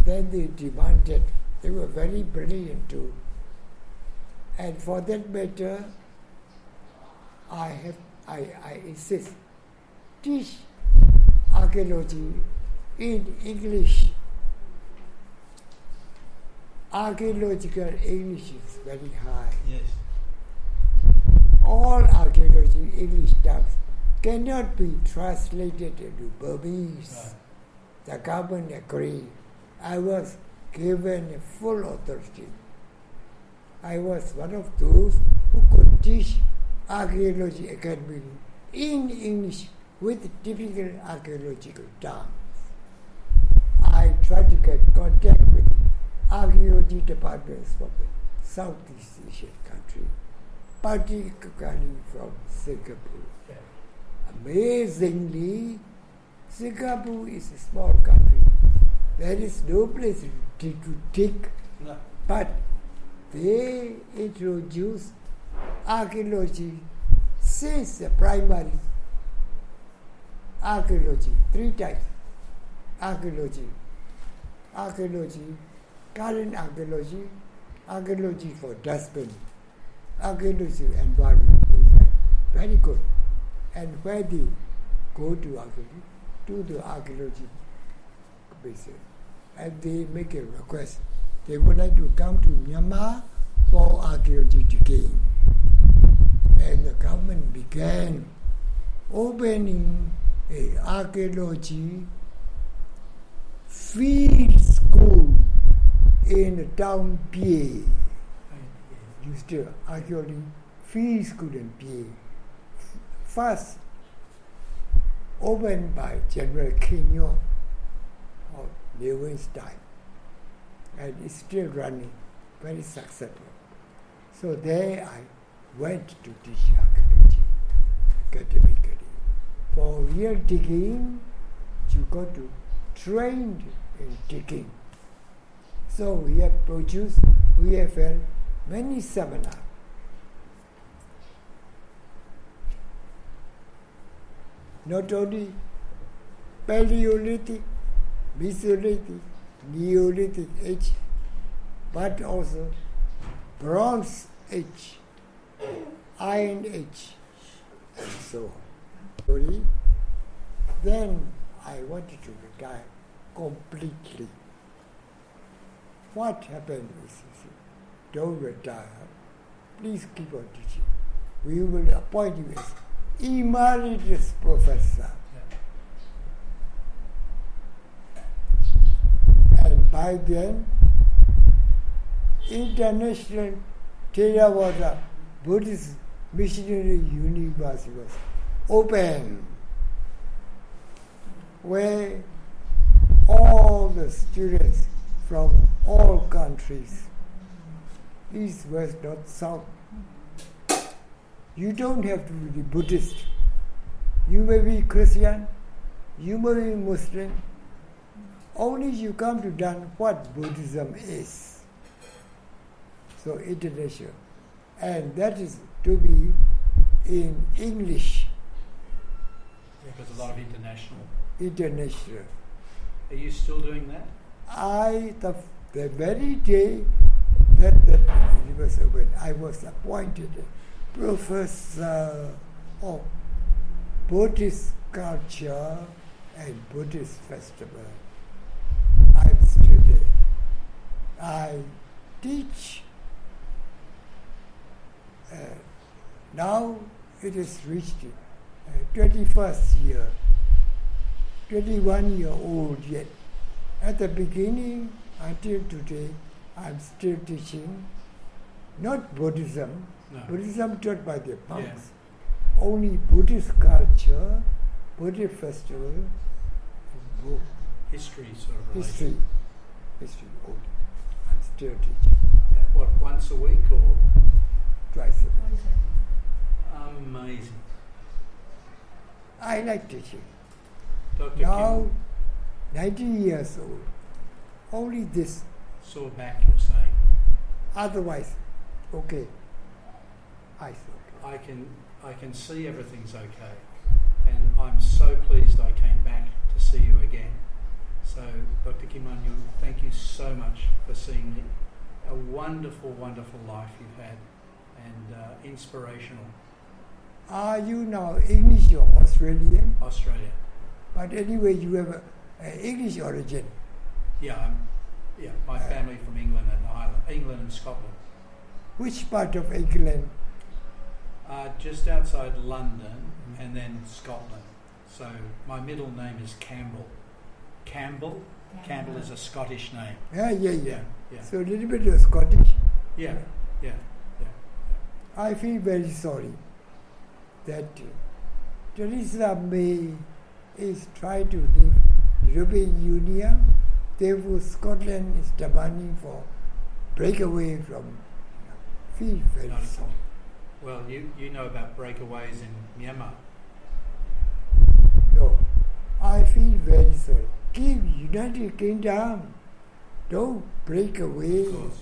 Then they demanded, they were very brilliant too. And for that matter, I have, I, I insist, teach archaeology in English. Archaeological English is very high Yes. all archaeology English terms cannot be translated into Burmese. Right. The government agreed. I was given full authority. I was one of those who could teach archaeology academy in English with typical archaeological terms. I tried to get contact with archaeology departments from the Southeast Asian country, particularly from Singapore. Okay. Amazingly, Singapore is a small country. There is no place to, to dig, No. but they introduced archaeology since the primary archaeology three times. archaeology. Archaeology, current archaeology, archaeology for dustbin, archaeology environment is very good. And where they go to archaeology, to the archaeology basis, and they make a request. They would like to come to Myanmar for archaeology digging. And the government began opening a archaeology field school in town Pyay. Used to archaeology field school in Pyay. First opened by General Khin Nyunt of time. And it's still running, very successful. So there I went to teach archaeology academically. For real digging, you got to train in digging. So we have produced, we have held many seminars. Not only Paleolithic, Mesolithic, Neolithic age, but also Bronze Age, Iron Age, and so on. Then I wanted to retire completely. What happened is, don't retire, please keep on teaching. We will appoint you as emeritus professor. And by then, International Theravada Buddhist Missionary University was open, where all the students from all countries, east, west, north, south, you don't have to be Buddhist. You may be Christian, you may be Muslim. Only you come to learn what Buddhism is. So international. And that is to be in English, Because a lot of international. international. Are you still doing that? I, the, the very day that the university opened, I was appointed professor of Buddhist culture and Buddhist festival. I'm still there. I teach. Uh, now it has reached uh, 21st year, 21 year old yet. At the beginning until today, I'm still teaching not Buddhism, No. Buddhism taught by the monks, only Buddhist culture, Buddhist festival, and book, History sort of related. history, history only. I'm still teaching Yeah. What, once a week or? twice a week. What is it? Amazing. I like teaching. Dr. Now, Kim, 90 years old, only this, sore back, you're otherwise, okay. I thought. I can, I can see everything's okay. And I'm so pleased I came back to see you again. So, Dr. Kim Young, thank you so much for seeing me. A wonderful, wonderful life you've had and uh, inspirational. Are you now English or Australian? Australia. But anyway, you have a English origin. Yeah, I'm, yeah, my family from England and Ireland, England and Scotland. Which part of England? Uh, just outside London and then Scotland. So my middle name is Campbell. Campbell. Campbell is a Scottish name. Yeah, yeah, yeah. Yeah, yeah, So a little bit of Scottish. yeah, yeah, yeah. I feel very sorry that uh, Theresa May is trying to leave European Union. Therefore, Scotland is demanding for breakaway from. Feel very Not sorry. Well, you, you know about breakaways in Myanmar. No, I feel very sorry. Keep United Kingdom. Don't break away. Of course.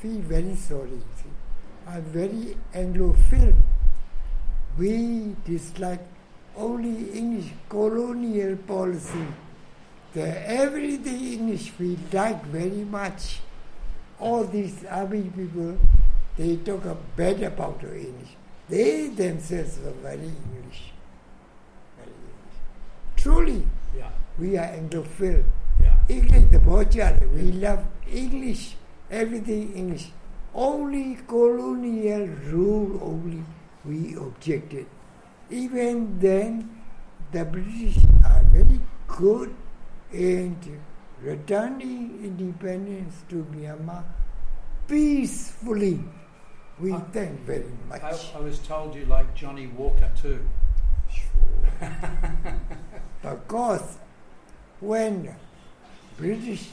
Feel very sorry. See, I'm very Anglophile. We dislike only English colonial policy the everything English we like very much. All these army people, they talk a bad about the English. They themselves were very English. Very English. Truly, Yeah. we are Anglophile. Yeah. English, the Bojale, we love English, everything English. Only colonial rule only we objected. Even then, the British are very good in returning independence to Myanmar peacefully. We Uh, thank very much. I, I was told you like Johnnie Walker too. Sure. because when British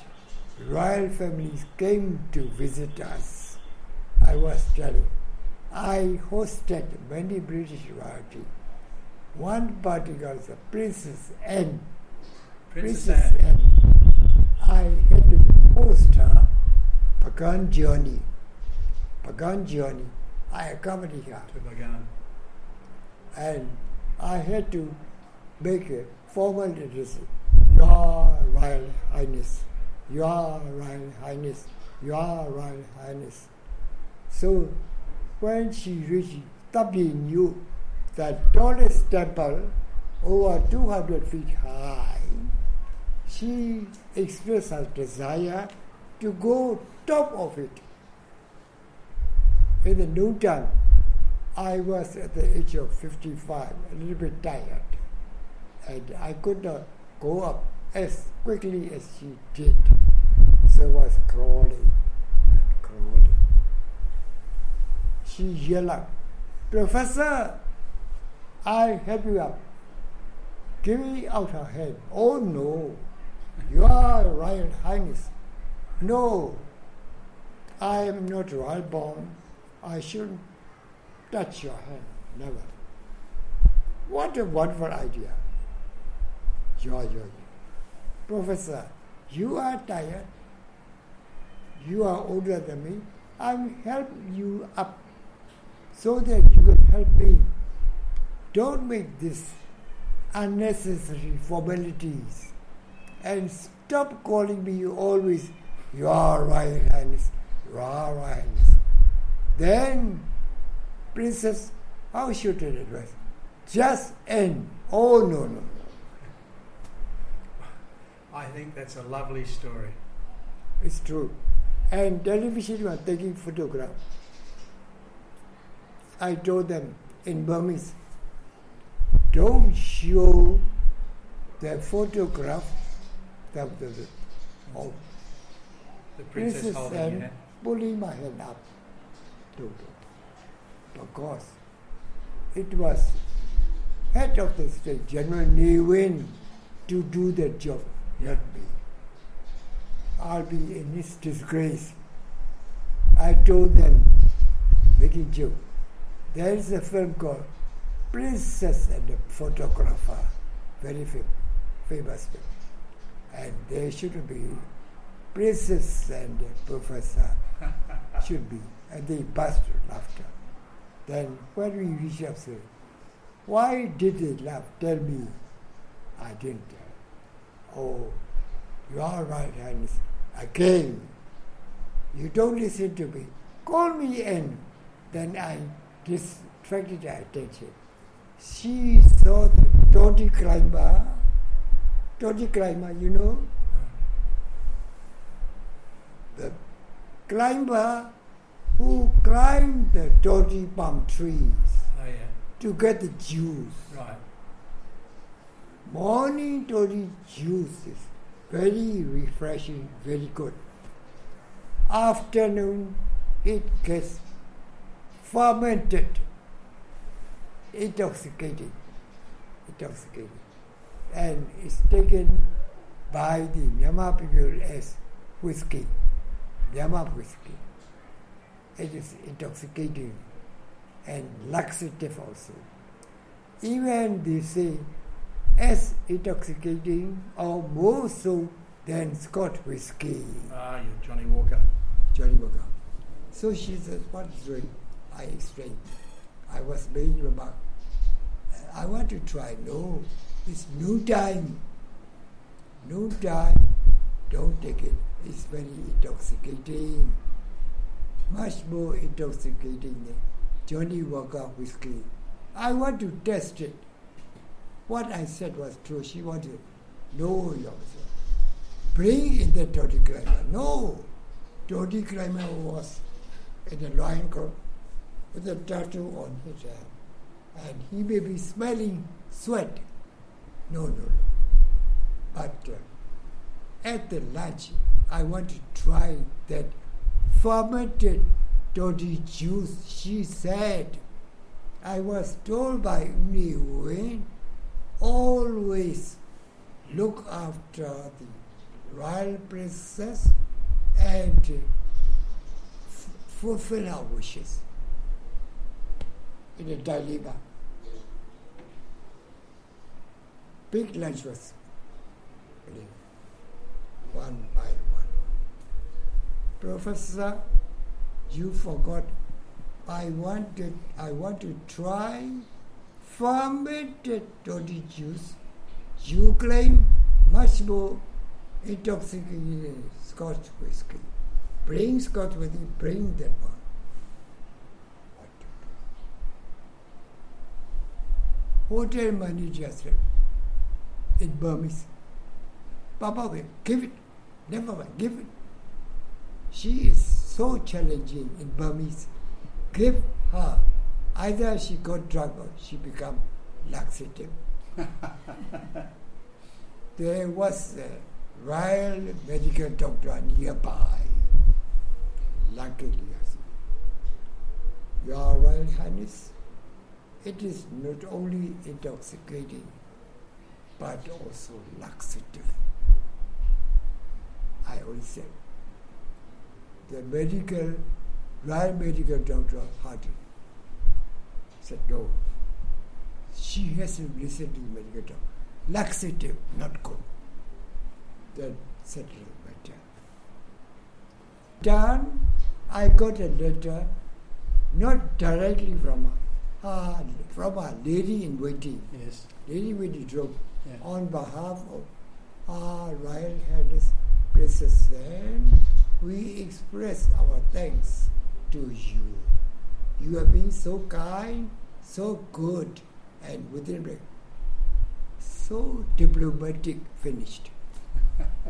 royal families came to visit us, I was telling, I hosted many British royalty. One particular is a Princess Anne. Princess Anne. Anne. I had to host her Pagan journey. Pagan journey. I accompanied her To Bagan. and I had to make a formal address. Your Royal Highness, Your Royal Highness, Your Royal Highness. So when she reached Thatbyinnyu that tallest temple over 200 feet high, she expressed her desire to go top of it. In the noontime, I was at the age of 55, a little bit tired, and I could not go up as quickly as she did. So I was crawling and crawling. She yelled Professor, I'll help you up. Give me out her hand. Oh no, Your Royal Highness. No, I am not royal born. I shouldn't touch your hand. Never. What a wonderful idea. Yo, yo. Professor, you are tired. You are older than me. I'll help you up so that you can help me. Don't make this unnecessary formalities and stop calling me always Your Royal Highness, Your Royal Highness. Then, Princess, how should it address? Just end. Oh, no, no, no. I think that's a lovely story. It's true. And television was taking photographs. I told them in Burmese, don't show the photograph the, the, the, of The princess, Princess holding and pulling my hand up. To, because it was head of the state, General Ne Win, to do the job, not me. I'll be in this disgrace. I told them, making joke, there is a film called Princess and the Photographer, very fam- famous. And there should be Princess and Professor, should be. And they burst with laughter. Then when we reached up, said, why did they laugh? Tell me. I didn't tell. Oh, you are right, Highness. Again, you don't listen to me. Call me in. Then I distracted her attention. She saw the Toddy climber. Toddy climber, you know? The climber who climbed the Toddy palm trees Oh, yeah. to get the juice. Right. Morning toddy juice is very refreshing, very good. Afternoon, it gets fermented, intoxicating, intoxicating, and is taken by the Myanmar people as whiskey, Myanmar whiskey. It is intoxicating and laxative also. Even they say as intoxicating or more so than Scotch whiskey. Ah, you're Johnnie Walker. Johnnie Walker. So she says, What is doing? I explained. I was making remark. I want to try. No, it's new time. noontime, don't take it. It's very intoxicating. Much more intoxicating than Johnnie Walker whiskey. I want to test it. What I said was true. She wanted, no, Your Majesty. Bring in the Toddy climber. No. Toddy climber was in the lion coat with a tattoo on his arm. And he may be smelling sweat. No, no, no. But uh, at the lunch, I want to try that fermented toddy juice, she said. I was told by U Ne Win, always look after the royal princess and uh, fulfill our wishes in a dilemma. Big lunch was one by one. Professor, you forgot. I wanted. I want to try fermented toddy juice. You claim much more intoxicating Scotch whiskey. Bring Scotch whiskey. Bring that one. What to do? Hotel manager said in Burmese, Papa will give it. Never mind, give it. She is so challenging in Burmese. Give her. Either she got drunk or she become laxative. there was a royal medical doctor nearby. Luckily, I said, Your Royal Highness, it is not only intoxicating, but also laxative. I only said, the medical, royal medical doctor Hardy said, no. She hasn't listened to the medical doctor. Laxative, not good. That settled the matter. Then I got a letter, not directly from her, ah, from a lady in waiting. Yes. Lady in waiting wrote, Yeah. on behalf of our Royal Highness Princess Anne, we express our thanks to you. You have been so kind, so good, and within break, so diplomatic finished.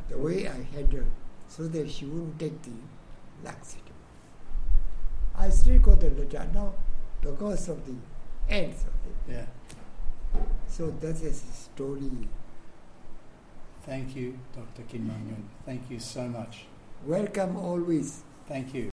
the way I had her, so that she wouldn't take the laxative. I still got the letter now because of the ends of it. Yeah. So that is the story. Thank you, Dr. Kim Yun. Thank you so much. Welcome always. Thank you.